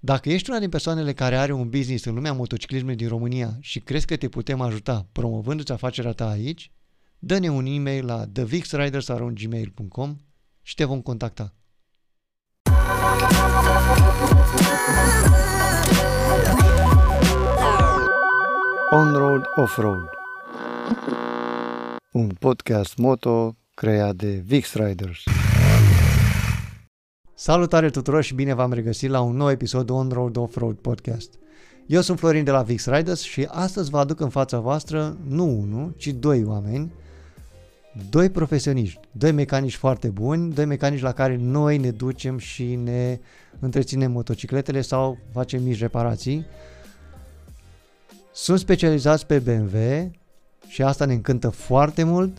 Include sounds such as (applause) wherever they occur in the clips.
Dacă ești una din persoanele care are un business în lumea motociclismului din România și crezi că te putem ajuta promovându-ți afacerea ta aici, dă-ne un e-mail la thevixriders.gmail.com și te vom contacta. On-Road Off-Road Un podcast moto creat de Vix Riders. Salutare tuturor și bine v-am regăsit la un nou episod On-Road Off-Road Podcast. Eu sunt Florin de la Vix Riders și astăzi vă aduc în fața voastră nu unul, ci doi oameni, doi profesioniști, doi mecanici foarte buni, doi mecanici la care noi ne ducem și ne întreținem motocicletele sau facem mici reparații. Sunt specializați pe BMW și asta ne încântă foarte mult.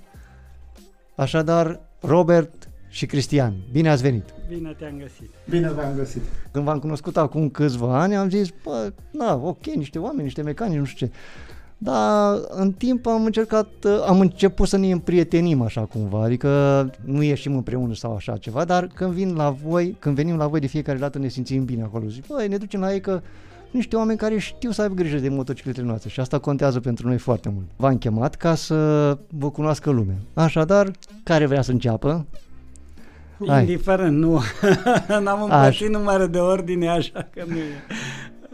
Așadar, Robert și Cristian, bine ați venit! Bine te-am găsit. Bine v-am găsit. Când v-am cunoscut acum câțiva ani, am zis, bă, na, ok, niște oameni, niște mecanici, nu știu ce. Dar în timp am încercat, am început să ne împrietenim așa cumva, adică nu ieșim împreună sau așa ceva, dar când vin la voi, când venim la voi de fiecare dată ne simțim bine acolo. Zic, băi, ne ducem la ei că niște oameni care știu să aibă grijă de motocicletele noastre și asta contează pentru noi foarte mult. V-am chemat ca să vă cunoască lumea. Așadar, care vrea să înceapă? Hai. Indiferent, nu. (laughs) N-am împărțit numere de ordine, așa că nu e.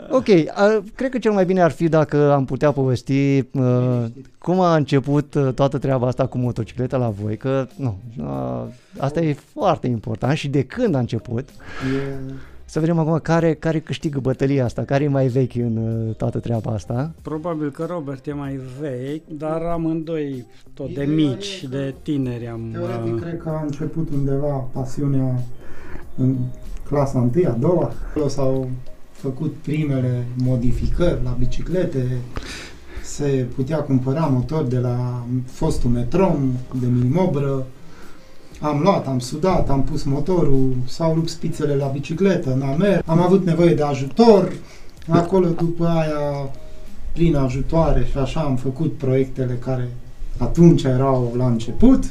Ok, a, cred că cel mai bine ar fi dacă am putea povesti uh, cum a început uh, toată treaba asta cu motocicleta la voi, că nu, uh, asta e foarte important și de când a început. E să vedem acum care, care câștigă bătălia asta, care e mai vechi în uh, toată treaba asta. Probabil că Robert e mai vechi, dar amândoi tot de mici, de tineri am... Teoretic, uh... cred că a început undeva pasiunea în clasa 1 a doua. Acolo s-au făcut primele modificări la biciclete, se putea cumpăra motor de la fostul Metron, de milimobră, am luat, am sudat, am pus motorul, s-au rupt spițele la bicicletă, n-am mers, am avut nevoie de ajutor, acolo după aia, prin ajutoare și așa am făcut proiectele care atunci erau la început.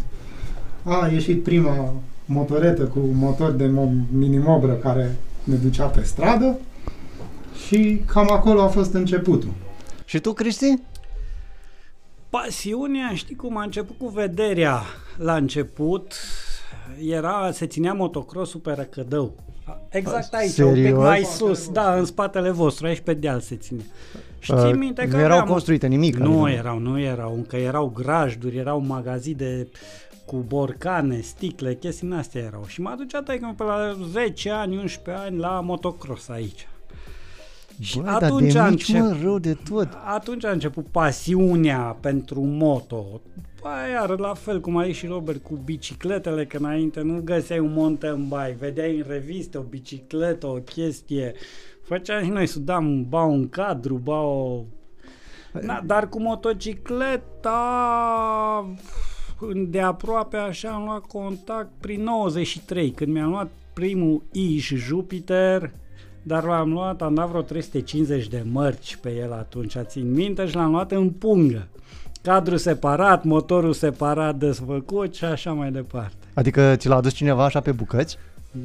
A ieșit prima motoretă cu motor de minimobră care ne ducea pe stradă și cam acolo a fost începutul. Și tu, Cristi? Pasiunea, știi cum a început cu vederea la început, era, se ținea motocrossul pe Răcădău. Exact aici, Serios? un pic mai sus, da, în spatele vostru, aici pe deal se ține. Știi uh, minte că Nu erau construite nimic. Nu adică. erau, nu erau, încă erau grajduri, erau magazii de cu borcane, sticle, chestii astea erau. Și m-a ducea pe la 10 ani, 11 ani la motocross aici. Și Bă, atunci, de a încep... mă, rău de tot. atunci a început pasiunea pentru moto. Păi, iar la fel cum ai și Robert cu bicicletele, că înainte nu găseai un mountain bike, vedeai în reviste o bicicletă, o chestie, făceam și noi, sudam, ba un cadru, ba o... Na, dar cu motocicleta de aproape așa am luat contact prin 93, când mi-am luat primul Iș Jupiter, dar l-am luat, am dat vreo 350 de mărci pe el atunci, țin minte, și l-am luat în pungă. Cadru separat, motorul separat desfăcut și așa mai departe. Adică ți l-a adus cineva așa pe bucăți?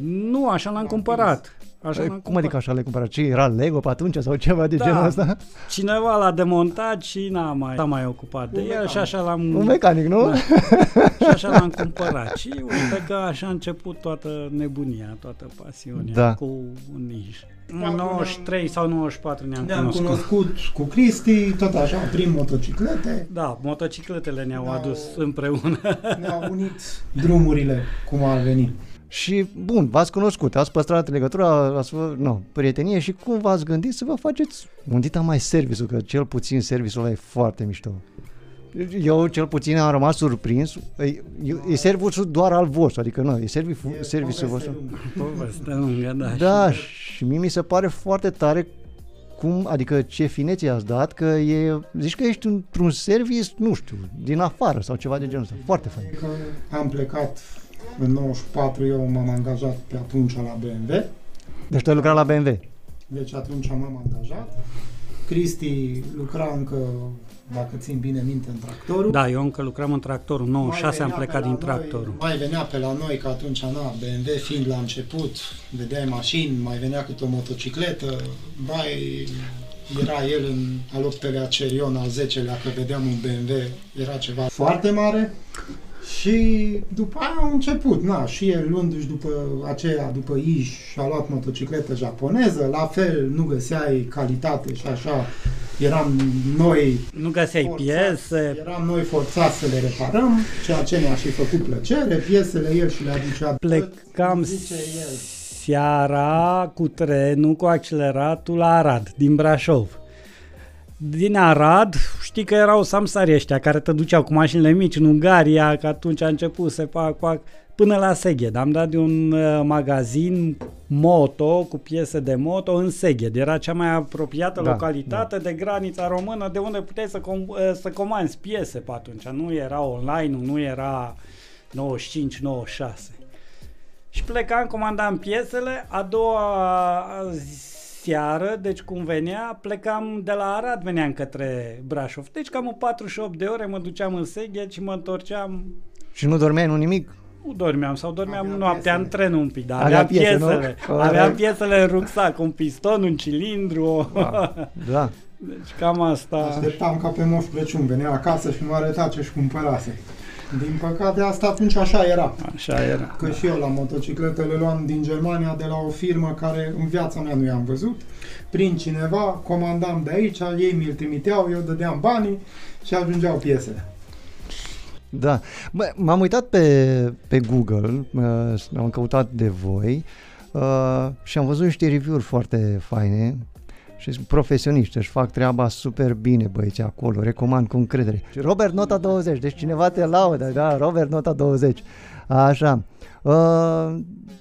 Nu, așa l-am cumpărat. Așa Cum cumpărat. adică așa le cumpărat? Ce era Lego pe atunci sau ceva de da, genul ăsta? cineva l-a demontat și n-a mai, n-a mai ocupat de un el mecanic. și așa l-am... Un mecanic, nu? Da, și așa l-am cumpărat. Și uite că așa a început toată nebunia, toată pasiunea da. cu un niș. În 93 sau 94 ne-am ne cunoscut. cunoscut cu Cristi, tot așa, prin motociclete. Da, motocicletele ne-au, ne-au adus împreună. Ne-au unit drumurile, cum ar veni. Și bun, v-ați cunoscut, ați păstrat legătura, ați fă, no, prietenie și cum v-ați gândit să vă faceți un dita mai serviciu, că cel puțin serviciul ăla e foarte mișto. Eu cel puțin am rămas surprins, e, e serviciul doar al vostru, adică nu, e serviciul, e serviciul vostru. Poveste lungă, da. Da, și mie mi se pare foarte tare cum, adică ce finețe ați dat, că e, zici că ești într-un service, nu știu, din afară sau ceva de genul ăsta, foarte fain. Am plecat în 94 eu m-am angajat pe atunci la BMW. Deci tu ai lucrat la BMW? Deci atunci m-am angajat. Cristi lucra încă, dacă țin bine minte, în tractorul. Da, eu încă lucram în tractorul, 96 am venea plecat pe din la noi- tractorul. Mai venea pe la noi, că atunci, na, BMW fiind la început, vedeai mașini, mai venea câte o motocicletă, bai, era el în al 8-lea Cerion, al 10-lea, că vedeam un BMW, era ceva foarte mare. Și după aia au început, na, și el luându-și după aceea, după Iș, și-a luat motocicletă japoneză, la fel, nu găseai calitate și așa, eram noi Nu găseai forțați- piese, Eram noi forțați să le reparăm, ceea ce ne-a și făcut plăcere, piesele el și le aducea plecam zice el. seara cu trenul, cu acceleratul la Arad, din Brașov. Din Arad, știi că erau samsari ăștia care te duceau cu mașinile mici în Ungaria, că atunci a început să fac, fac până la Seged. Am dat de un uh, magazin moto, cu piese de moto în Seged. Era cea mai apropiată Da, localitate de granița română de unde puteai să, com- uh, să comanzi piese pe atunci. Nu era online, nu era 95-96. Și plecam, comandam piesele, a doua seară, deci cum venea, plecam de la Arad, veneam către Brașov. Deci cam în 48 de ore mă duceam în Seghet și mă întorceam, Și nu dormeai, nu nimic? nu dormeam sau dormeam Avea noaptea piesele. în tren un pic, dar Avea aveam piese, nu? piesele. Corect. Aveam piesele în rucsac, un piston, un cilindru. Da. (laughs) deci cam asta. Așteptam ca pe Moș Crăciun, venea acasă și mă arăta ce-și cumpărase. Din păcate asta atunci așa era. Așa era. Că și eu la motociclete le luam din Germania de la o firmă care în viața mea nu i-am văzut. Prin cineva, comandam de aici, ei mi-l trimiteau, eu dădeam banii și ajungeau piesele. Da. Bă, m-am uitat pe, pe Google, uh, am căutat de voi uh, și am văzut niște review-uri foarte faine și sunt profesioniști, își fac treaba super bine băieții acolo, recomand cu încredere. Și Robert Nota 20, deci cineva te laudă, da, Robert Nota 20. Așa. Uh,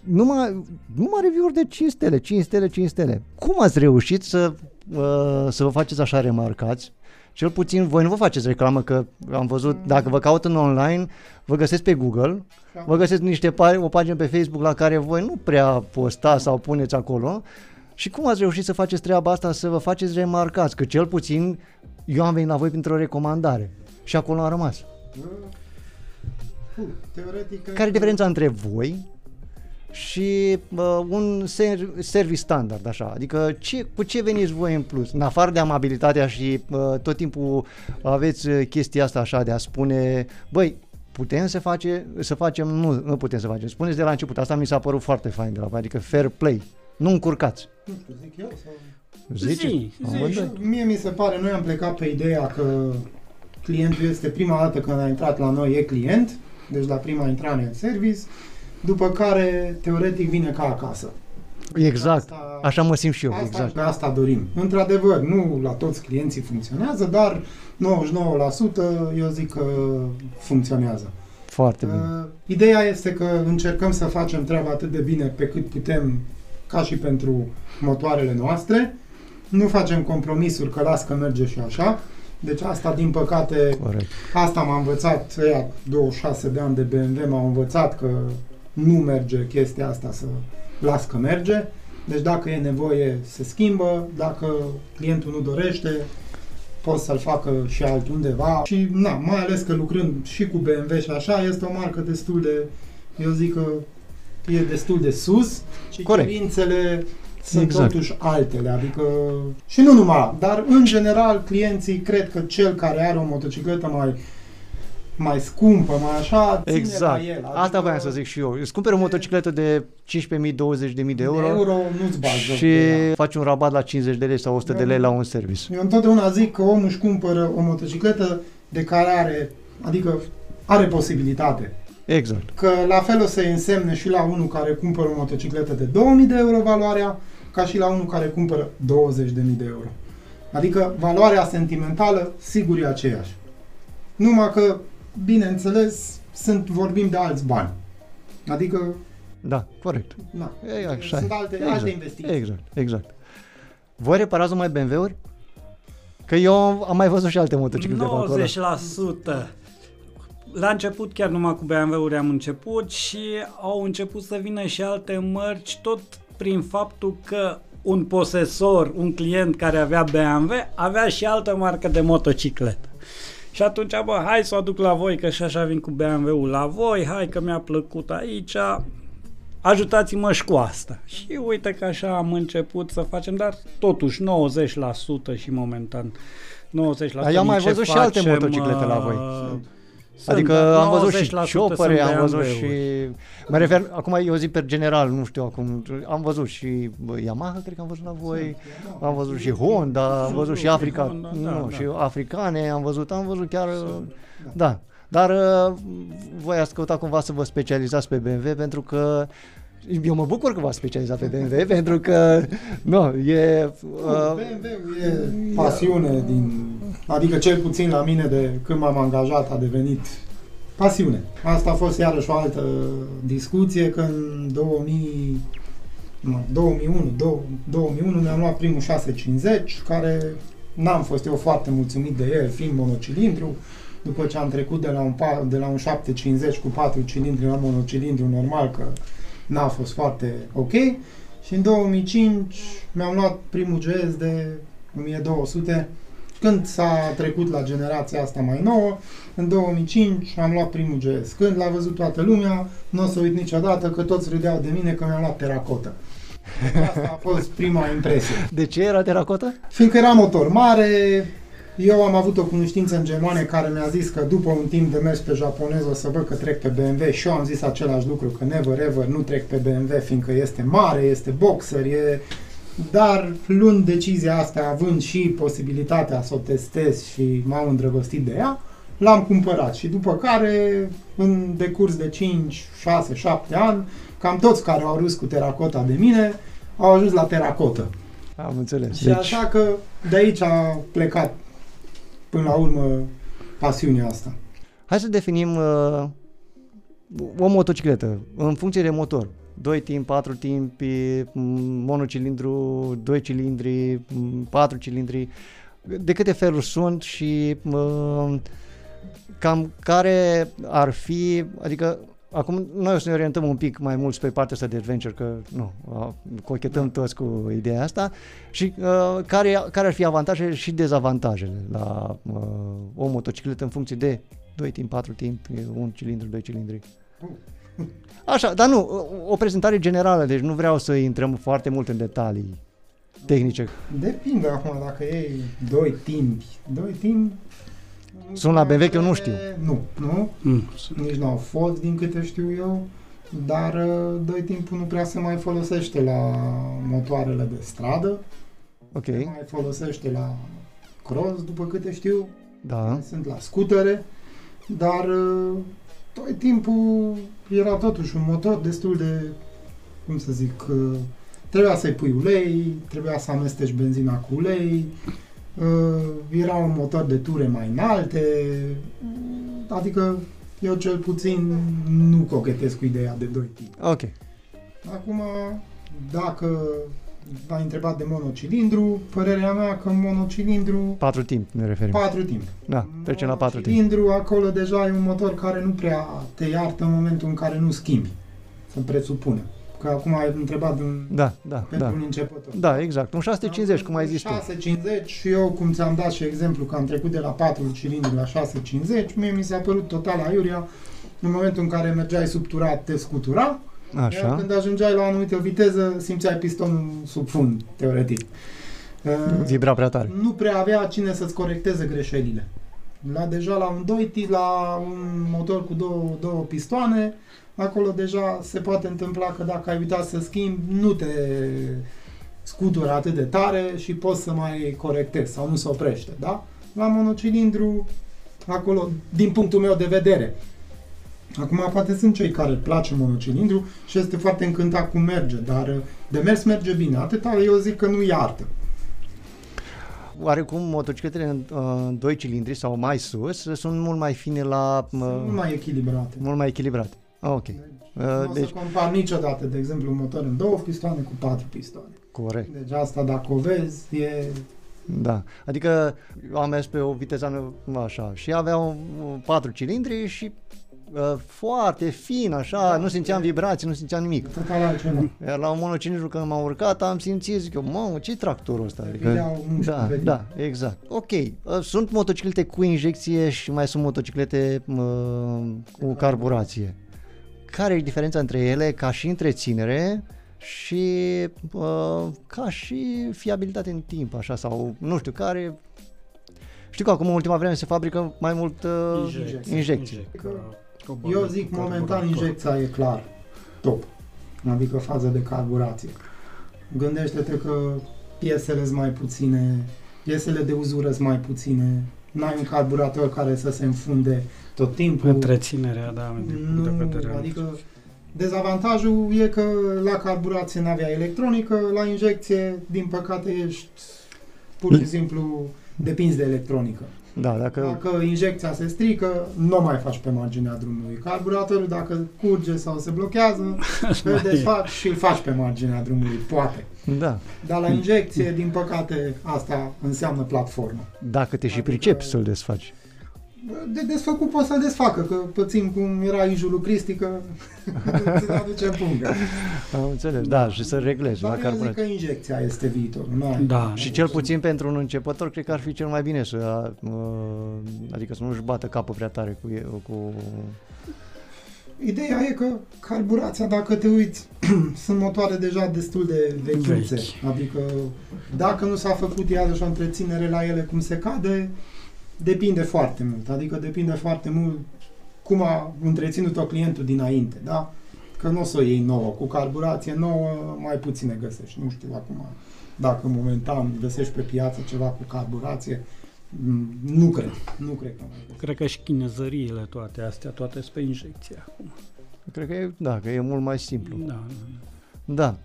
numai, numai review-uri de 5 stele, 5 stele, 5 stele. Cum ați reușit să, uh, să vă faceți așa remarcați? Cel puțin voi nu vă faceți reclamă, că am văzut, dacă vă caut în online, vă găsesc pe Google, vă găsesc niște pari, o pagină pe Facebook la care voi nu prea postați sau puneți acolo. Și cum ați reușit să faceți treaba asta, să vă faceți remarcați? Că cel puțin eu am venit la voi printr-o recomandare și acolo am rămas. Uh, teoretic, Care e diferența între voi și uh, un ser- service standard, așa? Adică ce, cu ce veniți voi în plus? În afară de amabilitatea și uh, tot timpul aveți uh, chestia asta așa de a spune, băi, putem să, face, să facem, nu, nu putem să facem. Spuneți de la început, asta mi s-a părut foarte fain de la voi, adică fair play. Nu încurcați. Nu știu, zic eu sau... Zice? Zi, Am zi. văzut. Și mie mi se pare, noi am plecat pe ideea că clientul este prima dată când a intrat la noi e client, deci la prima intrare în service, după care teoretic vine ca acasă. Exact. Asta- Așa mă simt și eu, Asta, exact. Pe asta dorim. Într-adevăr, nu la toți clienții funcționează, dar 99% eu zic că funcționează. Foarte bine. Uh, ideea este că încercăm să facem treaba atât de bine pe cât putem ca și pentru motoarele noastre. Nu facem compromisuri că las că merge și așa. Deci asta, din păcate, Corect. asta m-a învățat, ăia 26 de ani de BMW m-au învățat că nu merge chestia asta să las că merge. Deci dacă e nevoie, se schimbă. Dacă clientul nu dorește, pot să-l facă și altundeva. Și, na, mai ales că lucrând și cu BMW și așa, este o marcă destul de, eu zic că e destul de sus și Corect. cerințele sunt Exact. totuși altele, adică și nu numai, dar în general clienții cred că cel care are o motocicletă mai mai scumpă, mai așa, ține Exact. la el. Adică Asta voiam să zic și eu. Îți cumperi o motocicletă de 15.000, 20.000 de euro, euro nu-ți bagi joc și de ea. faci un rabat la 50 de lei sau 100 de lei la un service. Eu întotdeauna zic că omul își cumpără o motocicletă de care are, adică are posibilitate. Exact. Că la fel o să însemne și la unul care cumpără o motocicletă de 2000 de euro valoarea, ca și la unul care cumpără 20.000 de euro. Adică valoarea sentimentală sigur e aceeași. Numai că, bineînțeles, sunt, vorbim de alți bani. Adică, Da, corect. na, E, așa sunt e. alte, exact. alte investiții. Exact, exact. Voi reparați numai BMW-uri? Că eu am mai văzut și alte motociclete pe acolo. 90%. La început chiar numai cu BMW-uri am început și au început să vină și alte mărci tot prin faptul că un posesor, un client care avea BMW, avea și altă marcă de motocicletă. Și atunci, bă, hai să o aduc la voi, că și așa vin cu BMW-ul la voi, hai că mi-a plăcut aici, ajutați-mă și cu asta. Și uite că așa am început să facem, dar totuși 90% și momentan 90% Eu am mai ce văzut și facem, alte motociclete la voi. Uh, sunt, Adică dar am văzut și 90% ciopere, sunt am văzut BMW-uri. și... Mă refer, acum eu zic pe general, nu știu acum, am văzut și bă, Yamaha, cred că am văzut la voi, am văzut și Honda, am văzut și Africa, Honda, da, nu, da. și africane, am văzut, am văzut chiar, da. Dar uh, voi ați căutat cumva să vă specializați pe BMW pentru că eu mă bucur că v-ați specializat pe BMW (laughs) pentru că, nu, e... Uh, BMW-ul e pasiune din... Adică cel puțin la mine de când m-am angajat a devenit pasiune. Asta a fost iarăși o altă discuție că în 2000, nu, 2001, 2001 mi-am luat primul 650 care n-am fost eu foarte mulțumit de el fiind monocilindru. După ce am trecut de la un, pa- de la un 750 cu 4 cilindri la monocilindru normal că n-a fost foarte ok. Și în 2005 mi-am luat primul GS de 1200 când s-a trecut la generația asta mai nouă, în 2005 am luat primul GS. Când l-a văzut toată lumea, nu o să uit niciodată că toți râdeau de mine că mi-am luat teracotă. Asta a fost prima impresie. de ce era teracotă? Fiindcă era motor mare, eu am avut o cunoștință în germane care mi-a zis că după un timp de mers pe japonez o să văd că trec pe BMW și eu am zis același lucru, că never ever nu trec pe BMW fiindcă este mare, este boxer, e... Dar luând decizia asta, având și posibilitatea să o testez și m-am îndrăgostit de ea, l-am cumpărat și după care, în decurs de 5, 6, 7 ani, cam toți care au râs cu teracota de mine au ajuns la teracotă. Am înțeles. Și deci... așa că de aici a plecat până la urmă pasiunea asta. Hai să definim uh, o motocicletă în funcție de motor. 2 timp, 4 timpi, m, monocilindru, 2 cilindri, m, 4 cilindri. De câte feluri sunt și uh, cam care ar fi, adică acum noi o să ne orientăm un pic mai mult spre partea asta de adventure, că nu, uh, cochetăm toți cu ideea asta și uh, care, care ar fi avantajele și dezavantajele la uh, o motocicletă în funcție de 2 timp, 4 timp, un cilindru, 2 cilindri. Așa, dar nu, o prezentare generală, deci nu vreau să intrăm foarte mult în detalii tehnice. Depinde acum dacă e doi timpi. Doi timpi... Sunt la BMW, că eu nu știu. Nu, nu. Mm. Nici n-au fost, din câte știu eu. Dar uh, doi timpul nu prea se mai folosește la motoarele de stradă. Ok, Se mai folosește la cross, după câte știu. da. sunt la scutere, dar uh, tot timpul era totuși un motor destul de, cum să zic, uh, trebuia să-i pui ulei, trebuia să amesteci benzina cu ulei, uh, era un motor de ture mai înalte, adică eu cel puțin nu cochetez cu ideea de doi timpi. Ok. Acum, dacă v-ai întrebat de monocilindru, părerea mea că monocilindru 4 timp ne referim. 4 timp. Da, trecem la 4 timp. Cilindru, acolo deja e un motor care nu prea te iartă în momentul în care nu schimbi, să presupune. Că acum ai întrebat un, Da, da, pentru da. un începător. Da, exact. Un 650, cum ai zis tu. 650 și eu, cum ți-am dat și exemplu că am trecut de la 4 cilindri la 650, mie mi s-a părut total aiurea în momentul în care mergeai subturat, te scutura, iar Așa. când ajungeai la o anumită viteză, simțeai pistonul sub fund, teoretic. Uh, Vibra prea tare. nu prea avea cine să-ți corecteze greșelile. La deja la un 2 t la un motor cu două, două pistoane, acolo deja se poate întâmpla că dacă ai uitat să schimbi, nu te scutură atât de tare și poți să mai corectezi sau nu se oprește, da? La monocilindru, acolo, din punctul meu de vedere, Acum poate sunt cei care îl place monocilindru și este foarte încântat cum merge, dar de mers merge bine. Atâta eu zic că nu iartă. Oarecum motocicletele în uh, 2 cilindri sau mai sus sunt mult mai fine la... Uh, Sunt mult mai echilibrate. mult mai echilibrate. Ah, ok. Uh, nu o deci, să compar niciodată, de exemplu, un motor în două pistoane cu patru pistoane. corect. Deci asta, dacă o vezi, e... Da. Adică eu am mers pe o vitezană așa și avea un, un 4 cilindri și uh, foarte fin, așa, Da, nu simțeam e- vibrații, nu simțeam nimic. Total altceva. Iar la un monocilindru când m-am urcat am simțit, zic eu, mamă, ce tractorul ăsta? Vedeau mușchi da, pe da, exact. Ok, uh, sunt motociclete cu injecție și mai sunt motociclete uh, cu carburație. Care e diferența între ele ca și întreținere și uh, ca și fiabilitate în timp, așa, sau nu știu, care... Știu că acum în ultima vreme se fabrică mai mult uh, Injecție. injecție. Probabil Eu cu zic momentan carburator. injecția e clar top, adică fază de carburație. Gândește-te că piesele sunt mai puține, piesele de uzură sunt mai puține, n-ai un carburator care să se înfunde tot timpul. Întreținerea, da, din punct de Nu, vedere. adică dezavantajul e că la carburație n-avea electronică, la injecție, din păcate, ești pur și simplu depinzi de electronică. Da, dacă... Dacă injecția se strică, nu o mai faci pe marginea drumului. Carburatorul, dacă curge sau se blochează, (laughs) îl mai e. desfaci și îl faci pe marginea drumului, poate. Da, Dar la injecție, din păcate, asta înseamnă platformă. dacă te și Adică- pricepi să-l desfaci. De desfăcut poți să-l desfacă, că pățim cum era Ijul lui Cristi, că (laughs) ți aduce în pungă. Am înțeles, da, și să reglezi la Dar eu zic carburație. că injecția este viitorul. N-ai. Da, Și cel puțin pentru un începător, cred că ar fi cel mai bine să, uh, adică să nu-și bată capul prea tare cu, e- cu Ideea e că carburația, dacă te uiți, (clears throat) sunt motoare deja destul de vechiuțe. Vechi. Adică dacă nu s-a făcut iarăși o întreținere la ele cum se cade, depinde foarte mult. Adică depinde foarte mult cum a întreținut-o clientul dinainte, da? Că nu o să o iei nouă. Cu carburație nouă mai puține găsești. Nu știu acum dacă momentan găsești pe piață ceva cu carburație. Mm, Nu cred. Nu cred că mai găsești. Cred că și chinezăriile toate astea, toate sunt pe injecție acum. Cred că e, da, că e mult mai simplu. Da, da. Da.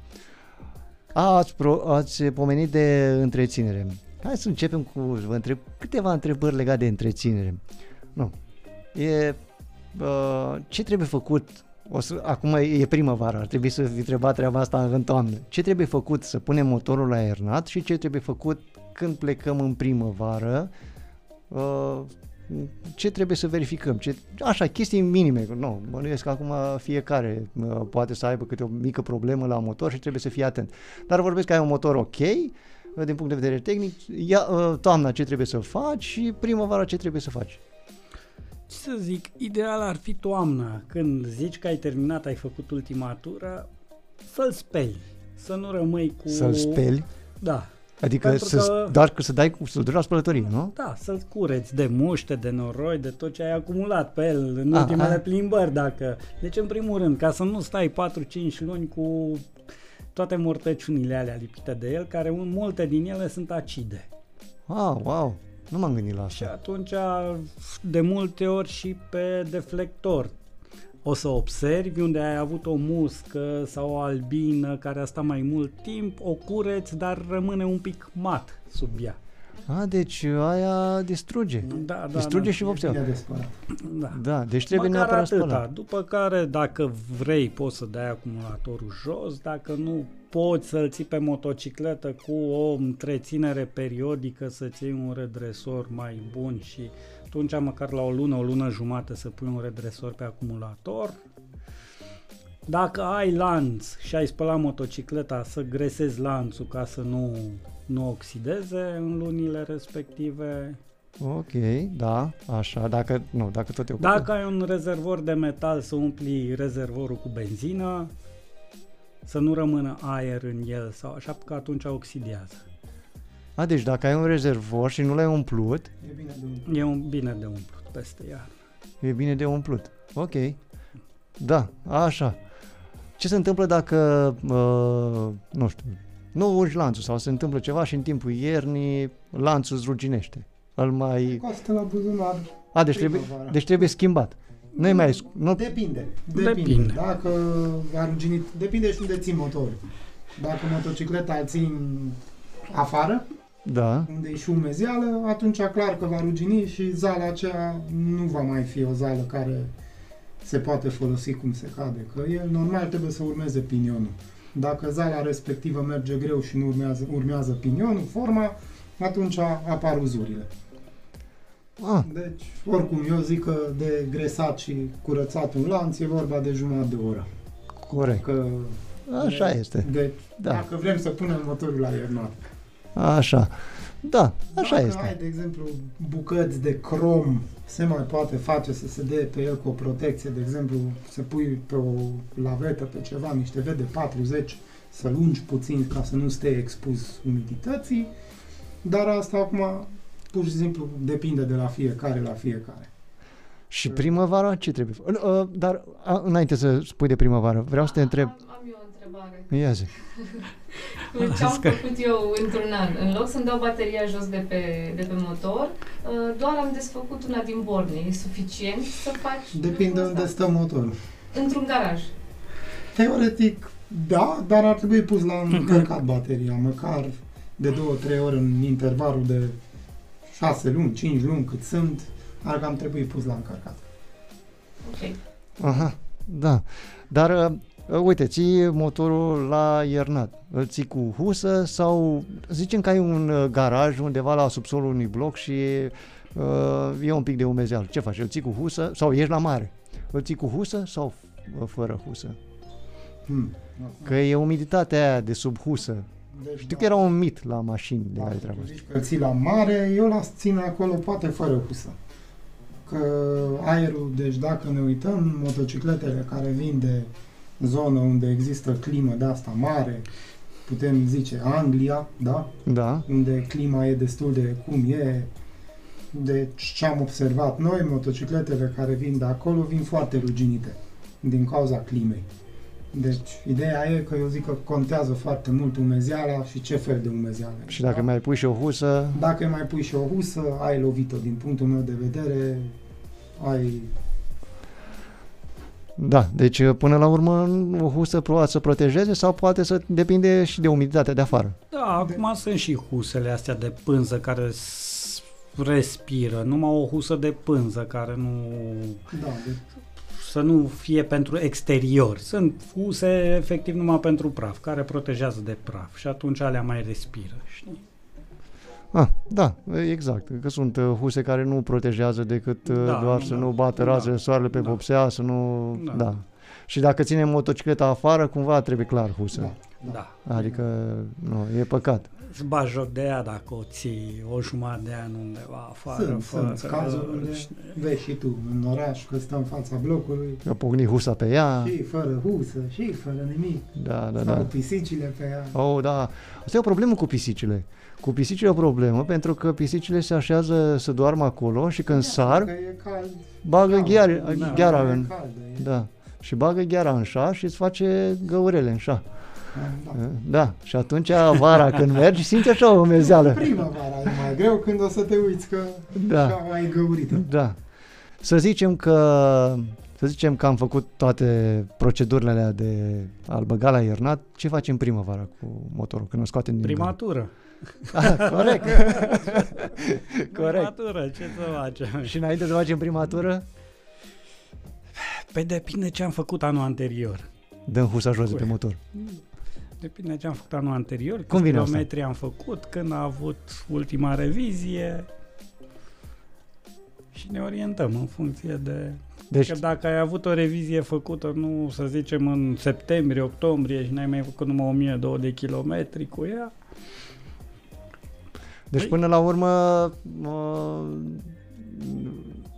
A, ați, pro, ați pomenit de întreținere. Hai să începem cu, vă întreb câteva întrebări legate de întreținere. Nu. E, uh, ce trebuie făcut o să, acum e primăvară, ar trebui să fi întrebat treaba asta în toamnă. Ce trebuie făcut să punem motorul la aernat și ce trebuie făcut când plecăm în primăvară? Uh, ce trebuie să verificăm? Ce, așa, chestii minime. Nu, bănuiesc că acum fiecare uh, poate să aibă câte o mică problemă la motor și trebuie să fie atent. Dar vorbesc că ai un motor ok, uh, din punct de vedere tehnic, ia, uh, toamna ce trebuie să faci și primăvara ce trebuie să faci. Ce să zic, ideal ar fi toamna, când zici că ai terminat, ai făcut ultima tură, să-l speli, să nu rămâi cu... Să-l speli, Da, adică Pentru să, că- dar că să dai cu să duci la spălătorie, nu? da, să-l cureți de muște, de noroi, de tot ce ai acumulat pe el în A, ultimele a. plimbări, dacă... Deci, în primul rând, ca să nu stai 4-5 luni cu toate mortăciunile alea lipite de el, care un- multe din ele sunt acide. Ah, wow, nu m-am gândit la Și asta. atunci, de multe ori și pe deflector, o să observi unde ai avut o muscă sau o albină care a stat mai mult timp, o cureți, dar rămâne un pic mat sub ea. A, deci aia distruge. Da, da, Distruge da. și E vopsea. bine de spălat. da. Da, deci trebuie Măcar neapărat atâta. spălat. După care, dacă vrei, poți să dai acumulatorul jos, dacă nu, poți să-l ții pe motocicletă cu o întreținere periodică, să-ți iei un redresor mai bun și atunci măcar la o lună, o lună jumate să pui un redresor pe acumulator. Dacă ai lanț și ai spălat motocicleta, să gresezi lanțul ca să nu, nu oxideze în lunile respective. Ok, da, așa, dacă, nu, dacă tot e ok. Dacă ai un rezervor de metal, să umpli rezervorul cu benzină, să nu rămână aer în el sau așa, că atunci oxidează. A, deci dacă ai un rezervor și nu l-ai umplut, E bine de un... E un bine de umplut peste iar. e bine de umplut. Ok. Da, așa. Ce se întâmplă dacă, uh, nu știu, nu urci lanțul sau se întâmplă ceva și în timpul iernii lanțul îți ruginește? Îl mai... Costă la buzunar. A, deci trebuie, primăvara. deci trebuie schimbat. Nu e mai... Nu, Depinde. Depinde. Depinde. Dacă a ruginit, depinde și unde ții motorul. Dacă motocicleta îl țin afară, da, unde e și umezeală, atunci clar că va rugini și zala aceea nu va mai fi o zală care se poate folosi cum se cade. Că el normal trebuie să urmeze pinionul. Dacă zala respectivă merge greu și nu urmează, urmează pinionul, forma, atunci apar uzurile. Ah, Deci, oricum, eu zic că de gresat și curățat un lanț e vorba de jumătate de oră. corect. Că Așa de, este. De, Da. Dacă vrem să punem motorul la iernat. Așa. Da, așa dacă este. ai, de exemplu, bucăți de crom, se mai poate face să se dea pe el cu o protecție, de exemplu, să pui pe o lavetă, pe ceva, niște vede 40, să lungi puțin ca să nu stea expus umidității, dar asta acum pur și simplu depinde de la fiecare la fiecare. Și primăvara ce trebuie? Uh, uh, Dar a, înainte să spui de primăvară, vreau să te întreb. Am, am eu o întrebare. Ia zi. (laughs) Ce am zis că- făcut eu într-un an? În loc să-mi dau bateria jos de pe, de pe motor, uh, doar am desfăcut una din borne. E suficient să faci Depinde lucrul unde ăsta? stă motorul. Într-un garaj. Teoretic, da, dar ar trebui pus la încărcat bateria, măcar de 2-3 ori în intervalul de 6 luni, 5 luni cât sunt, ar cam trebui pus la încărcat. Ok. Aha, da. Dar, uh, uite, ții motorul la iernat. Îl ții cu husă sau zicem că ai un uh, garaj undeva la subsolul unui bloc și uh, e un pic de umezeală. Ce faci? Îl ții cu husă sau ești la mare? Îl ții cu husă sau uh, fără husă? Hmm. Că e umiditatea aia de sub husă. Deci, Știu că era un mit la mașini de da, care treaba tu asta. zici că îl ții la mare, eu las țin acolo poate fără husă. Că aerul, deci dacă ne uităm, motocicletele care vin de zonă unde există climă de asta mare, putem zice Anglia, da? Da, unde clima e destul de cum e. Deci ce am observat noi, motocicletele care vin de acolo vin foarte ruginite din cauza climei. Deci ideea e că eu zic că contează foarte mult umezeala și ce fel de umezeală. și dacă mai pui și o husă, Dacă mai pui și o husă, ai lovit-o din punctul meu de vedere, ai... da, deci uh, până la urmă o husă poate să protejeze sau poate să depinde și de umiditatea de afară. Da, acum sunt și husele astea de pânză care s- respiră, numai o husă de pânză care nu Da, de, să nu fie pentru exterior. Sunt huse efectiv numai pentru praf, care protejează de praf și atunci alea mai respiră, știi? Ah, da, exact. Că sunt uh, huse care nu protejează decât uh, Da, doar nu, să da. nu bată Da. razele soarele pe Da. vopsea, să nu... Da. Da. Și dacă ținem motocicleta afară, cumva trebuie clar husă. da, da. Da. Adică, nu, e păcat. Îți bagi joc de ea dacă o ții o jumătate de an undeva afară. Sunt, fără, sunt cazuri unde știi? vezi și tu în oraș că stă în fața blocului Că pocni husa pe ea. și fără husă și fără nimic. Da, da, Sau da. pisicile pe ea. Oh, da. Asta e o problemă cu pisicile. Cu pisicile e o problemă pentru că pisicile se așează să doarmă acolo și când sar, Că e cald. bagă cald. gheara, Da, gheara e în... caldă, e- Da. Și bagă gheara în șa și îți face găurele în șa. Da. Da. Și atunci vara când mergi simți așa o umezeală. Primăvara e mai greu când o să te uiți că Da. așa mai găurită. Da. Să zicem că să zicem că am făcut toate procedurile alea de a-l băga la iernat, ce facem primăvara cu motorul, când o scoatem din Primatură. Ah, corect. corect. Primatură, ce să facem? Și înainte să facem primatură, Păi depinde ce am făcut anul anterior. dăm husa jos de pe motor. Depinde ce am făcut anul anterior, câți Cum vine asta? kilometri am făcut, când a avut ultima revizie și ne orientăm în funcție de... Deci, Că dacă ai avut o revizie făcută, nu să zicem în septembrie, octombrie și n-ai mai făcut numai 1200 de kilometri cu ea, deci Păi- până la urmă, mă,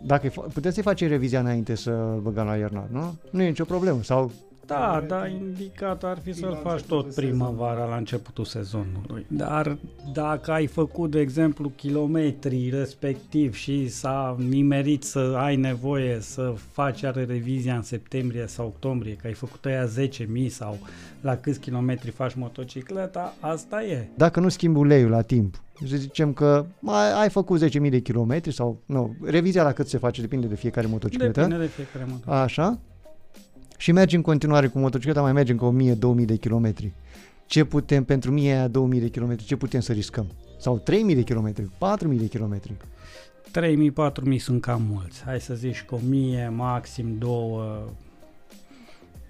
dacă îi fa- putem să-i facem revizia înainte să băgăm la iernat, nu? Nu e nicio problemă. Sau Da, Teoretic, da, indicat ar fi fi să-l la faci începutul tot primăvara la începutul sezonului. Dar dacă ai făcut, de exemplu, kilometri respectiv și s-a nimerit să ai nevoie să faci iară revizia în septembrie sau octombrie, că ai făcut aia 10.000 sau la câți kilometri faci motocicleta, asta e. dacă nu schimbi uleiul la timp, să zicem că ai, ai făcut 10.000 de kilometri sau, nu, revizia la cât se face, depinde de fiecare motocicletă. Depinde de fiecare motocicletă. Așa. Și mergi în continuare cu motocicleta, mai mergem cu 1000-2000 de kilometri. Ce putem, pentru 1000-2000 de kilometri, ce putem să riscăm? Sau 3000 de kilometri, 4000 de kilometri. 3.000-4.000 sunt cam mulți. Hai să zici că 1.000, maxim 2,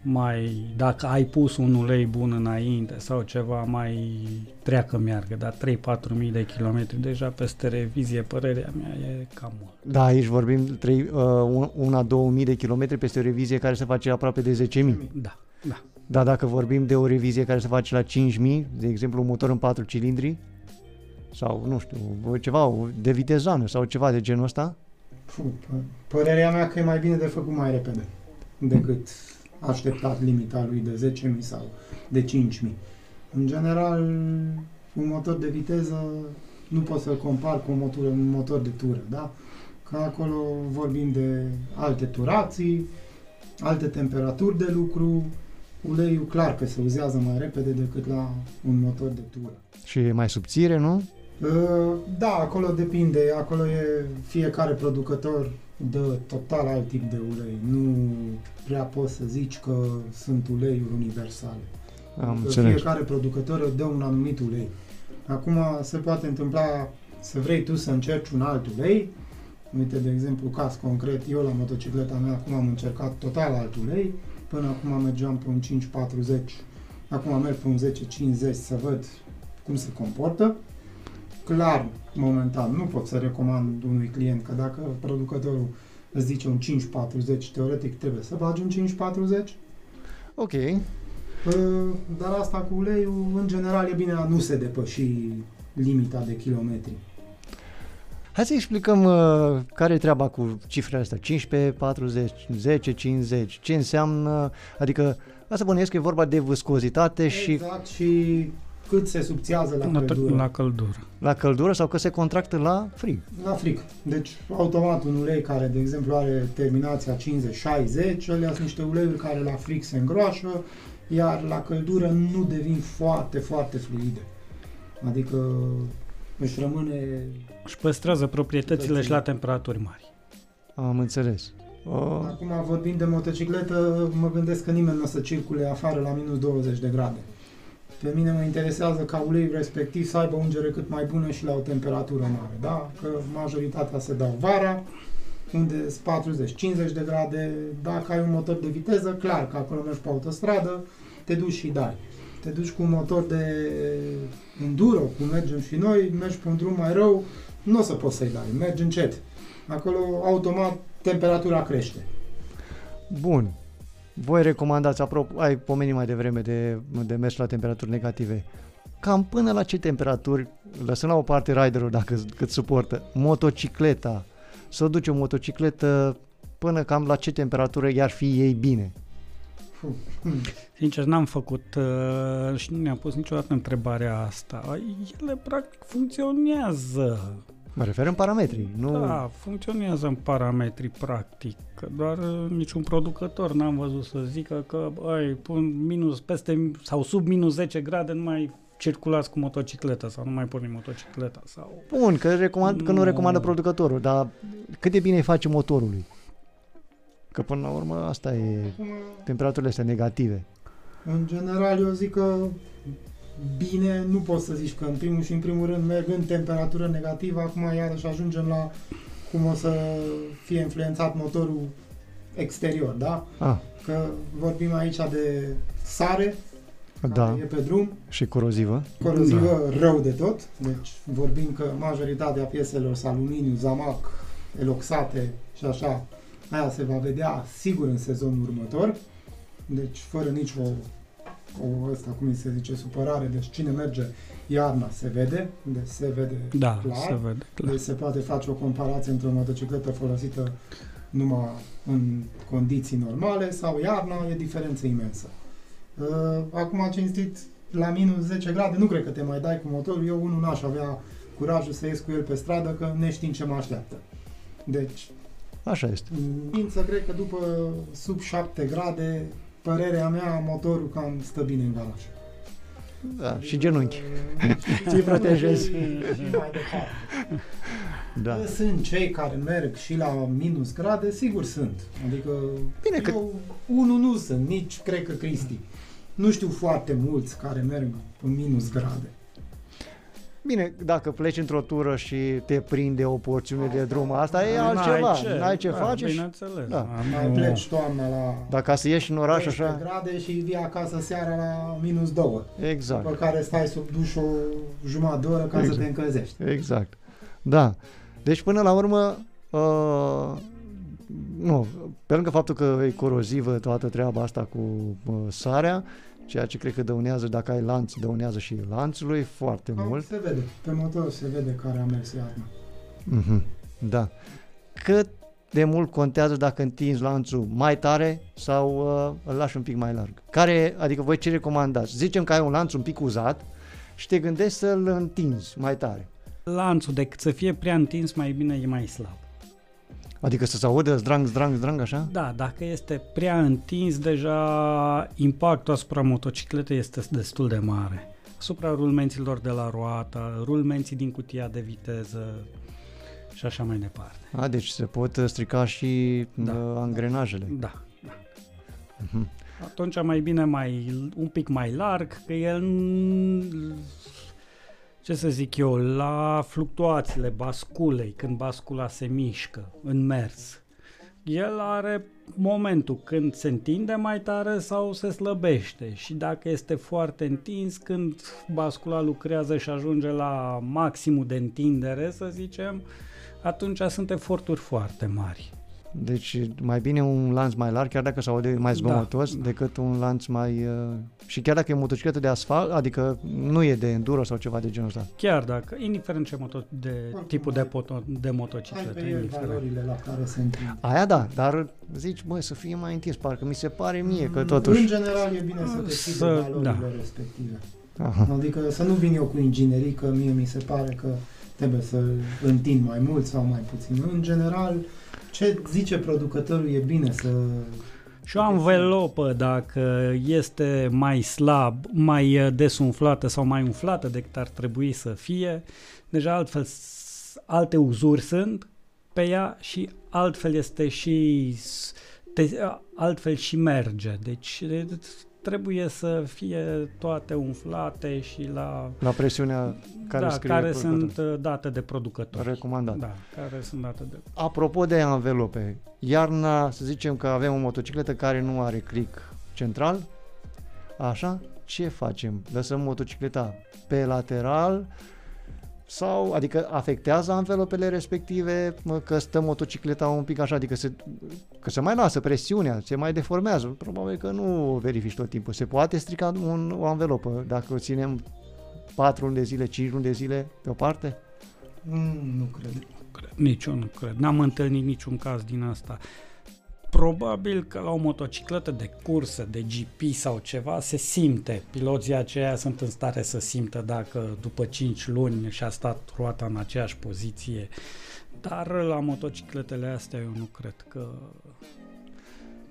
mai, dacă ai pus un ulei bun înainte sau ceva, mai treacă meargă, dar 3-4 mii de kilometri deja peste revizie, părerea mea, e cam mult. Da, aici vorbim trei, uh, un- una, două mii de kilometri peste o revizie care se face aproape de 10.000. Da, da. Dar dacă vorbim de o revizie care se face la 5.000, de exemplu un motor în 4 cilindri, sau nu știu, ceva de vitezană sau ceva de genul ăsta, Puh, pă- părerea mea că e mai bine de făcut mai repede decât așteptat limita lui de 10.000 sau de 5.000. În general, un motor de viteză nu poți să-l compar cu un motor, un motor de tură, da? Că acolo vorbim de alte turații, alte temperaturi de lucru, uleiul clar că se uzează mai repede decât la un motor de tură. și e mai subțire, nu? Uh, Da, acolo depinde, acolo e fiecare producător dă total alt tip de ulei. Nu prea poți să zici că sunt uleiuri universale. Am Că înțeles. fiecare producător dă un anumit ulei. Acum se poate întâmpla să vrei tu să încerci un alt ulei. Uite, de exemplu, caz concret, eu la motocicleta mea acum am încercat total alt ulei. Până acum mergeam pe un 540, acum merg pe un 1050 să văd cum se comportă. Clar, momentan, nu pot să recomand unui client că dacă producătorul îți zice un 540, teoretic trebuie să bagi un 540. Ok. Uh, Dar asta cu uleiul, în general, e bine a nu se depăși limita de kilometri. Hai să explicăm uh, care e treaba cu cifrele astea. 15, 40, 10, 50. Ce înseamnă? Adică, asta bănuiesc că e vorba de viscozitate și Exact, și cât se subțiază la La, căldură. la căldură. la căldură sau că se contractă la frig. La fric. Deci, automat, un ulei care, de exemplu, are terminația 50-60, alea sunt niște uleiuri care la fric se îngroașă, iar la căldură nu devin foarte, foarte fluide. Adică își rămâne... Își păstrează proprietățile și la temperaturi mari. Am înțeles. Uh, Acum, vorbind de motocicletă, mă gândesc că nimeni nu o să circule afară la minus 20 de grade. Pe mine mă interesează ca uleiul respectiv să aibă ungere cât mai bună și la o temperatură mare, da? Că majoritatea se dau vara, unde sunt 40-50 de grade. Dacă ai un motor de viteză, clar că acolo mergi pe autostradă, te duci și dai. Te duci cu un motor de enduro, cum mergem și noi, mergi pe un drum mai rău, nu o să poți să-i dai, mergi încet. Acolo, automat, temperatura crește. bun. Voi recomandați, apropo, ai pomenit mai devreme de, de mers la temperaturi negative. Cam până la ce temperaturi, lăsând la o parte riderul dacă cât suportă, motocicleta, să o duce o motocicletă până cam la ce temperatură i-ar fi ei bine. Sincer, n-am făcut uh, și nu ne-am pus niciodată întrebarea asta. Ele, practic, funcționează. Mă refer în parametri, nu... Da, funcționează în parametri, practic. Că doar uh, niciun producător n-am văzut să zică că, băi, pun minus peste sau sub minus 10 grade, nu mai circulați cu motocicleta sau nu mai porni motocicleta sau... Bun, că, recomand, că nu Nu. recomandă producătorul, dar cât de bine îi face motorului? Că până la urmă asta e Acum, temperaturile astea negative. În general, eu zic că bine, nu poți să zici că în primul și în primul rând merg în temperatură negativă, acum iarăși ajungem la cum o să fie influențat motorul exterior, da? Ah, Că vorbim aici de sare, da, care e pe drum, și corozivă. corozivă rău de tot, deci vorbim că majoritatea pieselor sunt aluminiu, zamac, eloxate și așa, aia se va vedea sigur în sezonul următor, deci fără nici o, o ăsta, cum îi se zice, supărare, deci cine merge iarna se vede, deci se vede Da, clar, se vede clar. deci se poate face o comparație între o motocicletă folosită numai în condiții normale sau iarna, e diferență imensă. Uh, Acum, cinstit, la minus 10 grade, nu cred că te mai dai cu motorul. Eu unul n-aș avea curajul să ies cu el pe stradă, că ne știm ce mă așteaptă. Deci, Așa este. în să cred că după sub 7 grade, părerea mea, motorul cam stă bine în garaj. Da, și genunchi. Uh, (laughs) Ți-i protejezi. Și mai departe. Da. Sunt cei care merg și la minus grade, sigur sunt. Adică Bine că- eu, unul nu sunt, nici cred că Cristi. Nu știu foarte mulți care merg în minus grade. Bine, dacă pleci într-o tură și te prinde o porțiune de drum, asta e N-ai altceva. ce, N-ai ce da, face și Bineînțeles. Da. Mai Nu- pleci toamna la dacă ca să ieși în oraș 12 așa, grade și vii acasă seara la minus 2. exact. După care stai sub duș o jumătate de oră ca să Exact. te încălzești. Exact. Da. Deci până la urmă, uh, nu, pe lângă faptul că e corozivă toată treaba asta cu uh, sarea, ceea ce cred că dăunează, dacă ai lanț, dăunează și lanțului foarte mult. Se vede, pe motor se vede care a mers iarna. Mhm. Da. Cât de mult contează dacă întinzi lanțul mai tare sau uh, îl lași un pic mai larg? Care, adică voi ce recomandați? Zicem că ai un lanț un pic uzat și te gândești să-l întinzi mai tare. Lanțul, decât să fie prea întins, mai bine e mai slab. Adică să se audă zdrang, zdrang, zdrang, așa? Da, dacă este prea întins, deja impactul asupra motocicletei este destul de mare. Asupra rulmenților de la roată, rulmenții din cutia de viteză și așa mai departe. A, deci se pot uh, strica și Da. da. angrenajele. Da, da. Mhm. Atunci mai bine mai, un pic mai larg, că el, n- ce să zic eu, la fluctuațiile basculei, când bascula se mișcă în mers, el are momentul când se întinde mai tare sau se slăbește și dacă este foarte întins, când bascula lucrează și ajunge la maximul de întindere, să zicem, atunci sunt eforturi foarte mari. Deci mai bine un lanț mai larg, chiar dacă se aude mai zgomotos, Da, da. decât un lanț mai... Uh, și chiar dacă e motocicletă de asfalt, adică nu e de enduro sau ceva de genul ăsta. Chiar dacă, indiferent ce moto, de Oricum, tipul de, ai- poto, de Ai motocicletă, pe el indiferent. valorile la care se întind. Aia da, dar zici, băi, să fie mai întins, parcă mi se pare mie că În totuși... general e bine să te ții de Să- valorile da. respective. Aha. Adică să nu vin eu cu inginerii, că mie mi se pare că trebuie să întind mai mult sau mai puțin. În general, ce zice producătorul e bine să... Și o anvelopă, dacă este mai slab, mai uh, desumflată sau mai umflată decât ar trebui să fie, deja altfel, s- alte uzuri sunt pe ea și altfel este și s- te, altfel și merge. Deci e, trebuie să fie toate umflate și la La presiunea care da, scrie care producătorul. sunt uh, date de producător. Recomandat. Da, care sunt date de Apropo de anvelope, iarna, să zicem că avem o motocicletă care nu are click central, așa, ce facem? Lăsăm motocicleta pe lateral sau, adică afectează anvelopele respective, mă, că stă motocicleta un pic așa, adică se, că se mai lasă presiunea, se mai deformează, probabil că nu o verifici tot timpul. Se poate strica un, o anvelopă dacă o ținem 4 luni de zile, 5 luni de zile pe o parte? Mm, nu cred. cred. Nici eu nu cred. N-am întâlnit niciun caz din asta. Probabil că la o motocicletă de cursă, de GP sau ceva, se simte. Piloții aceia sunt în stare să simtă dacă după 5 luni și-a stat roata în aceeași poziție. Dar la motocicletele astea eu nu cred că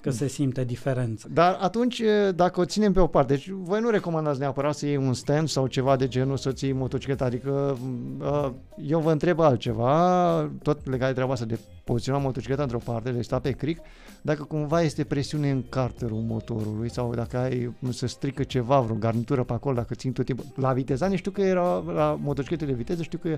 că se simte diferență. Dar atunci, e, dacă o ținem pe o parte, deci voi nu recomandați neapărat să iei un stand sau ceva de genul să ții motocicleta, adică uh, eu vă întreb altceva, tot legat de treaba asta de poziționa motocicleta într-o parte, de sta pe cric, dacă cumva este presiune în carterul motorului sau dacă ai să strică ceva, vreo garnitură pe acolo, dacă țin tot timpul. La vitezani știu că era, la motociclete de viteză știu că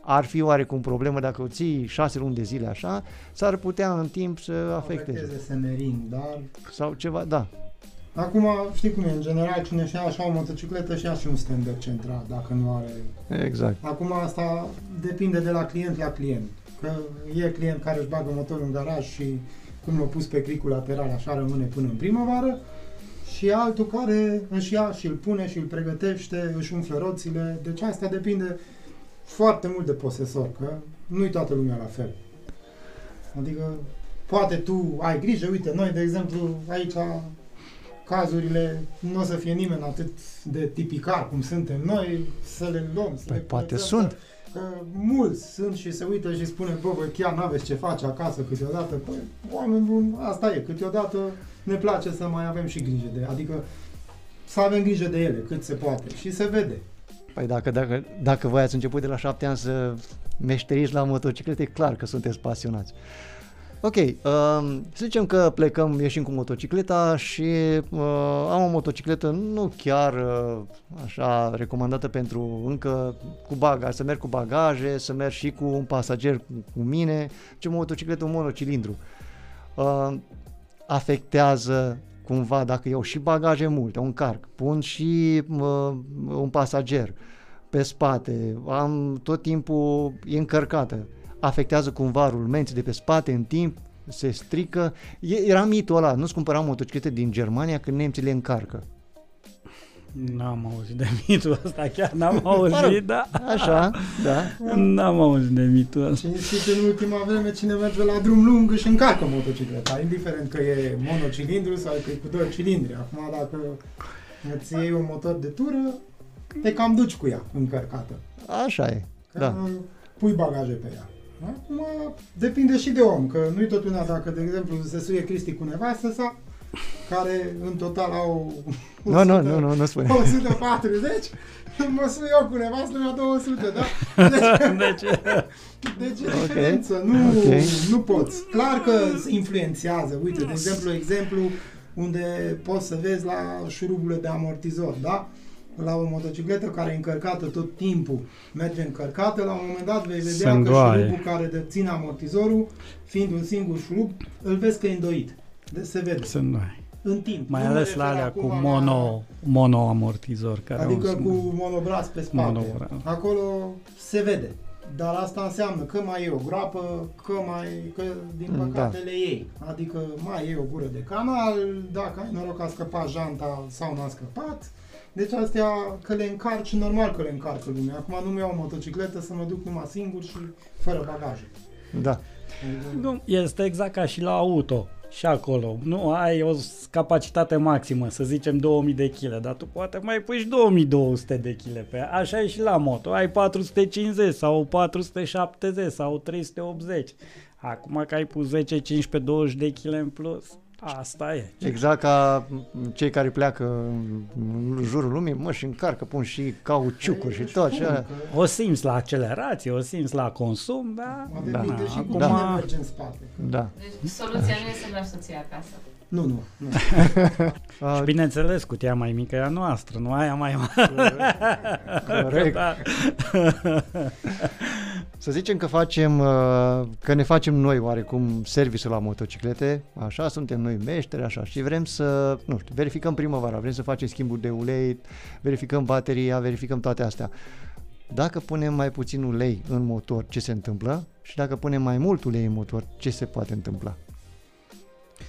ar fi oarecum problemă dacă o ții șase luni de zile așa, s-ar putea în timp să afecteze. Afecteze semerin, dar Sau ceva, da. Acum, știi cum e, în general, cine și ia așa o motocicletă și ia și un standard central, dacă nu are... Exact. Acum asta depinde de la client la client. Că e client care își bagă motorul în garaj și cum l-a pus pe cricul lateral, așa rămâne până în primăvară. Și altul care își ia și îl pune și îl pregătește, își umflă roțile. Deci asta depinde foarte mult de posesor, că nu-i toată lumea la fel. Adică, poate tu ai grijă, uite, noi, de exemplu, aici cazurile nu o să fie nimeni atât de tipicar cum suntem noi, să le luăm, să Păi le poate curățăm, sunt. Că, că mulți sunt și se uită și spune, bă, voi chiar n-aveți ce face acasă câteodată. Păi, oameni buni, asta e, câteodată ne place să mai avem și grijă de, adică să avem grijă de ele cât se poate și se vede. Păi dacă, dacă, dacă voi ați început de la șapte ani să meșteriți la motociclete, e clar că sunteți pasionați. Ok, uh, să zicem că plecăm, ieșim cu motocicleta și uh, am o motocicletă nu chiar uh, așa recomandată pentru încă cu bagaj, să merg cu bagaje, să merg și cu un pasager cu, cu mine, ci o motocicletă, un monocilindru. Uh, afectează cumva dacă iau și bagaje multe, un carc, pun și uh, un pasager pe spate, am tot timpul e încărcată afectează cumva rulmenții de pe spate în timp, se strică. Era mitul ăla, nu-ți cumpăram motociclete din Germania când nemții le încarcă. N-am auzit de mitul ăsta, chiar n-am auzit, da. Așa, da. N-am auzit de mitul ăsta. Și știți, în ultima vreme cine merge la drum lung își încarcă motocicleta, indiferent că e monocilindru sau că e cu doi cilindri. Acum dacă îți iei un motor de tură, te cam duci cu ea încărcată. Așa e, Că da. pui bagaje pe ea. Acum depinde și de om, că nu-i tot una dacă, de exemplu, se suie Cristi cu nevastă sa, care în total au Nu, nu, nu, nu, nu spune. 140, mă sui eu cu nevastă mea 200, da? (laughs) Deci, Deci, deci e Ok. diferență, nu, Ok. nu poți. Clar că influențează, uite, de exemplu, exemplu unde poți să vezi la șuruburile de amortizor, da? La o motocicletă care e încărcată tot timpul, merge încărcată, la un moment dat vei vedea Se că îndoaie. șurubul care deține amortizorul, fiind un singur șurub, îl vezi că e îndoit. Deci se vede. să nu ai. În timp. Mai Nu mă ales refer la alea acum cu la- mono, monoamortizor. Care Adică au, cu monobraz pe spate. Monobraz. Acolo se vede. Dar asta înseamnă că mai e o groapă, că mai că din Mm, păcate da. le iei. Adică mai e o gură de canal, dacă ai noroc a scăpat janta sau n-a scăpat. Deci astea că le încarci, normal că le încarcă lumea. Acum nu-mi iau o motocicletă să mă duc numai singur și fără bagaje. Da. Nu, este exact ca și la auto. Și acolo. Nu ai o capacitate maximă, să zicem 2000 de kg, dar tu poate mai pui și 2200 de kg pe ea. Așa e și la moto. Ai 450 sau 470 sau 380. Acum că ai pus 10, 15, 20 de kg în plus, asta e. Exact ca cei care pleacă în jurul lumii, mă, și încarcă, pun și cauciucuri și tot. Și Spun alea. că O simți la accelerație, o simți la consum, dar... mă depinde Da. și cu Acum- cine merge în spate. Da. Deci soluția nu e să lași soția acasă. Nu, nu, nu. A, (laughs) Și bineînțeles, cutia mai mică e a noastră, nu aia mai mare. corect. Da. Să zicem că facem, uh, că ne facem noi oarecum serviciul la motociclete, așa, suntem noi meșteri, așa, și vrem să, nu știu, verificăm primăvara, vrem să facem schimburi de ulei, verificăm bateria, verificăm toate astea. Dacă punem mai puțin ulei în motor, ce se întâmplă? Și dacă punem mai mult ulei în motor, ce se poate întâmpla?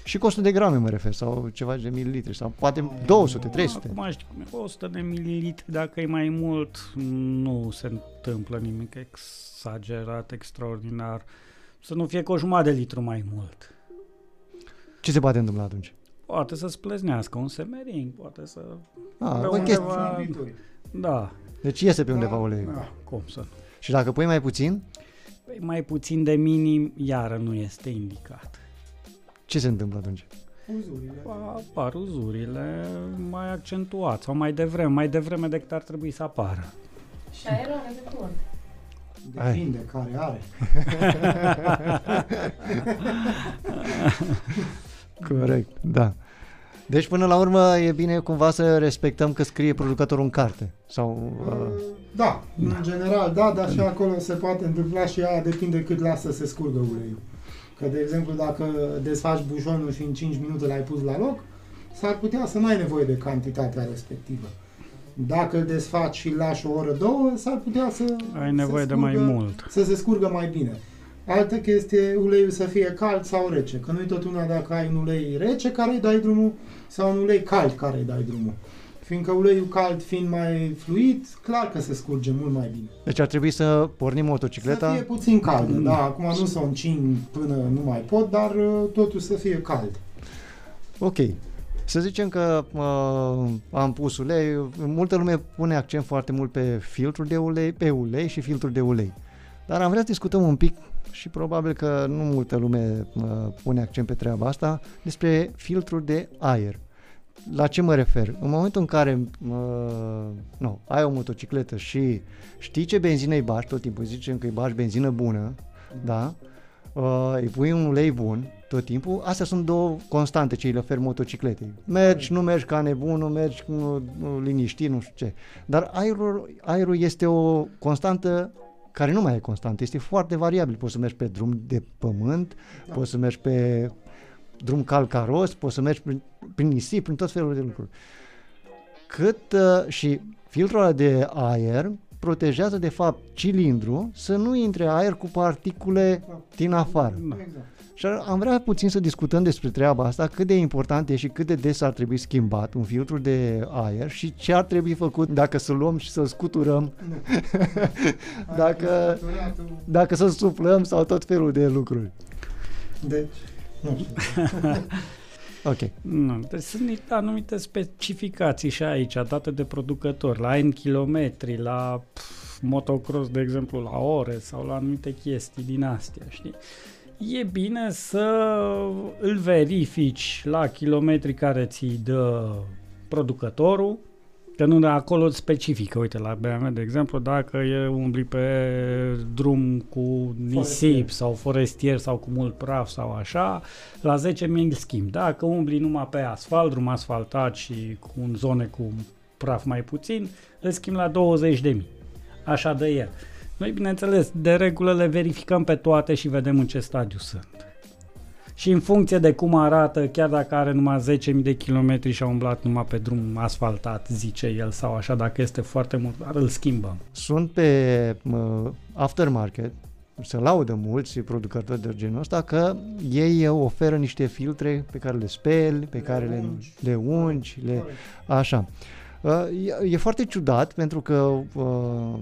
Și costul de grame mă refer, sau ceva de mililitri, sau poate 200, 300. Acum știi cum e, 100 de mililitri, dacă e mai mult, nu se întâmplă nimic exagerat, extraordinar. Să nu fie cu o jumătate de litru mai mult. Ce se poate întâmpla atunci? Poate să spleznească un semerin, poate să... A, Pe o undeva- chestie. Fluiduri. Da, Deci iese pe undeva uleiul. Da. cum să nu. Și dacă pui mai puțin, Păi mai puțin de minim, iară nu este indicat. Ce se întâmplă atunci? Uzurile. Apar uzurile mai accentuat sau mai devreme, mai devreme decât ar trebui să apară. Și aerul are de curând. Depinde care are. (laughs) Corect, da. Deci până la urmă e bine cumva să respectăm că scrie producătorul în carte. Sau, uh, Da, în general, da, dar și acolo se poate întâmpla și aia depinde cât lasă să se scurgă uleiul. Că, de exemplu, dacă desfaci bușonul și în 5 minute l-ai pus la loc, s-ar putea să n-ai nevoie de cantitatea respectivă. Dacă îl desfaci și îl lași o oră, două, s-ar putea să Ai se nevoie de mai scurgă- mult. să se scurgă mai bine. Altă chestie, uleiul să fie cald sau rece. Că nu-i tot una dacă ai un ulei rece care îi dai drumul sau un ulei cald care îi dai drumul. Fiindcă uleiul cald fiind mai fluid, clar că se scurge mult mai bine. deci ar trebui să pornim Să motocicleta. fie puțin caldă, da, acum nu să o încin până nu mai pot, dar uh, totuși să fie cald. Ok. Să zicem că uh, am pus ulei, multă lume pune accent foarte mult pe filtrul de ulei, pe ulei și filtrul de ulei. Dar am vrea să discutăm un pic și probabil că nu multă lume uh, pune accent pe treaba asta, despre filtrul de aer. La ce mă refer? În momentul în care uh, nu, ai o motocicletă și știi ce benzină îi bași tot timpul, zicem că îi bași benzină bună, da? uh, îi pui un ulei bun tot timpul, astea sunt două constante ce îi ofer motocicletei. Mergi, nu mergi ca nebunul, mergi uh, liniștit, nu știu ce. Dar aerul, aerul este o constantă care nu mai e constantă, este foarte variabil. Poți să mergi pe drum de pământ, da. poți să mergi pe drum calcaros, poți să mergi prin, prin nisip, prin tot felul de lucruri. Cât uh, și filtrul ăla de aer protejează de fapt cilindru să nu intre aer cu particule din afară. Exact. Și am vrea puțin să discutăm despre treaba asta, cât de important e și cât de des ar trebui schimbat un filtru de aer și ce ar trebui făcut dacă să luăm și să scuturăm, (laughs) dacă, dacă să suplăm sau tot felul de lucruri. Deci, nu știu. (laughs) Ok. Nu, deci sunt anumite specificații și aici, date de producători, la N kilometri, la pf, motocross, de exemplu, la ore sau la anumite chestii din astea, știi? E bine să îl verifici la kilometri care ți dă producătorul, Că nu de acolo specifică, uite, la BMW, de exemplu, dacă e umbli pe drum cu nisip forestier. sau forestier sau cu mult praf sau așa, la 10 mii schimb. Dacă umbli numai pe asfalt, drum asfaltat și cu în zone cu praf mai puțin, îl schimb la 20 de mii. Așa de el. Noi, bineînțeles, de regulă le verificăm pe toate și vedem în ce stadiu sunt și în funcție de cum arată, chiar dacă are numai 10.000 de kilometri și a umblat numai pe drum asfaltat, zice el, sau așa, dacă este foarte mult, îl schimbăm. Sunt pe uh, aftermarket, se laudă mulți producători de genul ăsta că ei oferă niște filtre pe care le speli, pe le care le, ungi. le ungi, le, așa. Uh, e, e foarte ciudat pentru că uh,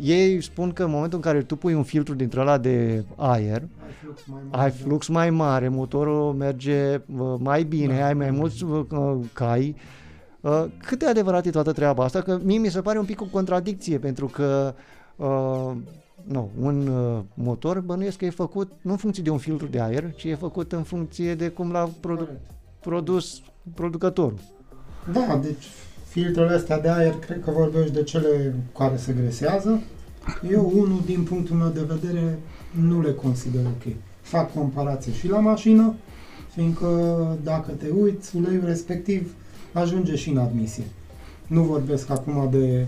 ei spun că în momentul în care tu pui un filtru dintre ăla de aer, ai flux mai mare, ai flux mai mare motorul merge uh, mai bine, da. ai mai mulți uh, cai. Uh, cât de adevărat e toată treaba asta? Că mie mi se pare un pic o contradicție, pentru că uh, nu, un uh, motor bănuiesc că e făcut nu în funcție de un filtru de aer, ci e făcut în funcție de cum l-a produ- produs producătorul. Da, deci filtrele astea de aer, cred că vorbești de cele care se gresează. Eu, unul, din punctul meu de vedere, nu le consider ok. Fac comparație și la mașină, fiindcă dacă te uiți, uleiul respectiv ajunge și în admisie. Nu vorbesc acum de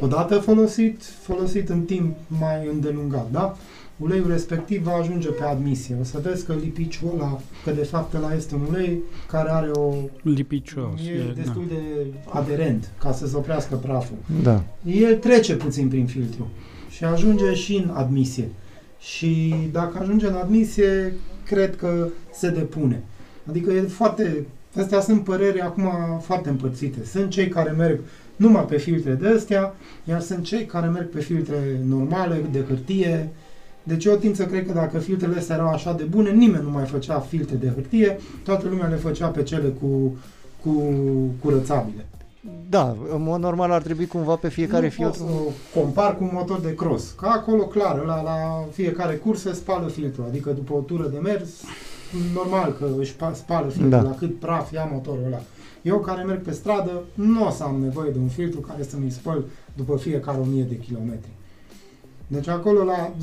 odată folosit, folosit în timp mai îndelungat, da? Uleiul respectiv va ajunge pe admisie. O să vezi că lipiciul ăla, că de fapt ăla este un ulei care are o... Lipicios. E, e destul da. de aderent ca să se oprească praful. Da. El trece puțin prin filtru și ajunge și în admisie. Și dacă ajunge în admisie, cred că se depune. Adică e foarte... Astea sunt păreri acum foarte împărțite. Sunt cei care merg numai pe filtre de astea, iar sunt cei care merg pe filtre normale, de hârtie, deci eu tind să cred că dacă filtrele astea erau așa de bune, nimeni nu mai făcea filtre de hârtie, toată lumea le făcea pe cele cu, cu curățabile. Da, în mod normal ar trebui cumva pe fiecare nu filtru... Nu compar cu un motor de cross. Ca acolo, clar, la, la fiecare cursă spală filtrul. Adică după o tură de mers, normal că își spală filtrul, da. la cât praf ia motorul ăla. Eu care merg pe stradă, nu o să am nevoie de un filtru care să mi spăl după fiecare 1000 de kilometri. Deci acolo la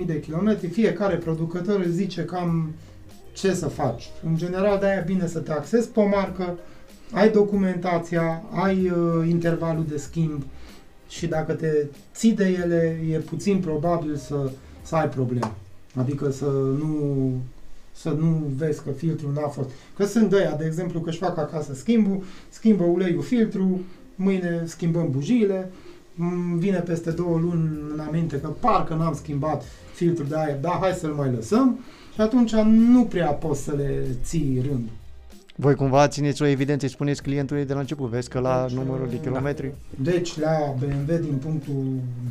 10.000 de kilometri, fiecare producător îți zice cam ce să faci. În general, de-aia e bine să te axezi pe o marcă, ai documentația, ai uh, intervalul de schimb și dacă te ții de ele, e puțin probabil să, să ai probleme. Adică să nu să nu vezi că filtrul n-a fost. Că sunt de aia, de exemplu, că își fac acasă schimbul, schimbă uleiul filtru, mâine schimbăm bujiile, vine peste două luni în aminte că parcă n-am schimbat filtrul de aer, dar hai să-l mai lăsăm și atunci nu prea poți să le ții rând. Voi cumva țineți o evidență, spuneți clientului de la început, vezi că la deci, numărul de kilometri? Da. Deci la BMW, din punctul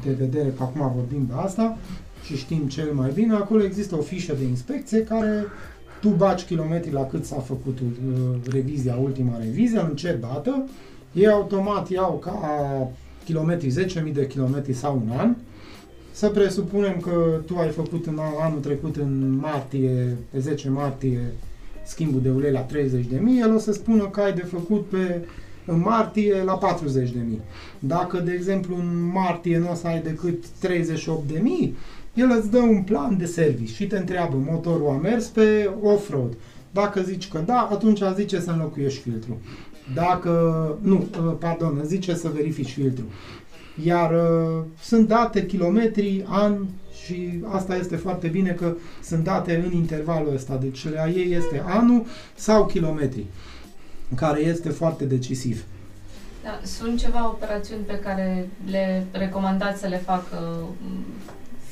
de vedere că acum vorbim de asta și știm cel mai bine, acolo există o fișă de inspecție care tu baci kilometri la cât s-a făcut uh, revizia, ultima revizie, în ce dată, ei automat iau ca kilometri, 10.000 de kilometri sau un an, să presupunem că tu ai făcut în anul trecut în martie, pe 10 martie, schimbul de ulei la 30.000, el o să spună că ai de făcut pe în martie la 40.000. Dacă, de exemplu, în martie nu o să ai decât 38.000, el îți dă un plan de service și te întreabă motorul a mers pe off-road. Dacă zici că da, atunci zice să înlocuiești filtrul. Dacă, nu, uh, pardon, zice să verifici filtrul. Iar uh, sunt date kilometri, an și asta este foarte bine că sunt date în intervalul ăsta. Deci la ei este anul sau kilometri, care este foarte decisiv. Da, sunt ceva operațiuni pe care le recomandați să le facă mm,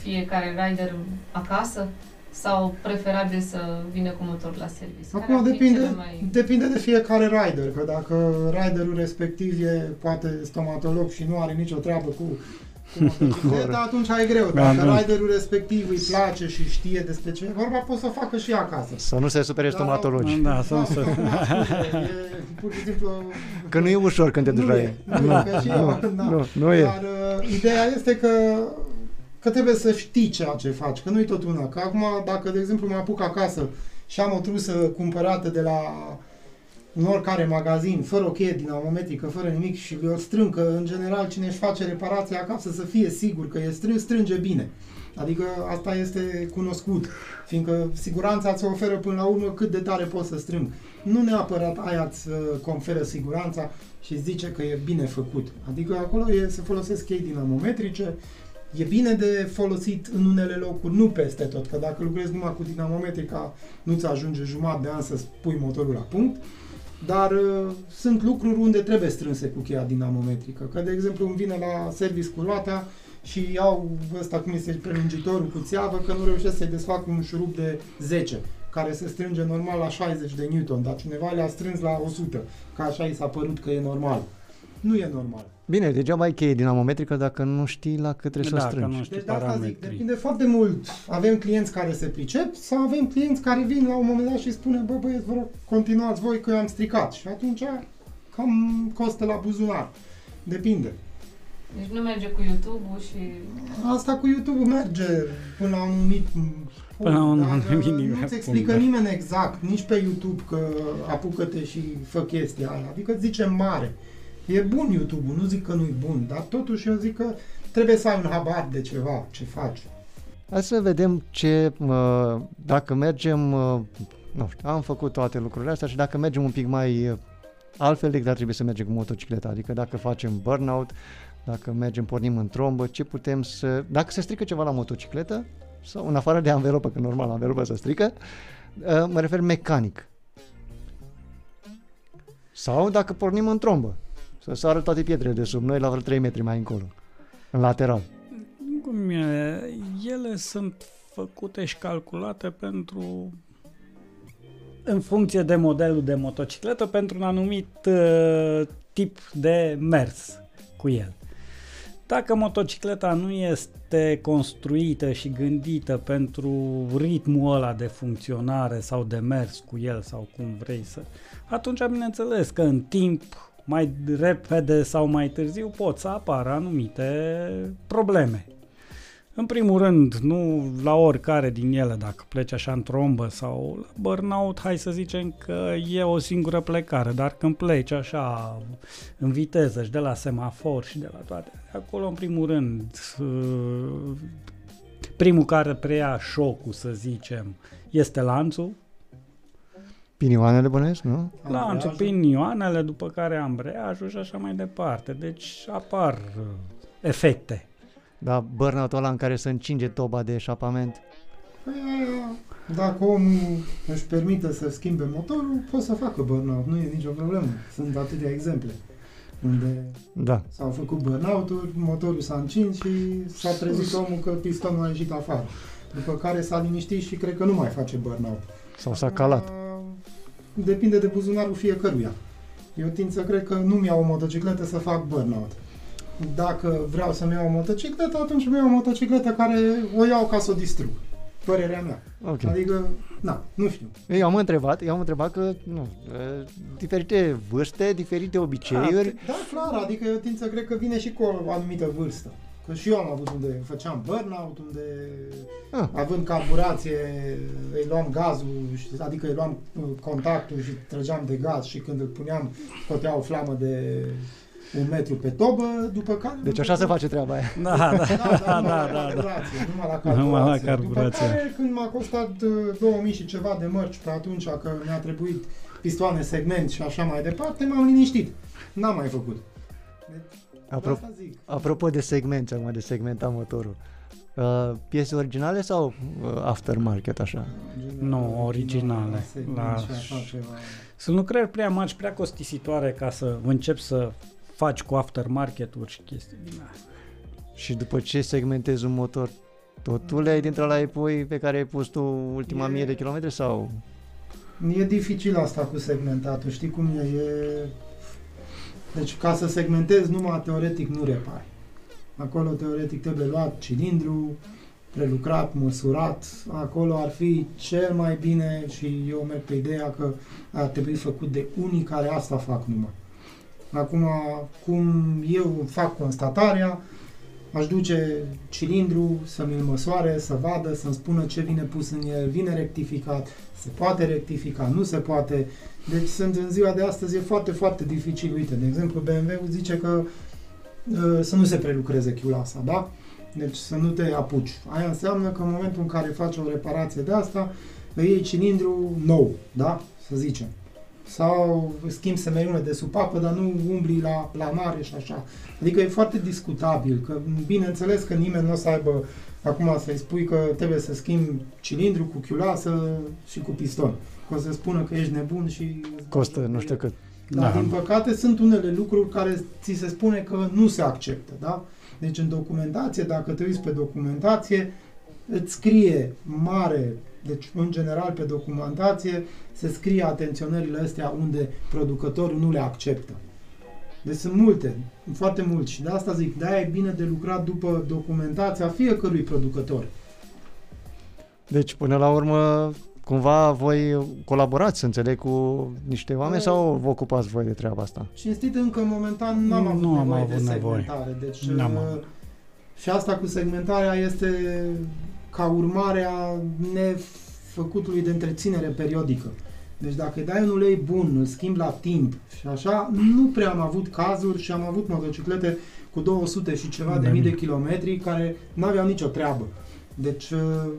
fiecare rider acasă? Sau preferabil să vină cu motor la serviciu? Acum depinde, mai... depinde de fiecare rider, că dacă riderul respectiv e poate stomatolog și nu are nicio treabă cu dar atunci e greu. Da, Dacă da, riderul respectiv îi place și știe despre ce vorba, poți să o facă și acasă. Să nu se supere da, stomatologii. Da, să nu se... Pur și simplu... Că nu e ușor când te duci la ei. Nu, nu, nu, nu e. Dar uh, ideea este că că trebuie să știi ceea ce faci, că nu-i tot una. Că acum, dacă, de exemplu, mă apuc acasă și am o trusă cumpărată de la în oricare magazin, fără o cheie dinamometrică, fără nimic și o strâng, că în general cine își face reparația acasă să fie sigur că e strâns, strânge bine. Adică asta este cunoscut, fiindcă siguranța ți oferă până la urmă cât de tare poți să strâng. Nu neapărat aia îți uh, conferă siguranța și zice că e bine făcut. Adică acolo e, se folosesc chei dinamometrice, E bine de folosit în unele locuri, nu peste tot, că dacă lucrezi numai cu dinamometrica, nu-ți ajunge jumătate de an să pui motorul la punct, dar uh, sunt lucruri unde trebuie strânse cu cheia dinamometrică. Că, de exemplu, îmi vine la service cu roata și iau ăsta, cum este prelungitorul cu țeavă, că nu reușesc să-i desfac un șurub de 10 care se strânge normal la 60 de newton, dar cineva le-a strâns la 100, că așa i s-a părut că e normal. Nu e normal. Bine, degeaba ai cheie dinamometrică dacă nu știi la cât trebuie dacă să strângi. Nu știi deci de asta zic, depinde foarte mult. Avem clienți care se pricep sau avem clienți care vin la un moment dat și spune bă băieți, vă rog, continuați voi că eu am stricat. Și atunci cam costă la buzunar. Depinde. Deci nu merge cu YouTube-ul și... Asta cu YouTube-ul merge până la un anumit Până la un anumit nivel. Nu-ți explică nimeni exact, nici pe YouTube, că apucă-te și fă chestia aia. Adică zice mare. E bun YouTube-ul, nu zic că nu e bun, dar totuși eu zic că trebuie să ai un habar de ceva, ce faci. Hai să vedem ce, dacă mergem, nu știu, am făcut toate lucrurile astea și dacă mergem un pic mai altfel decât ar trebui să mergem cu motocicleta, adică dacă facem burnout, dacă mergem, pornim în trombă, ce putem să... Dacă se strică ceva la motocicletă, sau în afară de anvelopă, că normal anvelopă se strică, mă refer mecanic. Sau dacă pornim în trombă, să sară toate pietrele de sub noi la vreo 3 metri mai încolo, în lateral. Cum e? Ele sunt făcute și calculate pentru în funcție de modelul de motocicletă pentru un anumit uh, tip de mers cu el. Dacă motocicleta nu este construită și gândită pentru ritmul ăla de funcționare sau de mers cu el sau cum vrei să, atunci bineînțeles că în timp mai repede sau mai târziu pot să apară anumite probleme. În primul rând, nu la oricare din ele, dacă pleci așa în trombă sau la burnout, hai să zicem că e o singură plecare, dar când pleci așa în viteză și de la semafor și de la toate, acolo în primul rând, uh, primul care preia șocul, să zicem, este lanțul, Pinioanele bănesc, nu? Lanțul, pinioanele, după care ambreiajul și așa mai departe. Deci apar uh, efecte. Da, burnout ăla în care se încinge toba de eșapament. Păi, dacă omul își permite să schimbe motorul, poate să facă burnout, nu e nicio problemă. Sunt atâtea exemple unde da. s-au făcut burnout-uri, motorul s-a încins și s-a trezit omul că pistonul a ieșit afară. După care s-a liniștit și cred că nu mai face burnout. Sau s-a calat depinde de buzunarul fiecăruia. Eu tind să cred că nu-mi iau o motocicletă să fac burnout. Dacă vreau să-mi iau o motocicletă, atunci mi iau o motocicletă care o iau ca să o distrug. Părerea mea. Okay. Adică, na, nu știu. Eu am întrebat, eu am întrebat că, nu, diferite vârste, diferite obiceiuri. Da, da, clar, adică eu tind să cred că vine și cu o anumită vârstă. Că și eu am avut unde făceam burnout, unde ah. având carburație îi luam gazul, adică îi luam uh, contactul și trăgeam de gaz și când îl puneam scotea o flamă de un metru pe tobă, după care... Deci așa se face treaba aia. Da, da, Da, da, da, numai da, la da. carburație, numai la carburație. Numai la După carburație. care, când m-a costat uh, 2000 și ceva de mărci pe atunci, că mi-a trebuit pistoane, segment și așa mai departe, m-am liniștit. N-am mai făcut. Deci, Apro- asta zic. apropo de segmente, acum de segmenta motorul. Uh, piese originale sau uh, aftermarket așa? Nu, originale. La segment La- și așa ceva. Sunt lucrări prea mari și prea costisitoare ca să începi să faci cu aftermarket-uri și chestii din astea. Și după ce segmentezi un motor, tot tu le-ai dintre la pui pe care ai pus tu ultima E- mie de kilometri sau? E dificil asta cu segmentatul, știi cum e? e... Deci ca să segmentezi numai teoretic nu repari. Acolo teoretic trebuie luat cilindru, prelucrat, măsurat, acolo ar fi cel mai bine și eu merg pe ideea că ar trebui făcut de unii care asta fac numai. Acum, cum eu fac constatarea, aș duce cilindru să mi-l măsoare, să vadă, să-mi spună ce vine pus în el, vine rectificat, se poate rectifica, nu se poate. Deci sunt în ziua de astăzi e foarte, foarte dificil. Uite, de exemplu, BMW-ul zice că uh, să nu se prelucreze chiulasa, da? Deci să nu te apuci. Aia înseamnă că în momentul în care faci o reparație de asta, îi iei cilindru nou, da? Să zicem. Sau schimbi semeriune de supapă, dar nu umbli la, la mare și așa. Adică e foarte discutabil, că bineînțeles că nimeni nu o să aibă acum să-i spui că trebuie să schimbi cilindru cu chiulasă și cu piston. Că o să spună că ești nebun și... Costă nu știu cât. Dar, Da. din păcate, sunt unele lucruri care ți se spune că nu se acceptă, da? Deci, în documentație, dacă te uiți pe documentație, îți scrie mare, deci, în general, pe documentație, se scrie atenționările astea unde producătorul nu le acceptă. Deci sunt multe, foarte mulți și de asta zic, de-aia e bine de lucrat după documentația fiecărui producător. Deci până la urmă cumva voi colaborați, să înțeleg, cu niște oameni E- sau vă ocupați voi de treaba asta? Cinstit încă momentan n-am Nu avut am nevoie avut de nevoie. segmentare. Deci, N-am uh, avut. și asta cu segmentarea este ca urmare a nefăcutului de întreținere periodică. Deci dacă îi dai un ulei bun, îl schimbi la timp și așa, nu prea am avut cazuri și am avut motociclete cu 200 și ceva de Da. mii de kilometri care n-aveau nicio treabă. Deci uh,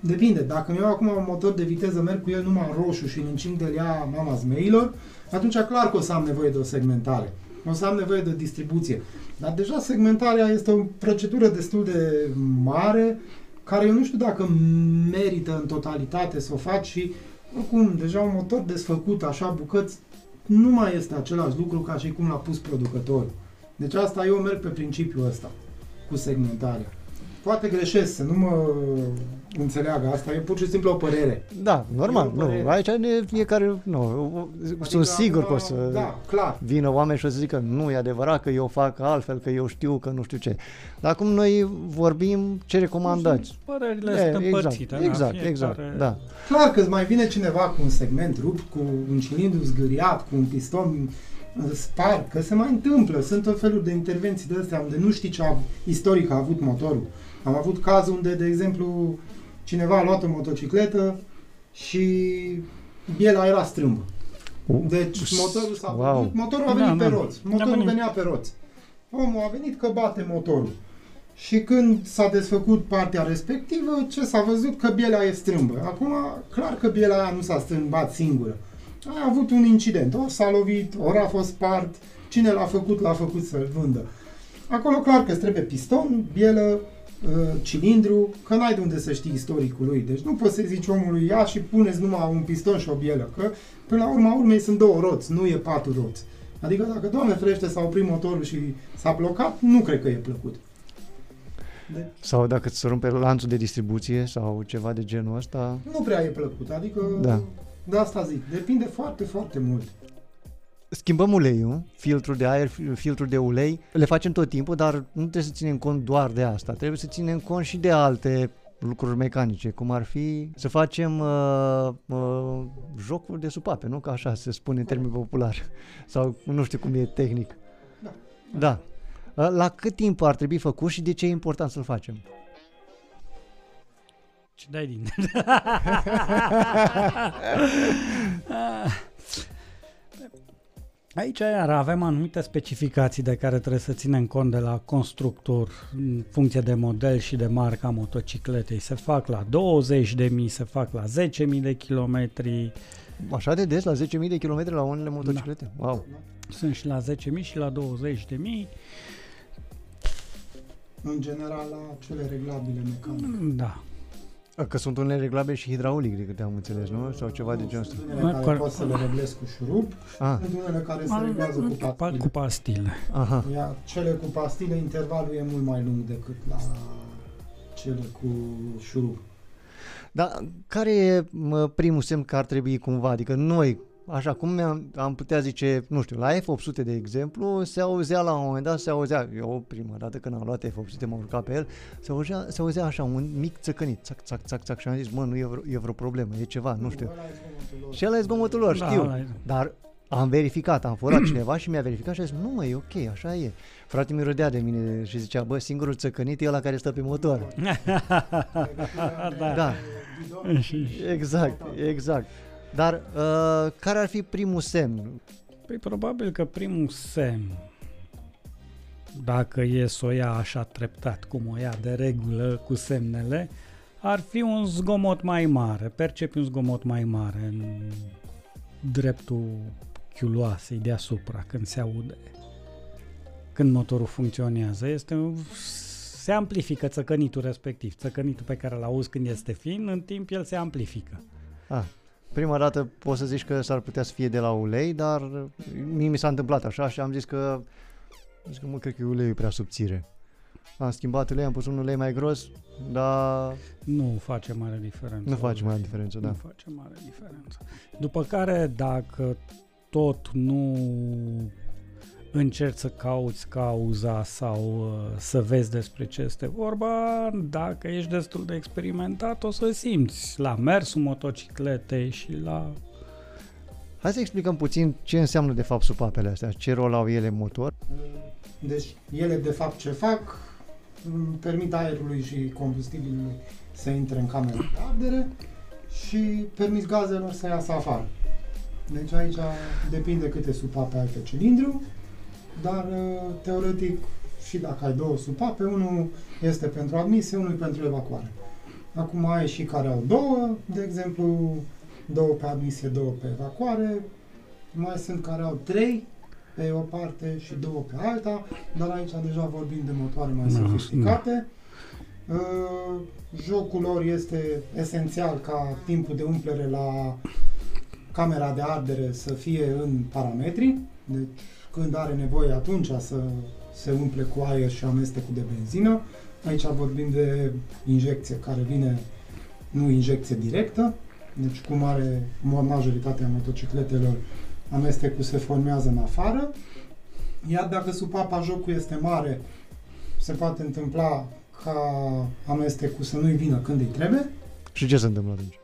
depinde. Dacă mi iau acum un motor de viteză, merg cu el numai în roșu și îl încing de ea mama zmeilor, atunci clar că o să am nevoie de o segmentare. O să am nevoie de o distribuție. Dar deja segmentarea este o procedură destul de mare, care eu nu știu dacă merită în totalitate să o faci și oricum, deja un motor desfăcut așa bucăți nu mai este același lucru ca și cum l-a pus producătorul. Deci asta eu merg pe principiul ăsta cu segmentarea. Poate greșesc, să nu mă înțeleagă asta, e pur și simplu o părere. Da, normal, Eu părere- nu, aici ne- fiecare, nu, Adică sunt sigur că o acum, să Da, clar. vină oameni și o să zică nu e adevărat că eu fac altfel, că eu știu, că nu știu ce. Dar acum noi vorbim ce recomandați. Părerile E, sunt împărțite. da, exact, fiecare- exact, da. Clar că îți mai vine cineva cu un segment rupt, cu un cilindru zgâriat, cu un piston uh, spart, că se mai întâmplă. Sunt tot felul de intervenții de astea unde nu știi ce a, istoric a avut motorul. Am avut cazul unde, de exemplu, cineva a luat o motocicletă și biela era strâmbă. Deci motorul s-a Wow. wow. motorul a venit Da, pe da. roți. Motorul venit. venea pe roți. Omul a venit că bate motorul. Și când s-a desfăcut partea respectivă, ce s-a văzut? Că biela e strâmbă. Acum, clar că biela aia nu s-a strâmbat singură. A avut un incident. Ori s-a lovit, ori a fost spart. Cine l-a făcut, l-a făcut să-l vândă. Acolo clar că îți trebuie piston, bielă, uh, cilindru, că n-ai de unde să știi istoricul lui. Deci nu poți să zici omului ia și puneți numai un piston și o bielă, că până la urma urmei sunt două roți, nu e patru roți. Adică dacă, Doamne ferește, s-a oprit motorul și s-a blocat, nu cred că e plăcut. Deci, Sau dacă îți rupe lanțul de distribuție sau ceva de genul ăsta. nu prea e plăcut, adică Da. de asta zic, depinde foarte, foarte mult. Schimbăm uleiul, filtrul de aer, fil- filtrul de ulei, le facem tot timpul, dar nu trebuie să ținem cont doar de asta, trebuie să ținem cont și de alte lucruri mecanice, cum ar fi să facem uh, uh, jocuri de supape, nu? Ca așa se spune în termeni popular. (laughs) Sau nu știu cum e tehnic. Da. Da. Uh, La cât timp ar trebui făcut și de ce e important să-l facem? Ce dai din... (laughs) (laughs) Aici iar avem anumite specificații de care trebuie să ținem cont de la constructor în funcție de model și de marca motocicletei. Se fac la 20.000, se fac la 10.000 de kilometri, Așa de des, la 10.000 de kilometri la unele motociclete? Wow! sunt și la 10.000 și la 20.000. În general la cele reglabile mecanice. Da. Că sunt unele reglabile și hidraulic, de câte am înțeles, nu? Sau ceva de genul ăsta. Sunt unele care Cor- poți să le reglezi cu șurub, Ah, sunt unele care se reglează cu Pa- pastile. cu pastile. aha. Iar cele cu pastile, intervalul e mult mai lung decât la cele cu șurub. Dar care e mă, primul semn că ar trebui cumva? Adică noi, așa cum am, am putea zice, nu știu, la F800 de exemplu, se auzea la un moment dat, se auzea, eu prima dată când am luat F800, m-am urcat pe el, se auzea, se auzea așa un mic țăcănit, țac, țac, țac, țac și am zis, mă, nu e vreo, e vreo problemă, e ceva, nu știu. Ăla e zgomotul lor. Și ăla e zgomotul lor, Da, știu. ăla e. Dar am verificat, am furat (clears throat) cineva și mi-a verificat și a zis, nu mă, e ok, așa e. Frate mi râdea de mine și zicea, bă, singurul țăcănit e ăla care stă pe motor. (laughs) Da. Da, Bidon (laughs) Și- exact, exact. Dar uh, care ar fi primul semn? Păi probabil că primul semn, dacă e să o ia așa treptat, cum o ia de regulă cu semnele, ar fi un zgomot mai mare, percepi un zgomot mai mare în dreptul chiuloasei deasupra când se aude. Când motorul funcționează, este un- se amplifică țăcănitul respectiv. Țăcănitul pe care îl auzi când este fin, în timp el se amplifică. Ah, prima dată poți să zici că s-ar putea să fie de la ulei, dar mie mi s-a întâmplat așa și am zis că, zis că mă, cred că uleiul e prea subțire. Am schimbat ulei, am pus un ulei mai gros, dar Nu face mare diferență. nu face mai diferență, Nu da. face mare diferență. După care, dacă tot nu încerci să cauți cauza sau uh, să vezi despre ce este vorba, dacă ești destul de experimentat, o să simți la mersul motocicletei și la... Hai să explicăm puțin ce înseamnă de fapt supapele astea, ce rol au ele în motor. Deci ele de fapt ce fac, m, permit aerului și combustibilului să intre în camera de ardere și permit gazelor să iasă afară. Deci aici depinde câte supape ai pe cilindru, dar uh, teoretic și dacă ai două supape, unul este pentru admisie, unul pentru evacuare. Acum ai și care au două, de exemplu, două pe admisie, două pe evacuare, mai sunt care au trei pe o parte și două pe alta, dar aici deja vorbim de motoare mai Da, sofisticate. Uh, Jocul lor este esențial ca timpul de umplere la camera de ardere să fie în parametri, deci când are nevoie atunci să se umple cu aer și amestecul de benzină. Aici vorbim de injecție care vine, nu injecție directă, deci cum are majoritatea motocicletelor, amestecul se formează în afară, iar dacă supapa jocul este mare, se poate întâmpla ca amestecul să nu-i vină când îi trebuie, Și ce se întâmplă atunci?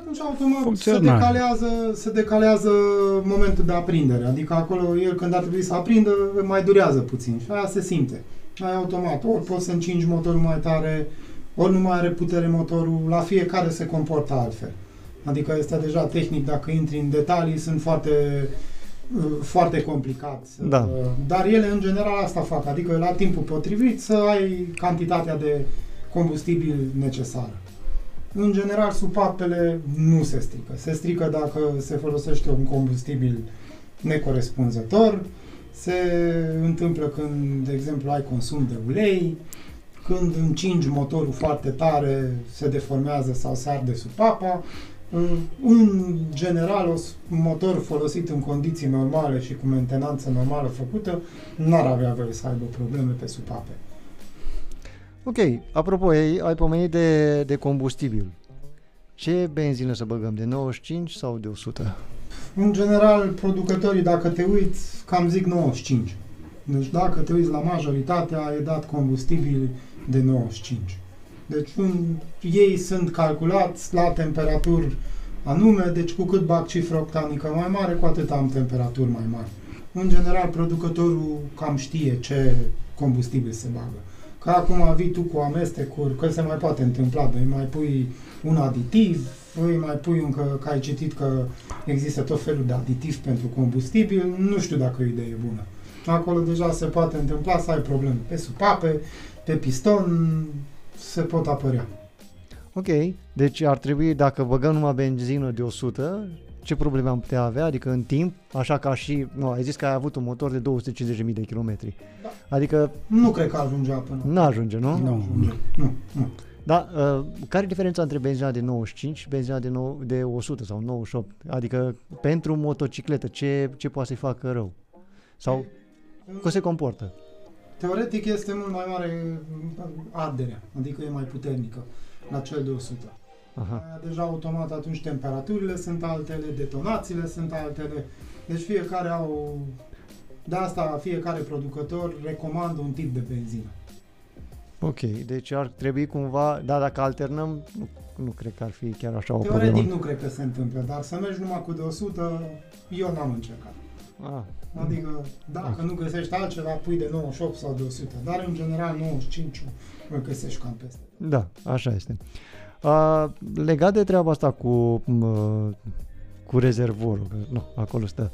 Atunci automat se Funcțional. decalează, se decalează momentul de aprindere. Adică acolo el când ar trebui să aprindă mai durează puțin și aia se simte. Aia automat. Ori poți să încingi motorul mai tare, ori nu mai are putere motorul, la fiecare se comportă altfel. Adică este deja tehnic, dacă intri în detalii, sunt foarte uh, foarte complicat. să- Da. Dar ele în general asta fac, adică la timpul potrivit să ai cantitatea de combustibil necesară. În general, supapele nu se strică. Se strică dacă se folosește un combustibil necorespunzător, se întâmplă când, de exemplu, ai consum de ulei, când încingi motorul foarte tare, se deformează sau se arde supapa. În general, un motor folosit în condiții normale și cu mentenanță normală făcută, n-ar avea voie să aibă probleme pe supape. Ok, apropo, ai, ai pomenit de, de combustibil. Ce benzină să băgăm, de 95 sau de 100? În general, producătorii, dacă te uiți, cam zic 95. Deci dacă te uiți la majoritatea, e dat combustibil de 95. Deci un, ei sunt calculați la temperaturi anume, deci cu cât bag cifră octanică mai mare, cu atât am temperaturi mai mari. În general, producătorul cam știe ce combustibil se bagă. Că acum vii tu cu amestecuri, că se mai poate întâmpla, doi mai pui un aditiv, îi mai pui încă, că ai citit că există tot felul de aditivi pentru combustibil, nu știu dacă e o idee bună. Acolo deja se poate întâmpla să ai probleme pe supape, pe piston, se pot apărea. Ok, deci ar trebui, dacă băgăm numai benzină de 100, ce probleme am putea avea? Adică în timp, așa ca și, nu, ai zis că ai avut un motor de 250.000 de kilometri. Da. Adică Nu cred că ajungea până. nu ajunge, nu? Nu. ajunge. Nu, nu. Da, uh, care e diferența între benzina de 95 și benzina de, nou, de 100 sau 98? Adică pentru motocicletă, ce, ce poate să-i facă rău? Sau cum se comportă? Teoretic este mult mai mare arderea, adică e mai puternică la cel de 100. Aha. Aia Deja automat atunci temperaturile sunt altele, detonațiile sunt altele, deci fiecare au... De asta fiecare producător recomandă un tip de benzină. Ok, deci ar trebui cumva, da, dacă alternăm, nu, nu cred că ar fi chiar așa o Teoretic problemă. nu cred că se întâmplă, dar să mergi numai cu de 100, eu n-am încercat. Ah, Adică, dacă nu găsești altceva, pui de 98 sau de 100, dar în general 95 îl găsești cam peste. da, așa este. Uh, legat de treaba asta cu, uh, cu rezervorul, că, nu, acolo stă,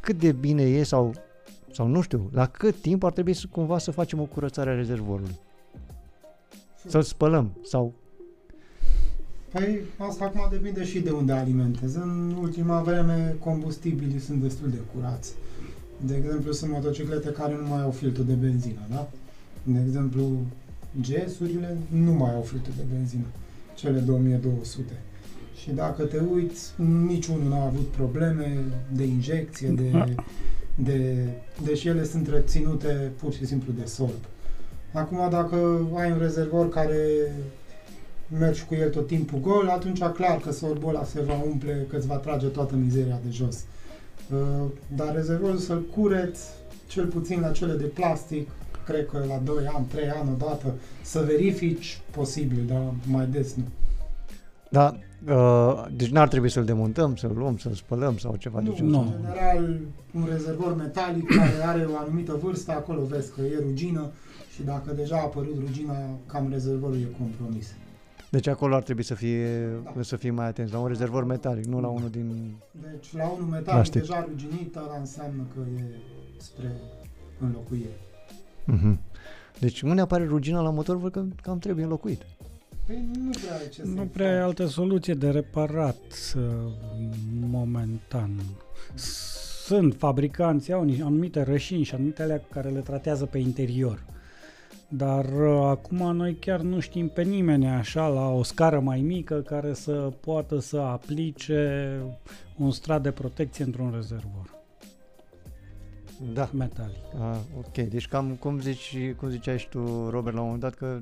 cât de bine e sau, sau nu știu, la cât timp ar trebui să, cumva să facem o curățare a rezervorului? Să-l spălăm sau... Păi asta acum depinde și de unde alimentezi. În ultima vreme combustibilii sunt destul de curați. De exemplu, sunt motociclete care nu mai au filtru de benzină, da? De exemplu, GS-urile nu mai au filtru de benzină, cele 2200. Și dacă te uiți, niciunul n-a avut probleme de injecție, de, (laughs) de, deși ele sunt reținute pur și simplu de solb. Acum, dacă ai un rezervor care mergi cu el tot timpul gol, atunci clar că sorbul ăla se va umple, că îți va trage toată mizeria de jos. Uh, Dar rezervorul să-l cureți, cel puțin la cele de plastic, cred că la 2 ani, 3 ani odată, să verifici, posibil, dar mai des nu. Da, uh, deci n-ar trebui să-l demontăm, să-l luăm, să-l spălăm sau ceva de Nu, genul nu. în general, un rezervor metalic (coughs) care are o anumită vârstă, acolo vezi că e rugină și dacă deja a apărut rugina, cam rezervorul e compromis. Deci acolo ar trebui să fie, Da. să fie mai atenți la un rezervor metalic, nu la unul din... Deci la unul metalic Plastic. deja ruginit, ăla înseamnă că e spre înlocuire. Mhm. Deci unde apare rugina la motor, văd că cam trebuie înlocuit. Păi nu prea ai ce Nu să prea ai faci. altă soluție de reparat uh, momentan. Sunt fabricanți, au niște anumite rășini și anumite alea care le tratează pe interior. Dar uh, acum noi chiar nu știm pe nimeni așa la o scară mai mică care să poată să aplice un strat de protecție într-un rezervor Da. metalic. Ah, ok, deci cam cum, zici, cum ziceai și tu, Robert, la un moment dat că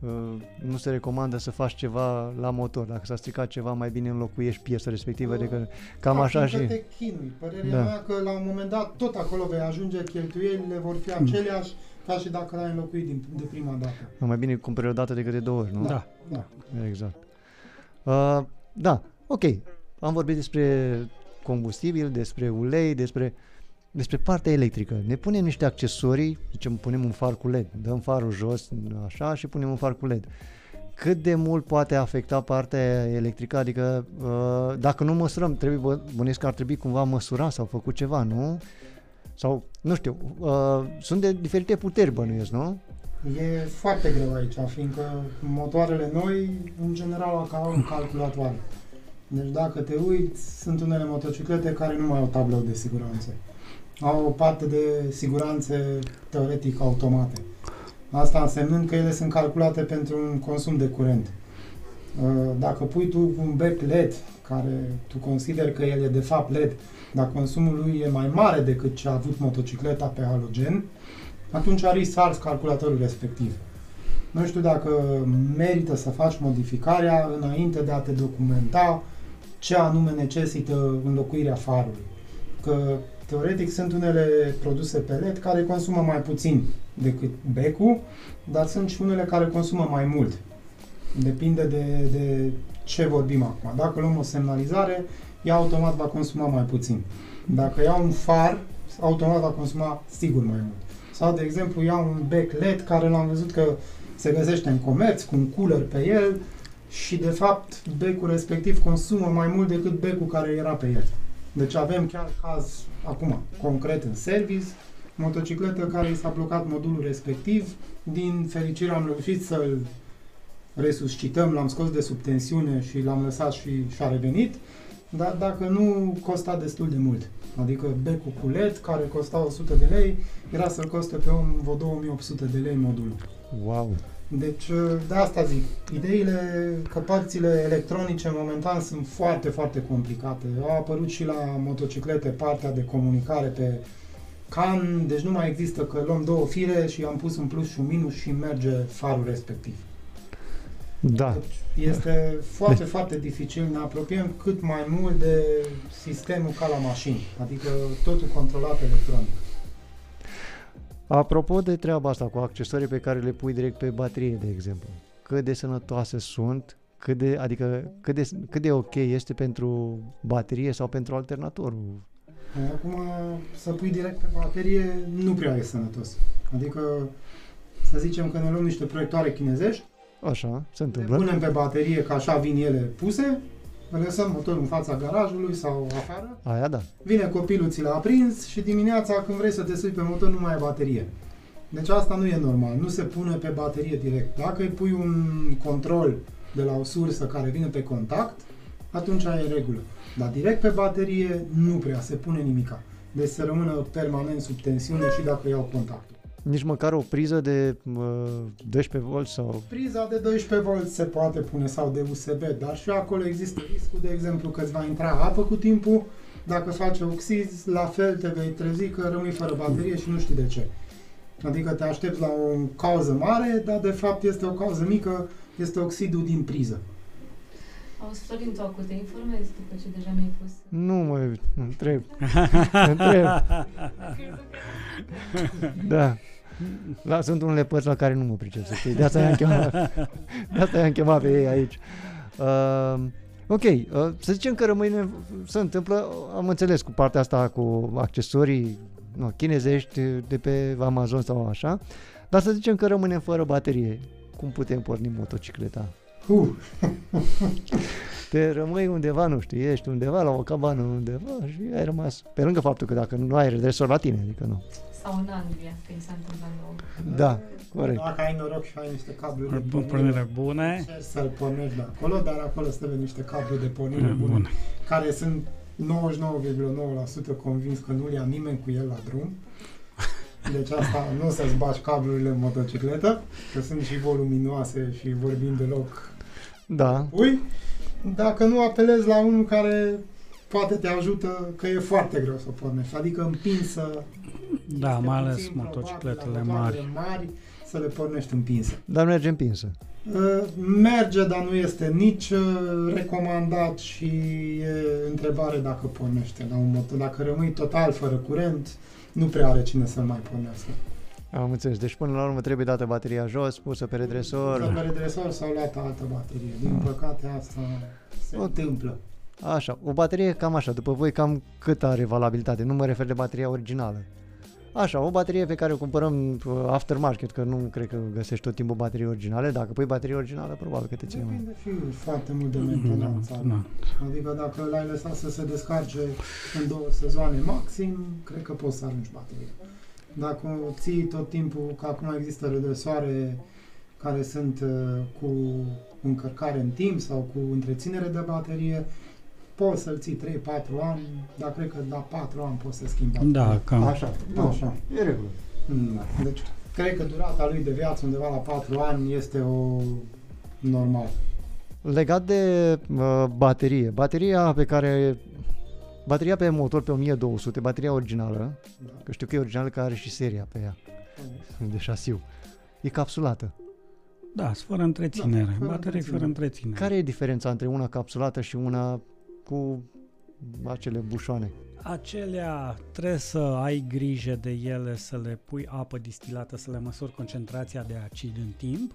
uh, nu se recomandă să faci ceva la motor. Dacă s-a stricat ceva, mai bine înlocuiești piesa respectivă decât... Cam Da, așa fiindcă și... te chinui. Părerea Da. mea că la un moment dat tot acolo vei ajunge, cheltuielile vor fi Mm. aceleași ca și dacă l-ai înlocuit din, de prima dată. Mai bine cumperi o dată decât de două ori, nu? Da. Da. Exact. Uh, da, ok. Am vorbit despre combustibil, despre ulei, despre, despre partea electrică. Ne punem niște accesorii, zicem, punem un far cu LED, dăm farul jos, așa, și punem un far cu LED. Cât de mult poate afecta partea electrică? Adică, uh, dacă nu măsurăm, trebuie, bă- bănuiesc că ar trebui cumva măsurat sau făcut ceva, nu? Sau, nu știu, uh, sunt de diferite puteri, bănuiesc, nu? E foarte greu aici, fiindcă motoarele noi, în general, au ca un calculatoare. Deci dacă te uiți, sunt unele motociclete care nu mai au tablou de siguranță. Au o parte de siguranțe teoretic automate. Asta însemnând că ele sunt calculate pentru un consum de curent. Uh, Dacă pui tu un bec LED, care tu consideri că el e de fapt LED, dar consumul lui e mai mare decât ce a avut motocicleta pe halogen, atunci risc să arzi calculatorul respectiv. Nu știu dacă merită să faci modificarea înainte de a te documenta ce anume necesită înlocuirea farului. Că teoretic sunt unele produse pe LED care consumă mai puțin decât becul, dar sunt și unele care consumă mai mult. Depinde de, de ce vorbim acum. Dacă luăm o semnalizare, ea automat va consuma mai puțin. Dacă iau un far, automat va consuma sigur mai mult. Sau, de exemplu, iau un bec LED care l-am văzut că se găsește în comerț cu un cooler pe el și de fapt becul respectiv consumă mai mult decât becul care era pe el. Deci avem chiar caz acum concret în service, motocicletă care i s-a blocat modulul respectiv, din fericire am reușit să-l resuscităm, l-am scos de sub tensiune și l-am lăsat și și-a revenit, dar dacă nu, costa destul de mult. Adică becul cu LED, care costa 100 de lei, era să-l coste pe om vreo 2800 de lei modulul. Wow! Deci, de asta zic, ideile că părțile electronice momentan sunt foarte, foarte complicate. Au apărut și la motociclete partea de comunicare pe CAN, deci nu mai există că luăm două fire și am pus un plus și un minus și merge farul respectiv. Da. Deci este foarte, foarte dificil. Ne apropiem cât mai mult de sistemul ca la mașini, adică totul controlat electronic. Apropo de treaba asta cu accesorii pe care le pui direct pe baterie, de exemplu, cât de sănătoase sunt, cât de, adică cât de, cât de ok este pentru baterie sau pentru alternatorul? Acum, să pui direct pe baterie nu prea e sănătos. Adică, să zicem că ne luăm niște proiectoare chinezești, Așa, se le întâmplă. punem pe baterie, că așa vin ele puse, lăsăm motorul în fața garajului sau afară, Aia da. vine copilul, ți l-a aprins și dimineața când vrei să te sui pe motor nu mai ai baterie. Deci asta nu e normal, nu se pune pe baterie direct. Dacă îi pui un control de la o sursă care vine pe contact, atunci e în regulă. Dar direct pe baterie nu prea se pune nimica. Deci să rămână permanent sub tensiune și dacă iau contactul. Nici măcar o priză de uh, 12 V sau... Priza de 12 V se poate pune sau de USB, dar și acolo există riscul, de exemplu, că îți va intra apă cu timpul, dacă faci oxiz, la fel te vei trezi că rămâi fără baterie și nu știi de ce. Adică te aștepți la o cauză mare, dar de fapt este o cauză mică, este oxidul din priză. Auzi, Florin, tu acum te informezi după ce deja mi-ai pus. Nu mă întreb. (laughs) întreb. Da. La, sunt unele părți la care nu mă pricep să știi. De asta i-am chemat, de asta i-am chemat pe ei aici. Uh, ok, uh, să zicem că rămâne, se întâmplă, am înțeles cu partea asta cu accesorii nu, chinezești de pe Amazon sau așa, dar să zicem că rămânem fără baterie. Cum putem porni motocicleta? Uh, Te rămâi undeva, nu știu, ești undeva la o cabană undeva și ai rămas. Pe lângă faptul că dacă nu ai redresor la tine, adică nu. Sau în Anglia, că i s-a întâmplat nouă. Da, corect. Dacă ai noroc și ai niște cabluri de Pornire pornire, bune. încerci să-l pornești de acolo, dar acolo să trebuie niște cabluri de pornire bune, Bun. care sunt 99,9% convins că nu ia nimeni cu el la drum. Deci asta nu să-ți bagi cablurile în motocicletă, că sunt și voluminoase și vorbim deloc Da, ui. Dacă nu apelezi la unul care poate te ajută, că e foarte greu să pornești. Adică împinsă Da, este mai ales puțin probabil motocicletele la motoarele mari. mari să le pornești împinsă. dar merge împinsă. Uh, Merge, dar nu este nici uh, recomandat și e întrebare dacă pornește la un motor. Dacă rămâi total fără curent, nu prea are cine să-l mai pornească. Am înțeles. Deci până la urmă trebuie dată bateria jos, pusă pe Sau redresor. pe redresor sau luat altă baterie. Din păcate asta se Ok. întâmplă. Așa, o baterie cam așa, după voi cam cât are valabilitate? Nu mă refer de bateria originală. Așa, o baterie pe care o cumpărăm uh, aftermarket, că nu cred că găsești tot timpul baterii originale. Dacă pui baterie originală, probabil că te ține mai. Depinde și foarte mult de Da, mentenanța. da. Adică dacă l-ai lăsat să se descarce în două sezoane maxim, cred că poți să arunci bateria. Dacă o ții tot timpul, că acum există redresoare care sunt uh, cu încărcare în timp sau cu întreținere de baterie, poți să-l ții 3-4 ani, dar cred că la 4 ani poți să schimbi bateria. Da, cam. Așa, Așa. e regulă. Da. Deci, cred că durata lui de viață undeva la 4 ani este o normal. Legat de uh, baterie, bateria pe care bateria pe motor pe 1200, bateria originală, Da. că știu că e originală că are și seria pe ea, de șasiu. E capsulată. Da, sunt fără întreținere. Da, fără Baterii fără întreținere. Care e diferența între una capsulată și una cu acele bușoane? Acelea trebuie să ai grijă de ele, să le pui apă distilată, să le măsori concentrația de acid în timp,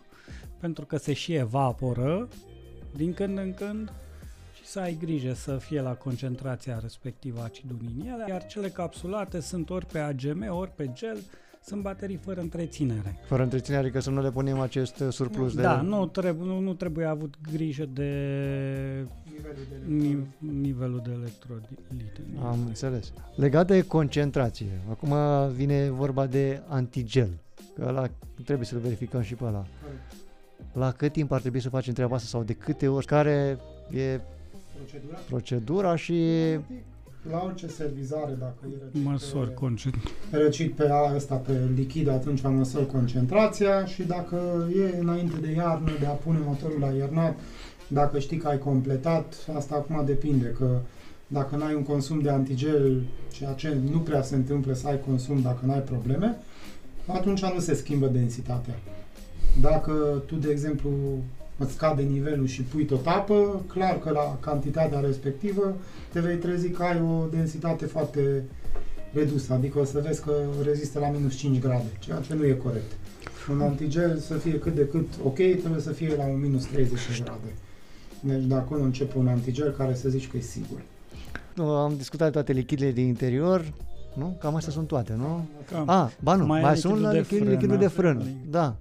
pentru că se și evaporă din când în când și să ai grijă să fie la concentrația respectivă acidul din ele, iar cele capsulate sunt ori pe AGM, ori pe gel, Sunt baterii fără întreținere. Fără întreținere, adică să nu le punem acest uh, surplus de... Da, nu, trebuie, nu, nu trebuie avut grijă de Nivelul de ni, nivelul de electrolite. Am înțeles. Legat de concentrație, acum vine vorba de antigel, că ăla trebuie să-l verificăm și pe ăla. La cât timp ar trebui să facem treaba asta sau de câte ori, care e Procedura? procedura și La orice servizare, dacă e răcit Măsori pe, concent. răcit pe a, ăsta, pe lichid, atunci măsori concentrația și dacă e înainte de iarnă, de a pune motorul la iernat, dacă știi că ai completat, asta acum depinde, că dacă n-ai un consum de antigel, ceea ce nu prea se întâmplă să ai consum dacă n-ai probleme, atunci nu se schimbă densitatea. Dacă tu, de exemplu, îți scade nivelul și pui tot apă, clar că la cantitatea respectivă te vei trezi că ai o densitate foarte redusă, adică o să vezi că rezistă la minus 5 grade, ceea ce nu e corect. Un antigel să fie cât de cât ok, trebuie să fie la un minus 30 grade. Deci de acolo începe un antigel care să zici că e sigur. nu, am discutat toate lichidele din interior, nu? Cam astea sunt toate, nu? Cam. Ah, ba nu, Mai mai, e sunt lichidul de lichid, frână, lichidul de frână. asta. Da.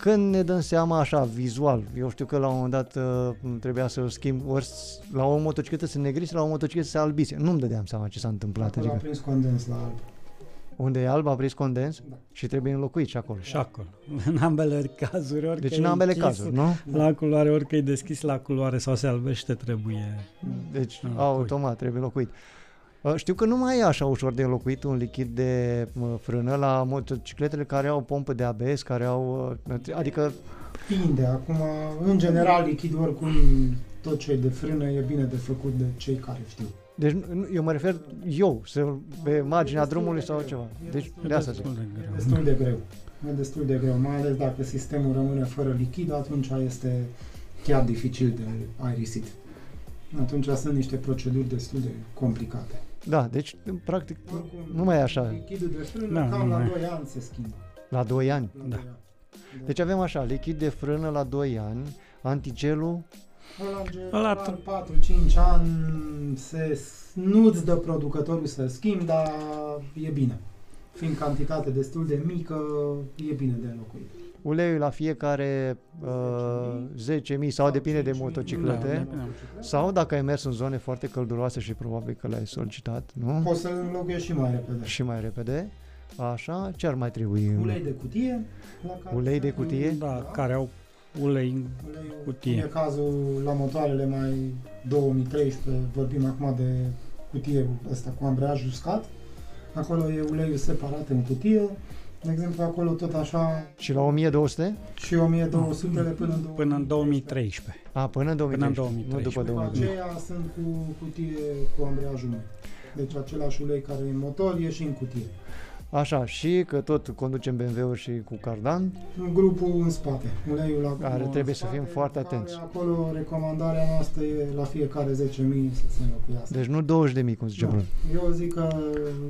Când ne dăm seama așa, vizual, eu știu că la un moment dat uh, trebuia să schimb, ori s- la o motocicletă se negrise, la o motocicletă se albise. Nu-mi dădeam seama ce s-a întâmplat. Acolo a Adică, prins condens la alb. unde e alb a prins condens Da. și trebuie înlocuit și acolo. Și acolo. (laughs) În ambele cazuri, orică Deci e în ambele închis cazuri, nu? La culoare, orică e deschis la culoare sau se albește, trebuie. Deci Înlocuit. automat trebuie înlocuit. Uh, Știu că nu mai e așa ușor de înlocuit un lichid de mă, frână la motocicletele care au pompă de ABS, care au, uh, adică Depinde. Acum, în general, lichid oricum tot ce e de frână e bine de făcut de cei care știu. Deci nu- eu mă refer eu, să, pe marginea destul drumului de sau greu. ceva. E Deci destul de asta zic. Destul de E greu. destul de greu. E destul de greu, mai ales dacă sistemul rămâne fără lichid, atunci este chiar dificil de aerisit. Atunci sunt niște proceduri destul de complicate. Da, deci practic Oricum, nu mai e așa. Lichidul de frână Da, cam nu la mai- 2 ani se schimbă. La 2 ani. La Da. doi ani. Deci avem așa, lichid de frână la 2 ani, antigelul, Ăla, în Ăla general, 4-5 ani se, nu-ți dă producătorul să schimbi, dar e bine. Fiind cantitate destul de mică, e bine de înlocuit. Uleiul la fiecare uh, 10.000 sau depinde de 5.000, motociclete. Da, da. Sau dacă ai mers în zone foarte călduroase și probabil că le-ai solicitat, nu? Poți să înlocuiești și mai repede. Și mai repede. Așa, ce ar mai trebui? Ulei de cutie. La care Ulei de se- cutie? Da, care au ulei în Uleiul, Cutie. Cum e cazul la motoarele mai 2013, vorbim acum de cutie ăsta cu ambreiaj uscat. Acolo e uleiul separat în cutie. De exemplu, acolo tot așa Și la 1200? și 1200 până în 2013. până în 2013. A, până în 2013, Până în nu după 2013. După 2013. aceea sunt cu cutie cu ambreiajul meu. Deci același ulei care e în motor e și în cutie. Așa, și că tot conducem BMW-uri și cu cardan, În grupul în spate. Uleiul la Care în trebuie să spate, fim foarte care atenți. Acolo recomandarea noastră e la fiecare 10.000 să se înlocuiască. deci nu 20.000, cum zice Da. Bruno. Eu zic că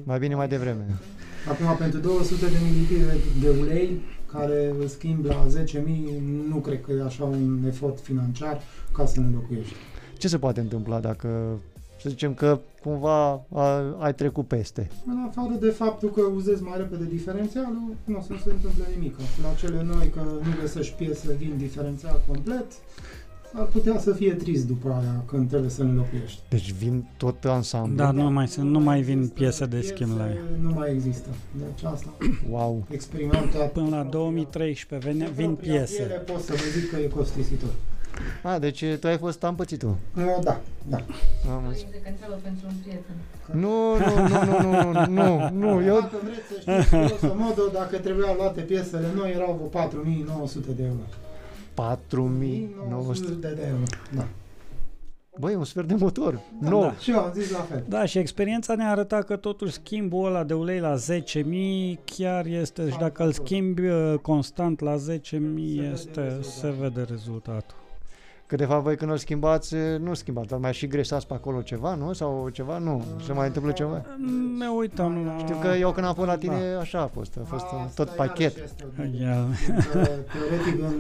Mai bine mai devreme. Acum pentru 200 de mililitri de ulei care îl schimb la 10.000 nu cred că e așa un efort financiar ca să ne înlocuiești. Ce se poate întâmpla dacă, să zicem că cumva a, ai trecut peste? În afară de faptul că uzezi mai repede diferențialul, nu o să se întâmple nimic. La cele noi că nu găsești piese, vin diferențial complet, ar putea să fie trist după aia când trebuie să ne înlocuiești. Deci vin tot ansamblu. Da, nu mai sunt, nu mai vin există piese de schimb la ea. Nu mai există. Deci asta, Wow. experimentat. Până la 2013 vine, vin Propria piele, piese. pot să vă zic că e costisitor. A, deci tu ai fost ampățitul. Nu, da, da. Am înțeles. Zice că întreabă pentru un prieten. Nu, nu, nu, nu, nu, nu, nu, eu... Dacă vreți să știți, grosomodo, dacă trebuiau luate piesele noi, erau vreo 4900 de euro. 4900. de euro. Da. Băi, un sfert de motor. Da, nou. da. Și eu am zis la fel. Da, și experiența ne-a arătat că totuși schimbul ăla de ulei la 10.000 chiar este, și dacă îl schimbi uh, constant la 10.000 este, rezultatul. se vede rezultatul. Că de fapt voi când îl schimbați, nu schimbați, dar mai și gresați pe acolo ceva, nu? Sau ceva? Nu. Se mai întâmplă ceva? Ne uităm la... Știu că eu când am fost la tine, așa a fost. A fost Asta tot pachet. iarăși este o problemă. Ia. Că, Teoretic, în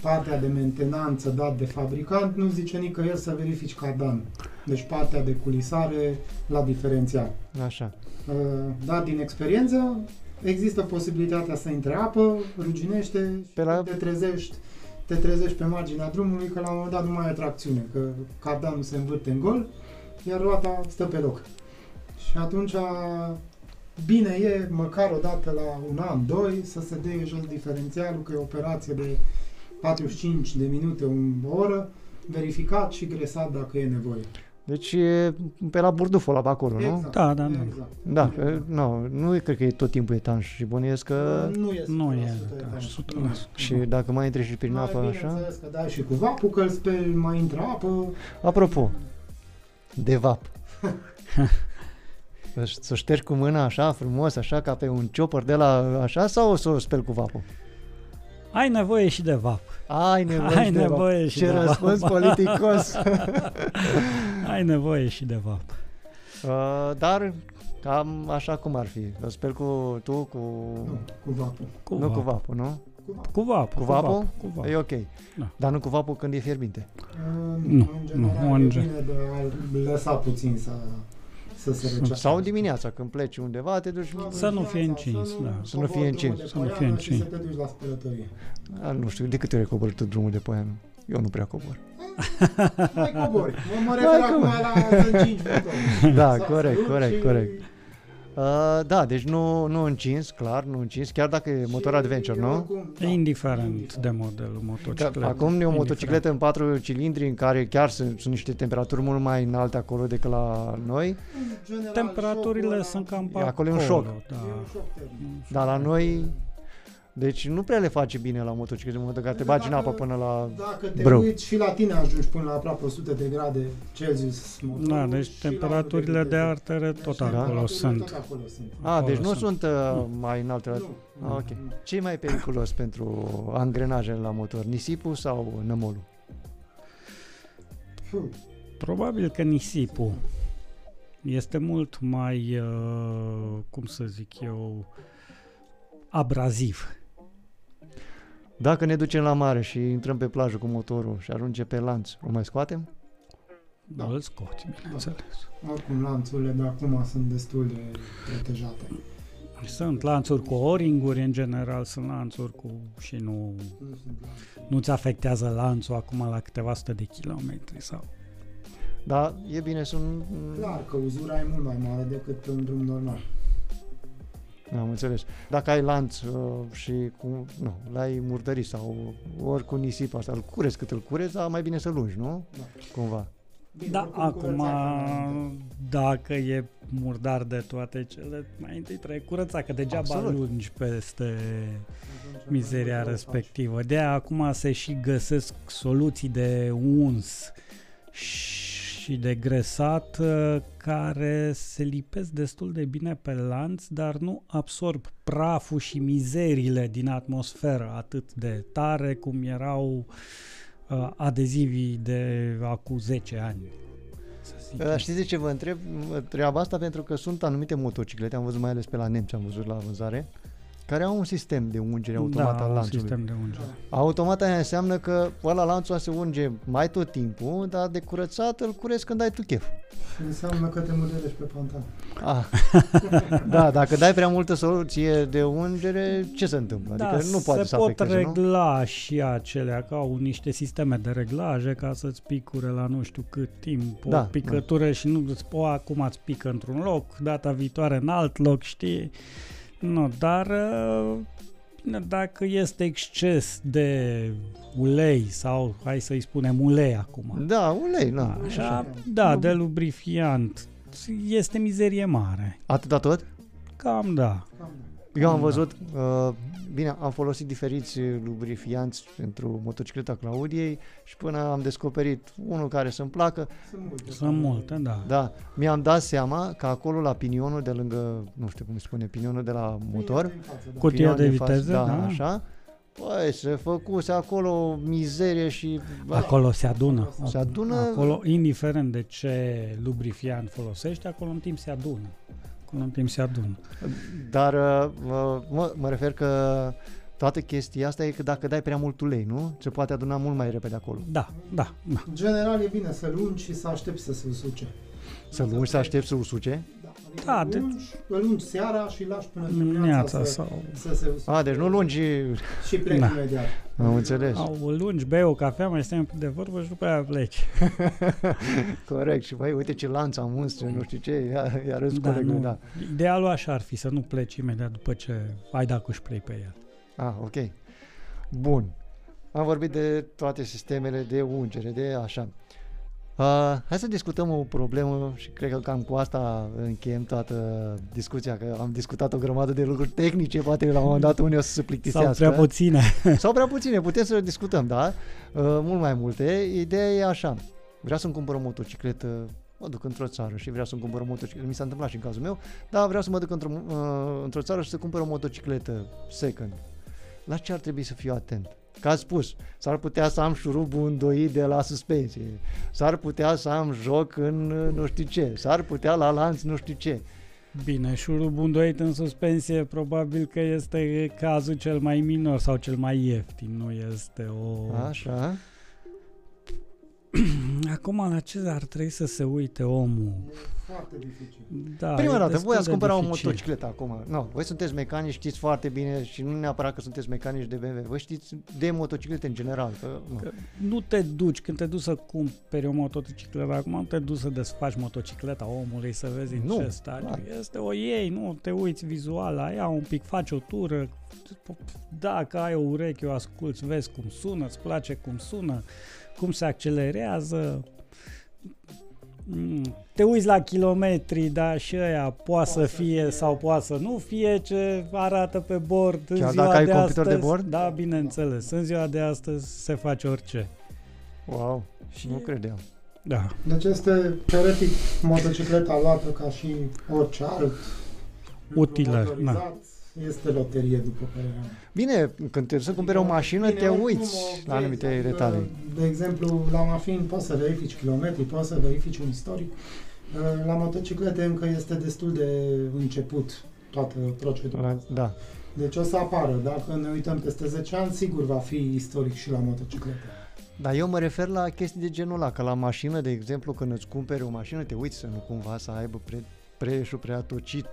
partea de mentenanță dat de fabricant, nu zice nicăieri să verifici cardan. Deci partea de culisare la diferențial. Așa. Uh, Dar din experiență, există posibilitatea să intre apă, ruginește și Pe la- te trezești te trezești pe marginea drumului că la un moment dat nu mai ai tracțiune, că cardanul se învârte în gol, iar roata stă pe loc. Și atunci bine e măcar o dată la un an, doi, să se dea jos diferențialul, că e o operație de 45 de minute, o oră, verificat și gresat dacă e nevoie. Deci e pe la burduful ăla pe acolo, nu? Exact. Da, da, da. Exact. Da, e, nu, nu cred că e tot timpul etanș și bănuiesc că... nu e, Nu 100% e, da, etanș. 100%. Și dacă mai intri și prin Mai apă așa... bineînțeles că dai și cu vapul, că îl speli, mai intră apă. Apropo, de vap. Să- (laughs) Să ștergi cu mâna așa, frumos, așa, ca pe un ciopăr de la așa, sau o să o speli cu vapul? Ai nevoie și de vap. Ai nevoie Ai și de nevoie vap. și Ce de răspuns vap. politicos. (laughs) Ai nevoie și de vap. uh, dar cam așa cum ar fi. O speli cu tu, cu... Nu, cu vapul. Cu nu vap. cu vapul, nu? Cu vapul. Cu vap. Cu vapul? Cu vap. E ok. Da. Dar nu cu vapul când e fierbinte. Uh, Nu, în general, nu, în e gen- bine de a lăsa puțin să, să se răcească. Sau dimineața, când pleci undeva, te duci... Să nu fie Dimineața, încins, să nu da. Să nu fie cobori încins. drumul de Să nu fie poiană încins. Și să te duci la spălătorie. A, nu știu, de câte ori ai coborât tu drumul de poiană? Eu nu prea cobor. Mai cobori. Mă, mă refer acum la sunt 5 motori. Da, S-a corect, sărut corect, și- corect. Uh, da, deci nu, nu încins, clar, nu încins, chiar dacă e motor și adventure, nu? oricum, E da, indiferent de modelul Da, motocicletă. acum e o Indiferent. motocicletă în patru cilindri în care chiar sunt, sunt niște temperaturi mult mai înalte acolo decât la noi, În general, Temperaturile șocul ăla sunt cam pe E acolo e un șoc. E Da. un șoc termic. dar la noi, deci nu prea le face bine la motocicletă, în momentul în care te bagi în apă până la... Dacă te Brâu. uiți și la tine ajungi până la aproape 100 de grade Celsius motorul, Da, deci și la temperaturile alte de viteze. artere Deci tot temperaturile acolo sunt. Tot acolo sunt. A, Acolo deci nu sunt. sunt uh, mai înalte. La... Nu, Ah, ok. nu. Ce e mai periculos pentru angrenajele la motor, nisipul sau nămolul? Puh, Probabil că nisipul este mult mai, uh, cum să zic eu, abraziv. Dacă ne ducem la mare și intrăm pe plajă cu motorul și ajunge pe lanț, o mai scoatem? Da. Da. Îl scoți, bineînțeles. Oricum, lanțurile de acum sunt destul de protejate. Sunt lanțuri cu o-ringuri, în general sunt lanțuri cu și nu, Nu sunt lanțuri. nu-ți afectează lanțul acum la câteva sute de kilometri sau... Dar e bine să nu... Clar că uzura e mult mai mare decât pe un drum normal. Am înțeles. Dacă ai lanț uh, și cu, nu, l-ai murdărit sau ori cu nisip asta, îl curezi cât îl curezi, dar mai bine să lungi, nu? Da. Cumva. Bine, Da, oricum acum, curățați înainte. dacă e murdar de toate cele, mai întâi trebuie curățat, că degeaba Absolut. lungi peste Atunci, mizeria nu o faci. respectivă. De aia acum se și găsesc soluții de uns și de gresat uh, care se lipesc destul de bine pe lanț, dar nu absorb praful și mizerile din atmosferă atât de tare cum erau uh, adezivii de acum 10 ani. Să zicem. Uh, Știți de ce vă întreb Mă treaba asta? Pentru că sunt anumite motociclete, am văzut mai ales pe la nemți, am văzut la vânzare, care au un sistem de ungere automat da, al un lanțului. sistem de ungere. Automat aia înseamnă că ăla lanțul se unge mai tot timpul, dar de curățat îl curezi când ai tu chef. Și înseamnă că te mădelești pe pantalon. Ah. (laughs) da, dacă dai prea multă soluție de ungere, ce se întâmplă? Adică nu poate Da, se să pot afecteze, nu? regla și acelea, că au niște sisteme de reglaje ca să-ți picure la nu știu cât timp o Da, picătură și nu îți o, acum îți pică într-un loc, data viitoare în alt loc, știi? Nu, dar uh, bine, dacă este exces de ulei sau hai să-i spunem ulei acum, Da, ulei, na. așa, da, de lubrifiant, este mizerie mare. Atâta tot? Cam da. Cam, Eu am Da. văzut, uh, bine, am folosit diferiți lubrifianți pentru motocicleta Claudiei și până am descoperit unul care să-mi placă, Sunt multe. Sunt multe, da. da, mi-am dat seama că acolo la pinionul de lângă, nu știu cum se spune, pinionul de la motor, Bine, din față, da. Cutia pinion de din față, viteză, da, da. așa, Băi, se făcuse acolo mizerie și... Acolo se adună. Se adună- Acolo, indiferent de ce lubrifiant folosești, acolo în timp se adună. Acolo în timp se adună. Dar uh, mă, mă refer că toată chestia asta e că dacă dai prea mult ulei, nu? Se poate aduna mult mai repede acolo. Da, da, da. În general e bine să lungi și să aștepți să se usuce. Să nu să aștept să usuce? Da, adică Da, îl de- ungi, îl ungi seara și îl lași până dimineața Dimineața să, sau... să se usuce. A, deci nu lungi, Și plec Da. imediat. am înțeles. Au lungi, bei o cafea, mai stai un pic de vorbă și după aia pleci. (laughs) Corect. Și băi, uite ce lanț am uns, ce nu știu ce, ia, ia râs Da, colegul, nu. da. Idealul așa ar fi, să nu pleci imediat după ce ai dat cu spray pe el. Ah, ok. Bun. Am vorbit de toate sistemele de ungere, de așa. Uh, hai să discutăm o problemă și cred că cam cu asta încheiem toată discuția, că am discutat o grămadă de lucruri tehnice, poate la un moment dat unii o să se plictisească. Sau prea puține. (laughs) Sau prea puține, putem să discutăm, da? Uh, mult mai multe. Ideea e așa. Vreau să-mi cumpăr o motocicletă, mă duc într-o țară și vreau să-mi cumpăr o motocicletă. Mi s-a întâmplat și în cazul meu, dar vreau să mă duc într-o, uh, într-o țară și să cumpăr o motocicletă second. La ce ar trebui să fiu atent? Ca ați spus, s-ar putea să am șurubul îndoit de la suspensie, s-ar putea să am joc în uh, nu știu ce, s-ar putea la lanț nu știu ce. Bine, șurubul îndoit în suspensie probabil că este cazul cel mai minor sau cel mai ieftin, nu este o... Așa. Acum la ce ar trebui să se uite omul? E foarte dificil. Da, Prima e dată, destul voi ați de cumpărat o dificil. motocicletă acum. Nu, voi sunteți mecanici, știți foarte bine și nu neapărat că sunteți mecanici de BMW. Voi știți de motociclete în general. Că, nu. Că nu te duci, când te duci să cumperi o motocicletă, acum nu te duci să desfaci motocicleta omului, să vezi în Nu, ce stadiu. clar. Este o iei, nu, te uiți vizual la ea un pic, faci o tură, dacă ai o ureche, o asculți, vezi cum sună, îți place cum sună, cum se accelerează, Mm, te uiți la kilometri, da, și ăia poate să fie sau poate să nu fie ce arată pe bord în Chiar ziua dacă ai de computer de astăzi. bord? Da, bineînțeles. În ziua de astăzi se face orice. Wow, Și nu credeam. Da. Deci este teoretic motocicleta luată ca și orice alt lucru Utilă, motorizat, Este loterie, după părerea mea. Bine, când te să cumperi o mașină, Bine, te oricum uiți o la vezi, anumite adică, detalii. De exemplu, la mașini poți să verifici kilometri, poți să verifici un istoric. Uh, La motociclete încă este destul de început toată procedura. La, da. Deci o să apară. Dacă ne uităm peste 10 ani, sigur va fi istoric și la motociclete. Dar eu mă refer la chestii de genul ăla, că la mașină, de exemplu, când îți cumperi o mașină, te uiți să nu cumva să aibă pre, preșul prea tocit,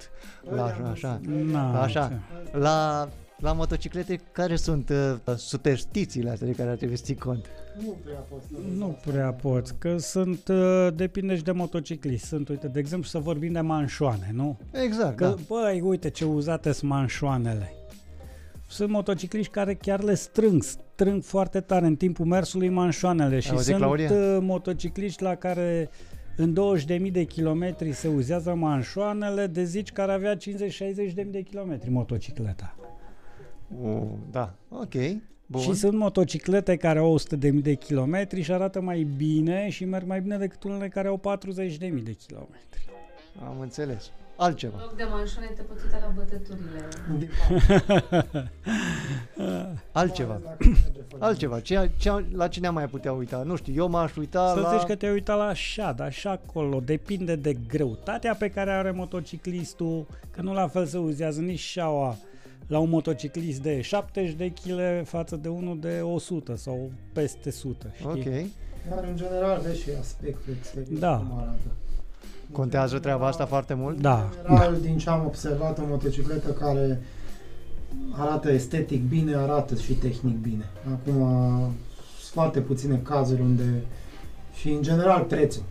la, așa. Na, Așa. ce- La, la motociclete, care sunt uh, superstițiile astea de care ar trebui să ții cont? Nu prea poți să Nu prea poți, că sunt, uh, depinde și de motociclist. Sunt, uite, de exemplu, să vorbim de manșoane, nu? Exact, Că, da. băi, uite ce uzate sunt manșoanele. Sunt motocicliști care chiar le strâng, strâng foarte tare în timpul mersului manșoanele și auzit, sunt Claudia? uh, motocicliști la care în 20.000 de kilometri se uzează manșoanele de zici care avea 50-60.000 de kilometri motocicleta. Uh, da, ok. Bun. Și sunt motociclete care au 100.000 de kilometri și arată mai bine și merg mai bine decât unele care au 40.000 de kilometri. Am înțeles. În Altceva. loc de manșone te poți uita la bătăturile. Din (laughs) Altceva. Altceva. Ce, ce, la cine am mai putea uita? Nu știu, eu m-aș uita Să la... zici că te-ai uitat la așa, dar și acolo depinde de greutatea pe care are motociclistul, că nu la fel se uzează nici șaua la un motociclist de 70 de kg față de unul de 100 sau peste 100, știi? Ok. Dar în general vezi și aspectul exterior Da. cum arată. Contează În treaba asta general- foarte mult? Da. În general, din ce am observat, o motocicletă care arată estetic bine, arată și tehnic bine. Acum, sunt foarte puține cazuri unde... Și, în general, prețul.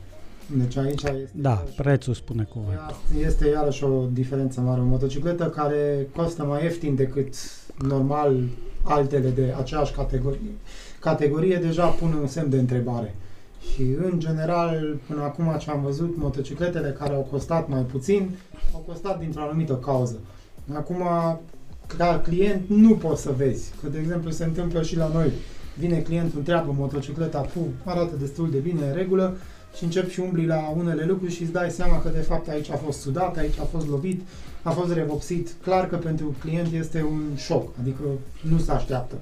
Deci aici este... Da, iarăși- prețul spune cuvântul. Este iarăși o diferență mare. O motocicletă care costă mai ieftin decât normal altele de aceeași categorie, categorie deja pune un semn de întrebare. Și în general, până acum ce am văzut, motocicletele care au costat mai puțin, au costat dintr-o anumită cauză. Acum, ca client, nu poți să vezi. Că, de exemplu, se întâmplă și la noi. Vine clientul, întreabă motocicleta, pu, arată destul de bine, în regulă, și începi și umbli la unele lucruri și îți dai seama că de fapt aici a fost sudat, aici a fost lovit, a fost revopsit. Clar că pentru client este un șoc, adică nu se așteaptă.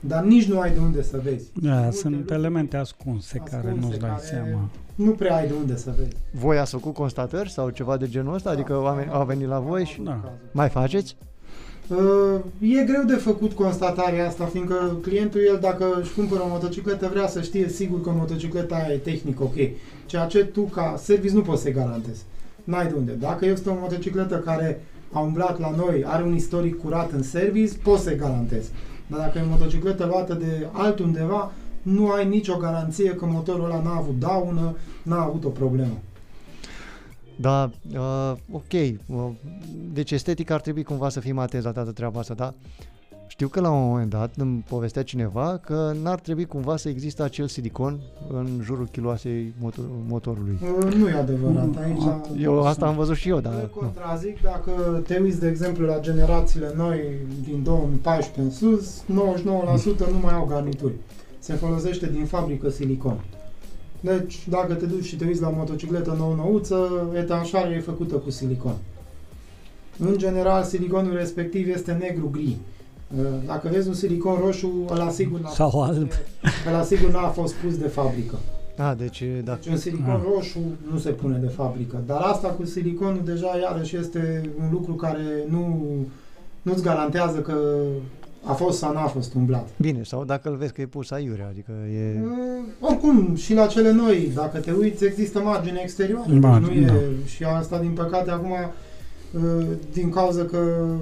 Dar nici nu ai de unde să vezi. Da, Multe sunt lucruri elemente ascunse, care ascunse, nu-ți dai care seama. Nu prea ai de unde să vezi. Voi ați făcut constatări sau ceva de genul ăsta? Adică Da, oameni au venit la voi și... Da. Mai faceți? Uh, E greu de făcut constatarea asta, fiindcă clientul, el dacă își cumpără o motocicletă, vrea să știe sigur că motocicleta aia e tehnic ok. Ceea ce tu, ca service, nu poți să garantezi. N-ai de unde. Dacă este o motocicletă care a umblat la noi, are un istoric curat în service, poți să-i garantezi. Dar dacă e o motocicletă luată de altundeva, nu ai nicio garanție că motorul ăla n-a avut daună, n-a avut o problemă. Da, uh, ok. Uh, deci estetic ar trebui cumva să fim atenți la toată treaba asta, dar știu că la un moment dat îmi povestea cineva că n-ar trebui cumva să existe acel silicon în jurul chiloasei motor, motorului. Uh, Nu e adevărat. Aici Eu asta am văzut și eu, dar... Îl nu. contrazic dacă te uiți, de exemplu, la generațiile noi din 2014 în sus, 99% nu mai au garnituri. Se folosește din fabrică silicon. Deci, dacă te duci și te uiți la o motocicletă nou-nouță, etanșarea e făcută cu silicon. În general, siliconul respectiv este negru-gri. Uh, Dacă vezi un silicon roșu, ăla sigur n-a, Sau alb. ăla sigur n-a fost pus de fabrică. A, deci, da. Deci un silicon Ah. roșu nu se pune de fabrică. Dar asta cu siliconul deja iarăși este un lucru care nu, nu-ți garantează că a fost sau n-a fost umblat. Bine, sau dacă îl vezi că e pus aiurea, adică e... Mm, Oricum, și la cele noi, dacă te uiți, există margine exterioare. Margine, nu e, da. Și asta, din păcate, acum, uh, din cauza că uh,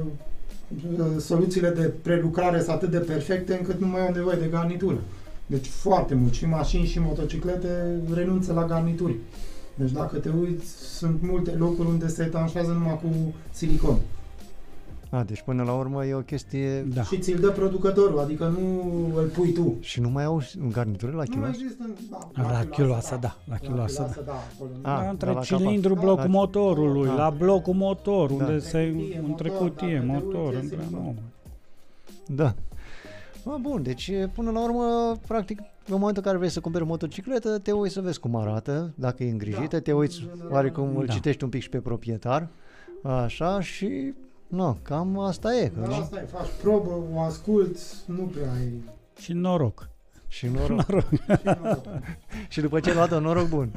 soluțiile de prelucrare sunt atât de perfecte încât nu mai au nevoie de garnitură. Deci foarte mult. Și mașini și motociclete renunță la garnituri. Deci dacă te uiți, sunt multe locuri unde se etanșează numai cu silicon. A, deci până la urmă e o chestie... Da. Și ți-l dă producătorul, adică nu îl pui tu. Și nu mai au garnituri la Nu chiloasă? există, da, La chiloasă, da, la chiloasă, chiloasă, da. acolo nu. Ah, Da, da, între la cilindru, capac. blocul Da. motorului, Ah. la blocul motor, unde Da. se... Între cutie, între motor, cutie, dacă te motor, uiți, între... silicon. Nu. Da. A, bun, deci până la urmă, practic, în momentul în care vrei să cumperi o motocicletă, te uiți să vezi cum arată, dacă e îngrijită, Da, te uiți în general, oarecum îl da. citești un pic și pe proprietar, așa, și, nu, cam asta e. Dar Că, asta e, faci probă, o asculti, nu prea ai... Și noroc. și noroc. și (laughs) noroc. (laughs) și după ce ai luat-o, noroc bun.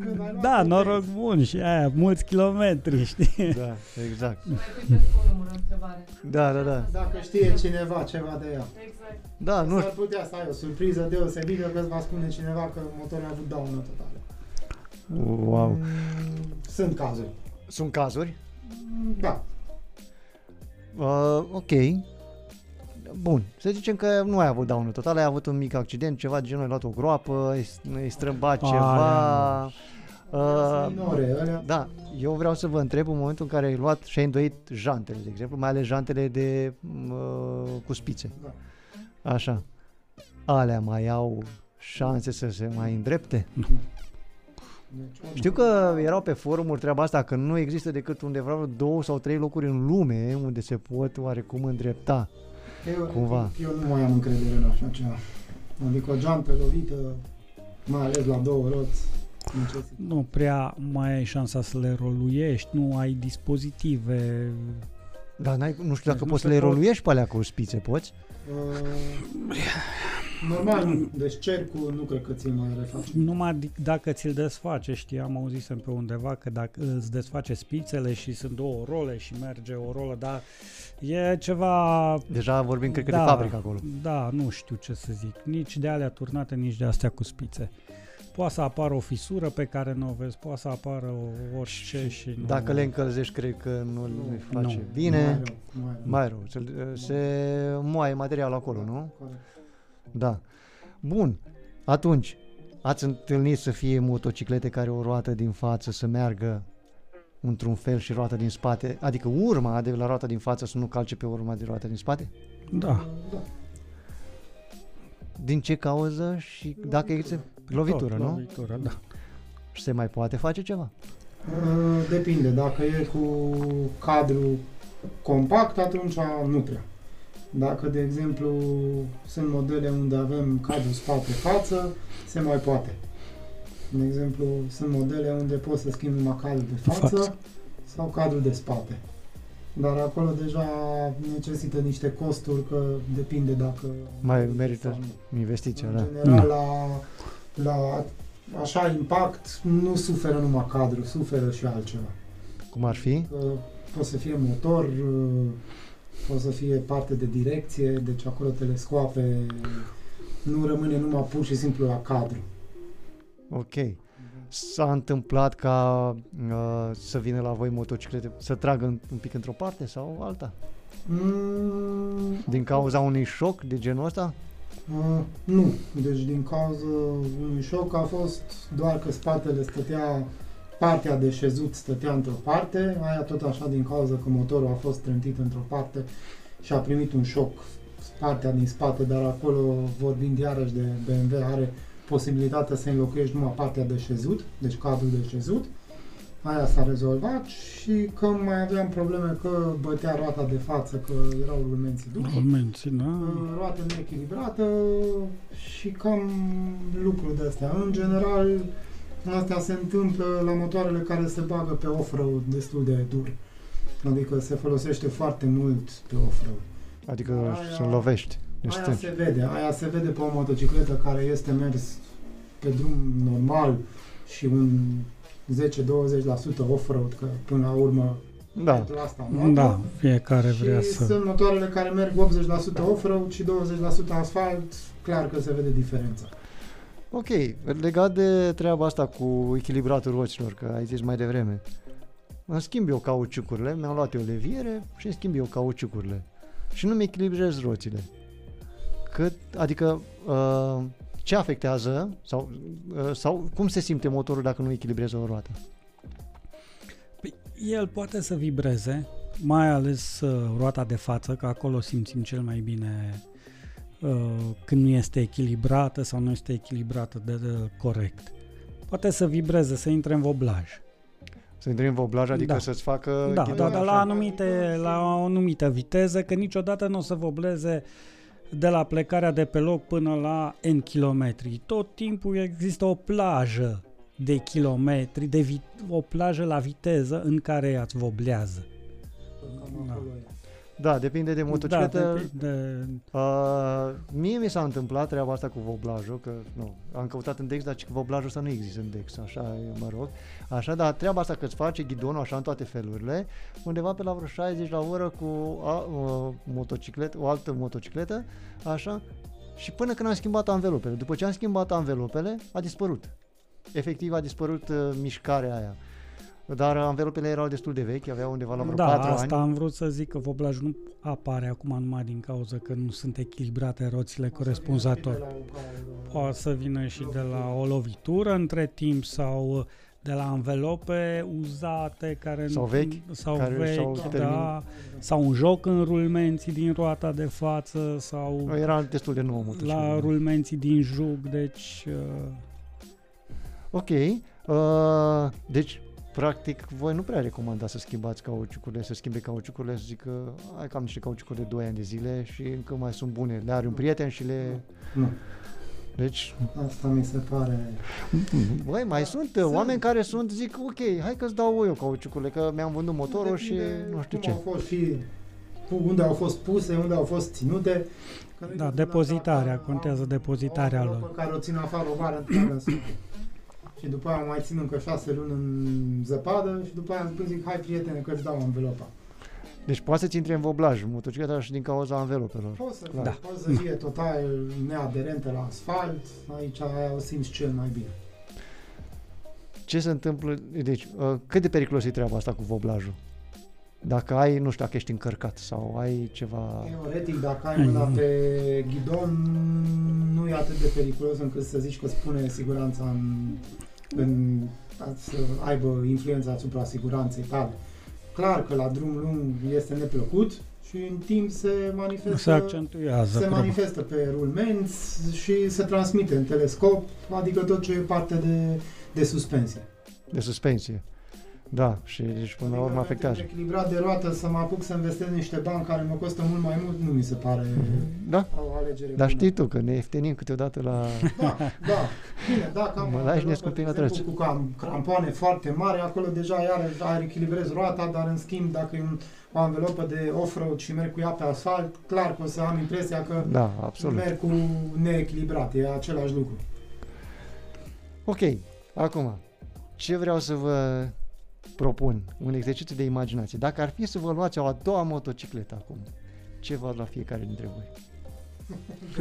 Când ai luat Da, o noroc vezi. bun și aia, mulți kilometri, știi? Da, exact. Mai pui pe forum o întrebare. Da, da, da. Dacă știe cineva ceva de ea. Exact. Da, nu S-ar putea să ai o surpriză deosebită că îți va spune cineva că motorul a avut daună totală. Wow. Mm, Sunt cazuri. Sunt cazuri? Mm, Da. Uh, ok. Bun, să zicem că nu ai avut daună total, ai avut un mic accident, ceva de genul, ai luat o groapă, ai, ai strâmbat Aia, ceva. Uh, Uh, minore, alea. da, eu vreau să vă întreb în momentul în care ai luat și ai îndoit jantele, de exemplu, mai ales jantele de uh, cu spițe. Da. Așa. Alea mai au șanse să se mai îndrepte? Deci, om- Știu că erau pe forumuri treaba asta, că nu există decât undeva vreo două sau trei locuri în lume unde se pot oarecum îndrepta. eu, cumva. Eu nu mai am încredere în așa ceva. Adică o geantă lovită, mai ales la două roți, necesită. Nu prea mai ai șansa să le roluiești, nu ai dispozitive. Dar n-ai, nu știu dacă Deci nu poți să se le pot. roluiești pe alea cu spițe, poți? Uh, (sighs) normal, nu. deci cercul nu cred că ți-l mai refaci. Numai d- dacă ți-l desface, știi, am auzisem pe undeva că dacă îți desface spițele și sunt două role și merge o rolă, dar e ceva... Deja vorbim, cred că, da, de fabrică acolo. Da, nu știu ce să zic. Nici de alea turnate, nici de astea cu spițe. Poate să apară o fisură pe care nu o vezi, poate să apară o orice și nu... Dacă le încălzești, cred că nu le face Nu. Mai bine. rău, mai rău. Mai rău. Se, se moaie materialul acolo, nu? Corect. Da. Bun. Atunci, ați întâlnit să fie motociclete care o roată din față să meargă într-un fel și roata din spate, adică urma de la roata din față să nu calce pe urma de roata din spate? Da. Da. Din ce cauză și dacă există lovitură, Tot, nu? Lovitură, da. Și se mai poate face ceva? Uh, Depinde, dacă e cu cadru compact, atunci nu prea. Dacă, de exemplu, sunt modele unde avem cadru spate-față, se mai poate. De exemplu, sunt modele unde poți să schimbi numai cadru de față, Față. sau cadru de spate. Dar acolo deja necesită niște costuri, că depinde dacă... Mai merită sau nu. investiția, În da. general, la, la așa impact, nu suferă numai cadru, suferă și altceva. Cum ar fi? Că poate să fie motor, uh, poate să fie parte de direcție, deci acolo telescoape, nu rămâne numai pur și simplu la cadru. Ok. S-a întâmplat ca uh, să vină la voi motociclete, să tragă un, un pic într-o parte sau alta? Mm, Din cauza unui șoc de genul ăsta? Uh, nu, deci din cauza unui șoc a fost doar că spatele stătea, partea de șezut stătea într-o parte, aia tot așa din cauza că motorul a fost trântit într-o parte și a primit un șoc partea din spate, dar acolo vorbind iarăși de BMW are posibilitatea să înlocuiești numai partea de șezut, deci cadrul de șezut. Aia s-a rezolvat și că mai aveam probleme că bătea roata de față, că erau rulmenții duși Urmenți, da? uh, roată neechilibrată și cam lucruri de astea. În general, astea se întâmplă la motoarele care se bagă pe off-road destul de dur. Adică se folosește foarte mult pe off-road. Adică Aia- să lovești. Deci Aia strângi. se vede, aia se vede pe o motocicletă care este mers pe drum normal și un 10-20% off-road, că până la urmă Da. pentru asta am luat-o. Da, fiecare și vrea să... sunt motoarele care merg 80% off-road și 20% asfalt, clar că se vede diferența. Ok, legat de treaba asta cu echilibratul roților, că ai zis mai devreme. Îmi schimb eu cauciucurile, mi-am luat eu leviere și îmi schimb eu cauciucurile. Și nu mi echilibrez roțile. Cât, adică, uh, ce afectează sau, uh, sau cum se simte motorul dacă nu echilibrează o roată? Păi, el poate să vibreze, mai ales uh, roata de față, că acolo simțim cel mai bine uh, când nu este echilibrată sau nu este echilibrată de, de corect. Poate să vibreze, să intre în voblaj. Să intri în voblaj, adică Da. să-ți facă Da, ghidon da, dar așa? la, anumite, la o anumită viteză, că niciodată nu o să vobleze de la plecarea de pe loc până la N kilometri. Tot timpul există o plajă de kilometri, de vi- o plajă la viteză în care ea îți voblează. Cam Da. acolo e. Da, depinde de motocicletă. Da, de, de, Uh, mie mi s-a întâmplat treaba asta cu voblajul, că nu, am căutat în Dex, dar că voblajul ăsta nu există în Dex, așa, e, mă rog. Așa, dar treaba asta că îți face ghidonul așa în toate felurile, undeva pe la vreo 60 la oră cu a, o, motocicletă, o altă motocicletă, așa, și până când am schimbat anvelopele. După ce am schimbat anvelopele, a dispărut. Efectiv a dispărut uh, mișcarea aia. Dar anvelopele erau destul de vechi, aveau undeva la vreo da, 4 asta ani. am vrut să zic că voblajul nu apare acum numai din cauza că nu sunt echilibrate roțile corespunzător. Poate să vină și de la o lovitură între timp sau de la anvelope uzate care Sau vechi, sau care vechi s-au da, terminat. sau un joc în rulmenții din roata de față sau Era destul de nouă motocicletă. la rulmenții din jug, deci uh, Ok. Uh, deci, practic, voi nu prea recomandați să schimbați cauciucurile, să schimbe cauciucurile, să zic că ai cam niște cauciucuri de 2 ani de zile și încă mai sunt bune. Le are un prieten și le... Nu, Deci, asta mi se pare... băi, mai sunt uh, oameni care sunt, zic, ok, hai că-ți dau eu cauciucurile, că mi-am vândut motorul și Depinde nu știu cum ce. au fost și unde au fost puse, unde au fost ținute. Că nu-i Da, decât depozitarea, una- contează depozitarea o lor. învelopă care o țin afară o vară întreagă în sub. Și după aia mai țin încă șase luni în zăpadă și după aia îmi zic, hai prietene că îți dau învelopa. Deci poate să-ți intre în voblaj motocicleta și din cauza anvelopelor. Poți să, Da. da. poți să fie total neaderentă la asfalt, aici aia o simți cel mai bine. Ce se întâmplă, deci, uh, cât de periculos e treaba asta cu voblajul? Dacă ai, nu știu, dacă ești încărcat sau ai ceva... Teoretic, dacă ai mâna pe ghidon, nu e atât de periculos încât să zici că spune siguranța în, în să aibă influența asupra siguranței tale. Clar că la drum lung este neplăcut și în timp se manifestă, se accentuează. se probabil. manifestă pe rulmenți și se transmite în telescop, adică tot ce e parte de, de suspensie. de suspensie. Da, și deci până la urmă Adică afectează. pentru echilibrat de roată să mă apuc să investesc niște bani care mă costă mult mai mult, nu mi se pare Da, o alegere dar bună. știi tu că ne ieftinim câteodată la... Da, da. Bine, dacă am Mă o lași anvelopă, nescumpit de la exemplu, trece. cu cam, crampoane foarte mari, acolo deja iar ai echilibrez roata, dar în schimb dacă e un, o anvelopă de off-road și merg cu ea pe asfalt, clar că o să am impresia că Da, absolut. merg cu neechilibrat, e același lucru. Ok, acum, ce vreau să vă propun? Un exercițiu de imaginație. Dacă ar fi să vă luați o a doua motocicletă acum ce vă la fiecare dintre voi? (laughs)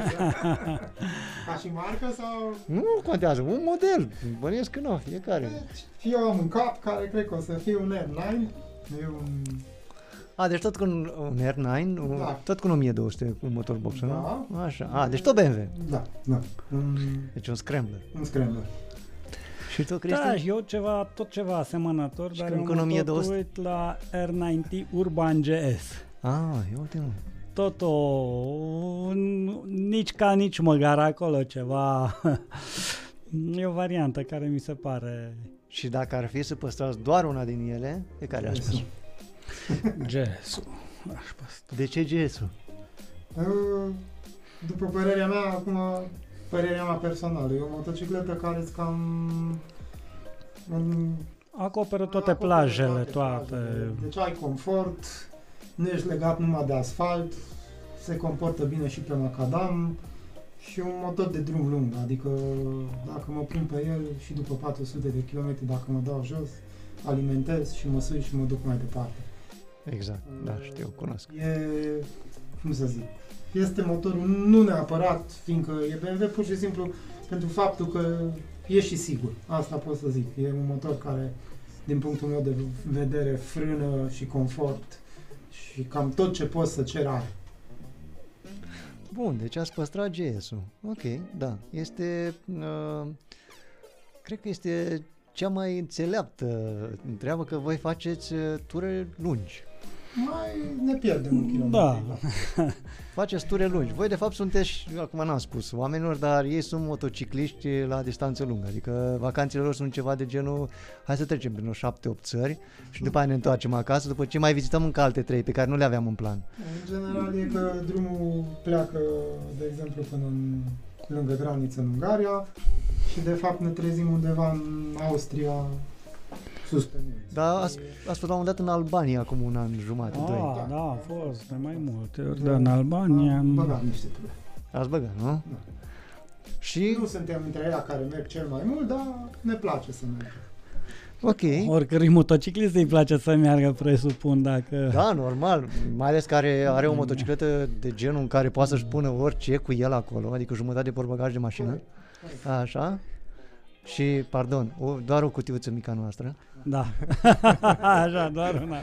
Ca și marcă sau... Nu contează, un model. Bănuiesc că nu, fiecare. Eu am un cap care cred că o să fie un R9. E un... A, deci tot cu un, un R9, un, Da. tot cu un 1200 cu motor box, Da. nu? Așa. A, deci tot BMW. Da, da. Un, Deci un Scrambler. un Scrambler. Și tu, Da, Cristian? și eu ceva, tot ceva asemănător, Și dar când eu cu un mă tot 1200? uit la R90 Urban GS. A, eu uite mă. Tot o... n- nici ca nici măgar acolo ceva... (laughs) e o variantă care mi se pare Și dacă ar fi să păstrați doar una din ele, pe care aș spus? GS-ul. Aș păstra. De ce GS-ul? Uh, După părerea mea, acum, părerea mea personală, e o motocicletă care îți cam... În, Acoperă toate acoperă plajele, toate. plajele. Deci ai confort, nu ești legat numai de asfalt, se comportă bine și pe macadam și un motor de drum lung, adică dacă mă pun pe el și după 400 de km, dacă mă dau jos, alimentez și mă sui și mă duc mai departe. Exact, da, știu, cunosc. E, cum să zic, este motorul nu neapărat, fiindcă e BMW, pur și simplu pentru faptul că e și sigur. Asta pot să zic. E un motor care, din punctul meu de vedere, frână și confort și cam tot ce poți să cer are. Bun, deci ați păstrat GS-ul. Ok, da. Este, uh, cred că este cea mai înțeleaptă treabă că voi faceți uh, ture lungi. Mai ne pierdem un kilometru. Da. (laughs) Faceți ture lungi. Voi de fapt sunteți, acum n-am spus oamenilor, dar ei sunt motocicliști la distanță lungă. Adică vacanțele lor sunt ceva de genul, hai să trecem prin o șapte-opt țări și după aia ne întoarcem acasă, după ce mai vizităm încă alte trei pe care nu le aveam în plan. În general e că drumul pleacă, de exemplu, până în, lângă graniță în Ungaria și de fapt ne trezim undeva în Austria sus pe munți. Dar ați, ați fost la un moment dat în Albania acum un an jumate, doi. Ah, da, a fost de mai multe ori, dar în Albania... Am băgat niște ture. Ați băgat, nu? Da. Și, Nu suntem între ele care merg cel mai mult, dar ne place să mergem. ok, Oricărui motociclist îi place să meargă, presupun, dacă... da, normal, mai ales care are o motocicletă de genul în care poate să-și pună orice cu el acolo, adică jumătate de portbagaj de mașină, așa, și, pardon, o, doar o cutiuță mică a noastră, Da. (laughs) Așa, doar una.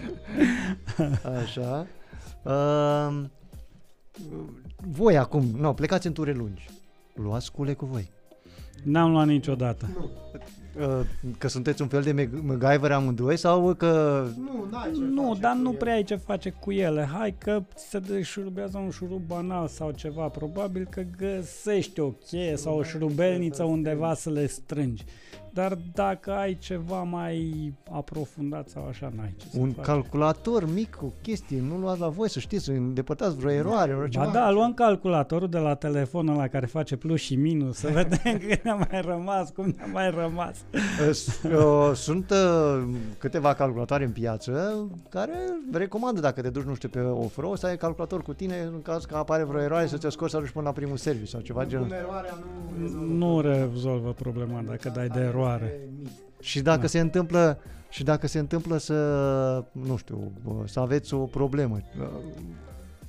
așa. Uh, voi acum, nu, plecați în ture lungi, luați scule cu voi. N-am luat niciodată. Nu, Uh, că sunteți un fel de Mag- MacGyver amândoi sau că... nu, n-ai ce Nu, face dar cu nu el. prea ai ce face cu ele. Hai că se deșurubează un șurub banal sau ceva. Probabil că găsești o cheie sau o șurubelniță undeva să le strângi. Dar dacă ai ceva mai aprofundat sau așa, n-ai ce să Un faci. calculator mic cu chestii, nu luați la voi să știți, să îndepărtați vreo eroare, vreo Ba ceva. da, luăm calculatorul de la telefonul la care face plus și minus, să vedem (laughs) cât ne-a mai rămas, cum ne-a mai rămas. S- (laughs) uh, Sunt uh, câteva calculatoare în piață care recomandă dacă te duci, nu știu, pe off-road, să ai calculator cu tine în caz că apare vreo eroare să te scoți să duci până la primul serviciu sau ceva genul. Cum eroarea nu rezolvă Nu problema. rezolvă problema dacă dai de Are eroare. mit. Și dacă Da. se întâmplă și dacă se întâmplă să, nu știu, uh, să aveți o problemă, uh,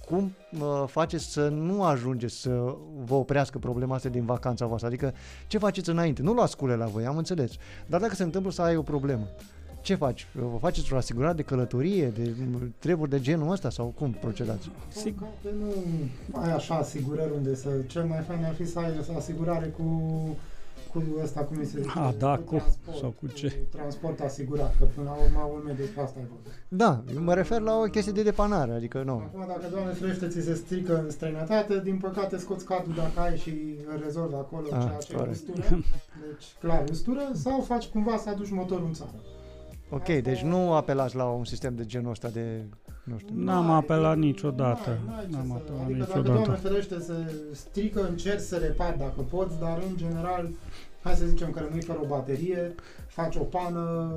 cum uh, faceți să nu ajungeți să vă oprească problema asta din vacanța voastră? Adică ce faceți înainte? Nu luați scule la voi, am înțeles. Dar dacă se întâmplă să ai o problemă, ce faci? Vă faceți o asigurare de călătorie, de mm, treburi de genul ăsta sau cum procedați? Sigur. Păcate nu ai așa asigurări unde să... Cel mai fain ar fi să ai o asigurare cu cu ăsta, cum îi se zice? Ah, da, cu- transport, sau cu ce? transport asigurat, că până la urmă urme despre asta e vorba. Da, eu mă refer la o chestie de depanare, adică nu. Acum, dacă, Doamne ferește, ți se strică în străinătate, din păcate scoți cadrul dacă ai și îl rezolvi acolo Ah, ceea ce e corect. ustură. Deci, clar, ustură, sau faci cumva să aduci motorul în țară. Ok, deci nu apelați la un sistem de genul ăsta de, nu știu. N-am N-ai, apelat nu- niciodată. n-ai- n-ai ce N-am să- apelat adică dacă, niciodată. Doamne ferește, se strică, încerci să repari dacă poți, dar în general, hai să zicem că rămâi fără o baterie, faci o pană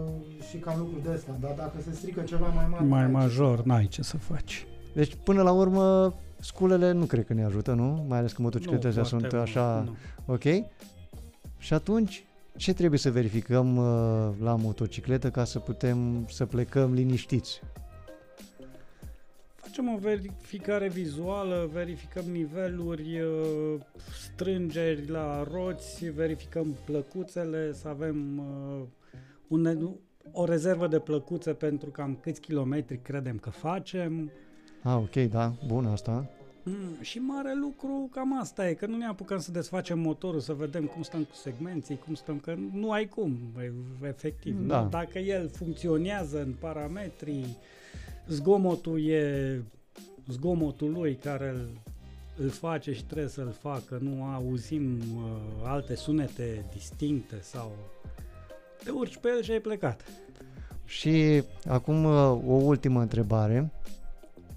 și cam lucruri de astea. Dar dacă se strică ceva mai mare... Mai n-ai ce major, n-ai ce să faci. Deci, până la urmă, sculele nu cred că ne ajută, nu? Mai ales că motocicletele astea foarte sunt mult, așa, nu. ok? Și atunci, ce trebuie să verificăm uh, la motocicletă ca să putem să plecăm liniștiți? Facem o verificare vizuală, verificăm niveluri, uh, strângeri la roți, verificăm plăcuțele, să avem uh, un, o rezervă de plăcuțe pentru cam câți kilometri credem că facem. Ah, ok, da, bun asta. Mm, și mare lucru cam asta e, că nu ne apucăm să desfacem motorul, să vedem cum stăm cu segmenții, cum stăm, că nu ai cum, e- efectiv. Da. Nu? Dacă el funcționează în parametrii, zgomotul e zgomotul lui care îl, îl face și trebuie să-l facă, nu auzim uh, alte sunete distincte sau te urci pe el și ai plecat. Și acum uh, o ultimă întrebare.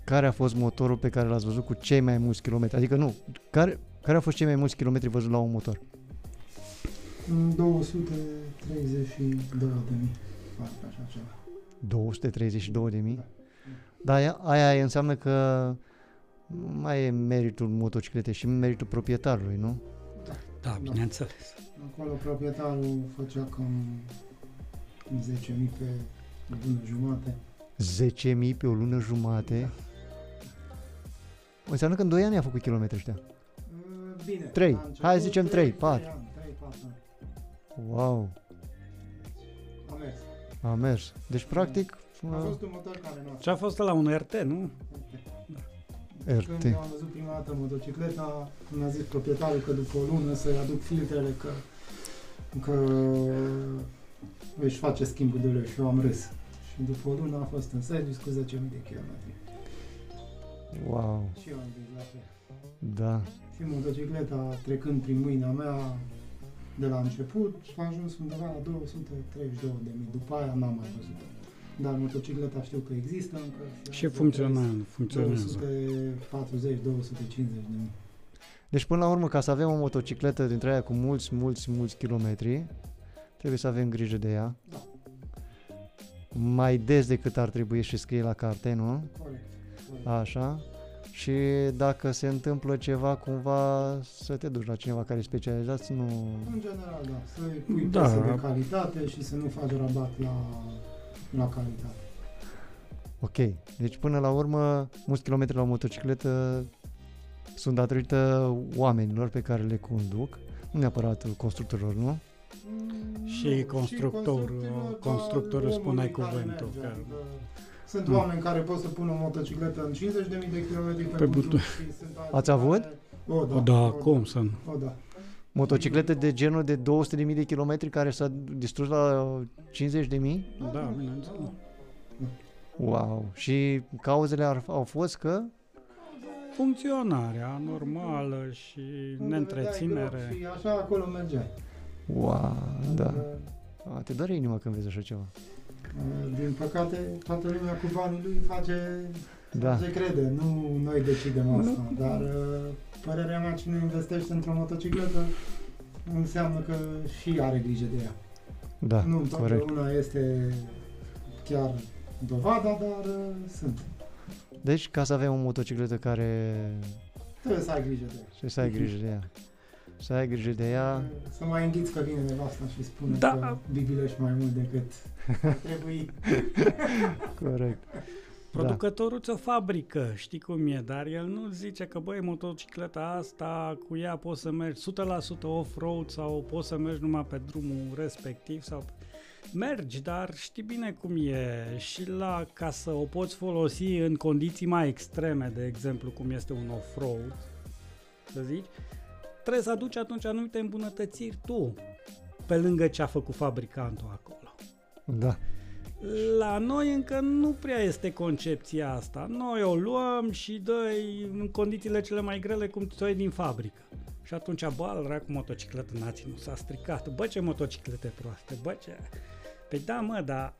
Care a fost motorul pe care l-ați văzut cu cei mai mulți kilometri? Adică nu, care, care au fost cei mai mulți kilometri văzut la un motor? Mm, 232 de mii. Parcă așa ceva. 232 de mii? Da, aia, aia înseamnă că nu mai e meritul motocicletei și meritul proprietarului, nu? Da, bineînțeles. Acolo proprietarul făcea cam 10.000 pe lună jumate. 10.000 pe o lună jumate. Înseamnă că în 2 ani a făcut kilometri ăștia. Uh, Bine. Trei. a început Hai să zicem trei, trei patru. ani, trei, patru ani. Wow, A mers. a mers. Deci, practic, A uh, fost un motor care nu a Și a fost la un RT, nu? Când RT. eu am văzut prima dată motocicleta, mi-a zis proprietarul că după o lună să-i aduc filtrele, că, că își face schimbul de ulei și eu am râs. Și după o lună a fost în serviciu cu 10.000 de kilometri. Wow, Și eu am zis la fel. da. Și motocicleta trecând prin mâina mea de la început a ajuns undeva la 232 de mii. După aia n-am mai văzut-o. Dar motocicleta știu că există încă. Și am funcționează, funcționează. 240-250 de mii. Deci, până la urmă, ca să avem o motocicletă dintre aia cu mulți, mulți, mulți kilometri, trebuie să avem grijă de ea. Da. Mai des decât ar trebui și scrie la carte, nu? Corect. corect. Așa. Și dacă se întâmplă ceva, cumva să te duci la cineva care e specializat, să nu... În general, da. Să pui Da. da. de calitate și să nu faci rabat la, la calitate. Ok. Deci până la urmă, mulți kilometri la o motocicletă sunt datorită oamenilor pe care le conduc, nu neapărat constructorilor, nu? Și constructorul- dar constructorul omului spuneai care cuvântul, merge, că- adică Sunt Mm. oameni care pot să pună o motocicletă în 50.000 de kilometri pe, Pe butuc butuc. și sunt alții Ați avut? care- O, da. O, da, o, cum să nu? O, da. Motociclete de genul de 200.000 de kilometri care s-a distrus la 50.000? Da, bineînțeles. Wow! Și cauzele ar, au fost că Funcționarea normală și Unde neîntreținere. vedeai gropi Și așa acolo mergeai. Wow, da. Adică, A, te doare inima când vezi așa ceva. uh, Din păcate, toată lumea cu banii lui face Da. Ce crede, nu noi decidem asta, dar uh, părerea mea, cine investește într-o motocicletă înseamnă că și are grijă de ea. Da, nu corect. întotdeauna este chiar dovada, dar uh, sunt. Deci, ca să avem o motocicletă care Trebuie să ai grijă de ea. și să ai grijă de ea. Să ai grijă de ea. Să mai înghiți că vine nevasta și spune Da. că bibilești mai mult decât ar trebui. (laughs) Corect. Producătorul ți-o fabrică, știi cum e, dar el nu zice că, băi, motocicleta asta, cu ea poți să mergi 100% off-road sau poți să mergi numai pe drumul respectiv sau... Mergi, dar știi bine cum e și la ca să o poți folosi în condiții mai extreme, de exemplu, cum este un off-road, să zici, trebuie să aduci atunci anumite îmbunătățiri tu, pe lângă ce a făcut fabricantul acolo. Da. La noi încă nu prea este concepția asta. Noi o luăm și dă în condițiile cele mai grele cum ți-o iei din fabrică. Și atunci, bă, al cu motocicletă nații nu s-a stricat. Bă, ce motociclete proaste, bă, ce... Păi da, mă, dar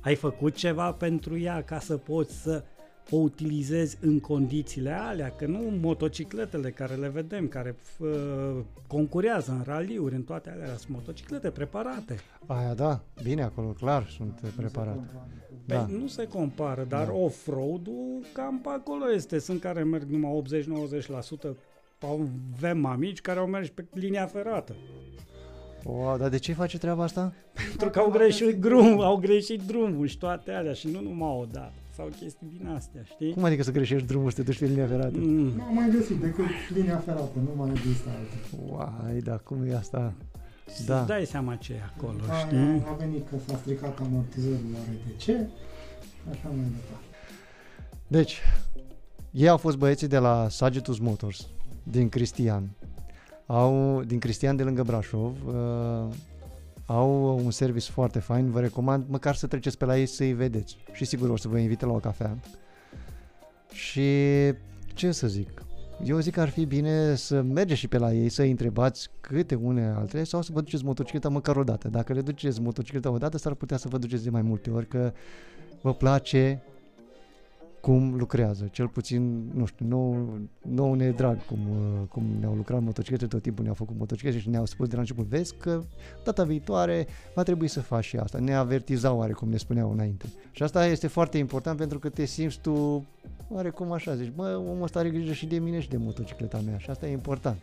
ai făcut ceva pentru ea ca să poți să o utilizezi în condițiile alea, că nu motocicletele care le vedem, care uh, concurează în raliuri, în toate alea, sunt motociclete preparate. Aia da, bine acolo, clar, sunt preparate. Păi Da. nu se compară, dar Da. off-road-ul cam pe acolo este. Sunt care merg numai 80-90%. Avem amici care au mers pe linia ferată. Wow, dar de ce face treaba asta? Pentru că au greșit drum, au greșit drumul și toate alea și nu numai o dată. Sau chestii din astea, știi? Cum adică să greșești drumul să te duci pe linia ferată? Mm. Nu am mai găsit decât linia ferată, nu mai există alte. Uai, da, cum e asta? Să Da. dai seama ce e acolo, A, știi? a venit că s-a stricat amortizorul la RTC și așa mai departe. Deci, ei au fost băieții de la Sagitus Motors, din Cristian. Au, din Cristian de lângă Brașov. Uh, au un service foarte fain, vă recomand măcar să treceți pe la ei să-i vedeți. Și sigur o să vă invite la o cafea. Și ce să zic? Eu zic că ar fi bine să mergeți și pe la ei, să îi întrebați câte une altele sau să vă duceți motocicleta măcar o dată. Dacă le duceți motocicleta o dată, s-ar putea să vă duceți de mai multe ori, că vă place cum lucrează. Cel puțin, nu știu, nou, nou ne e drag cum, uh, cum ne-au lucrat motociclete, tot timpul ne-au făcut motociclete și ne-au spus de la început, vezi că data viitoare va trebui să faci și asta. Ne avertizau oarecum ne spuneau înainte. Și asta este foarte important pentru că te simți tu oarecum așa, zici, bă, omul ăsta are grijă și de mine și de motocicleta mea și asta e important.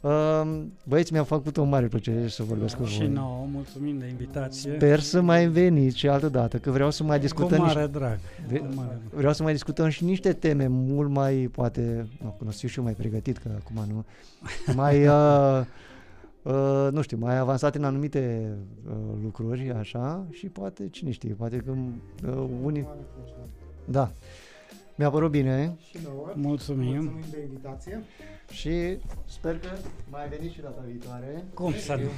Um, Băieți, mi-a făcut o mare plăcere să vorbesc cu Și voi. nouă, mulțumim de invitație. Sper să mai veniți și altă dată, că vreau să mai Cu discutăm mare niște, drag. de- Cu mare drag. vreau să mai discutăm și niște teme mult mai, poate, nu, cunosc eu și eu mai pregătit, că acum nu, mai, (laughs) uh, uh, nu știu, mai avansate în anumite uh, lucruri, așa, și poate, cine știe, poate că uh, unii, Mare plăcere. da, mi-a părut bine Și nouă. Mulțumim. Mulțumim de invitație. și sper că mai veniți și data viitoare. Cum să nu?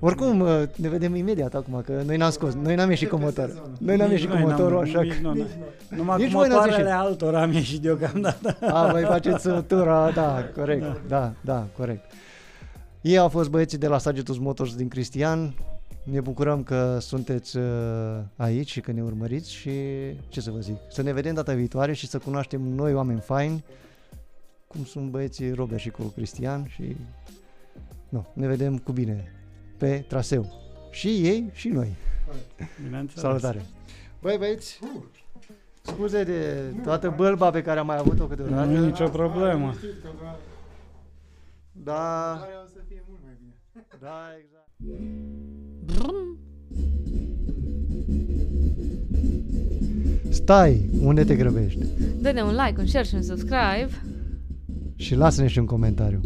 Oricum, uh, ne vedem imediat acum, că noi n-am scos, noi n-am ieșit cu De pe motor. sezon. Noi n-am Nici ieșit cu noi n-am- motorul, așa nici că... noi n-am. Nici noi. Numai Nici cu voi n-ați motoarele ieșit. altora am ieșit deocamdată. A, voi faceți uh, tura, da, corect, da, da, corect. Ei au fost băieții de la Sagitus Motors din Cristian. Ne bucurăm că sunteți uh, aici și că ne urmăriți și ce să vă zic, să ne vedem data viitoare și să cunoaștem noi oameni faini, cum sunt băieții Robert și cu Cristian și nu, ne vedem cu bine pe traseu. Și ei și noi. Bineînțeles. Salutare! Băi băieți, Uh, scuze de toată bălba pe care am mai avut-o câteodată. Nu e nicio problemă. Am știut că doar- Da, doar o să fie mult mai bine. da, exact. Stai, unde te grăbești? Dă-ne un like, un share și un subscribe. Și lasă-ne și un comentariu.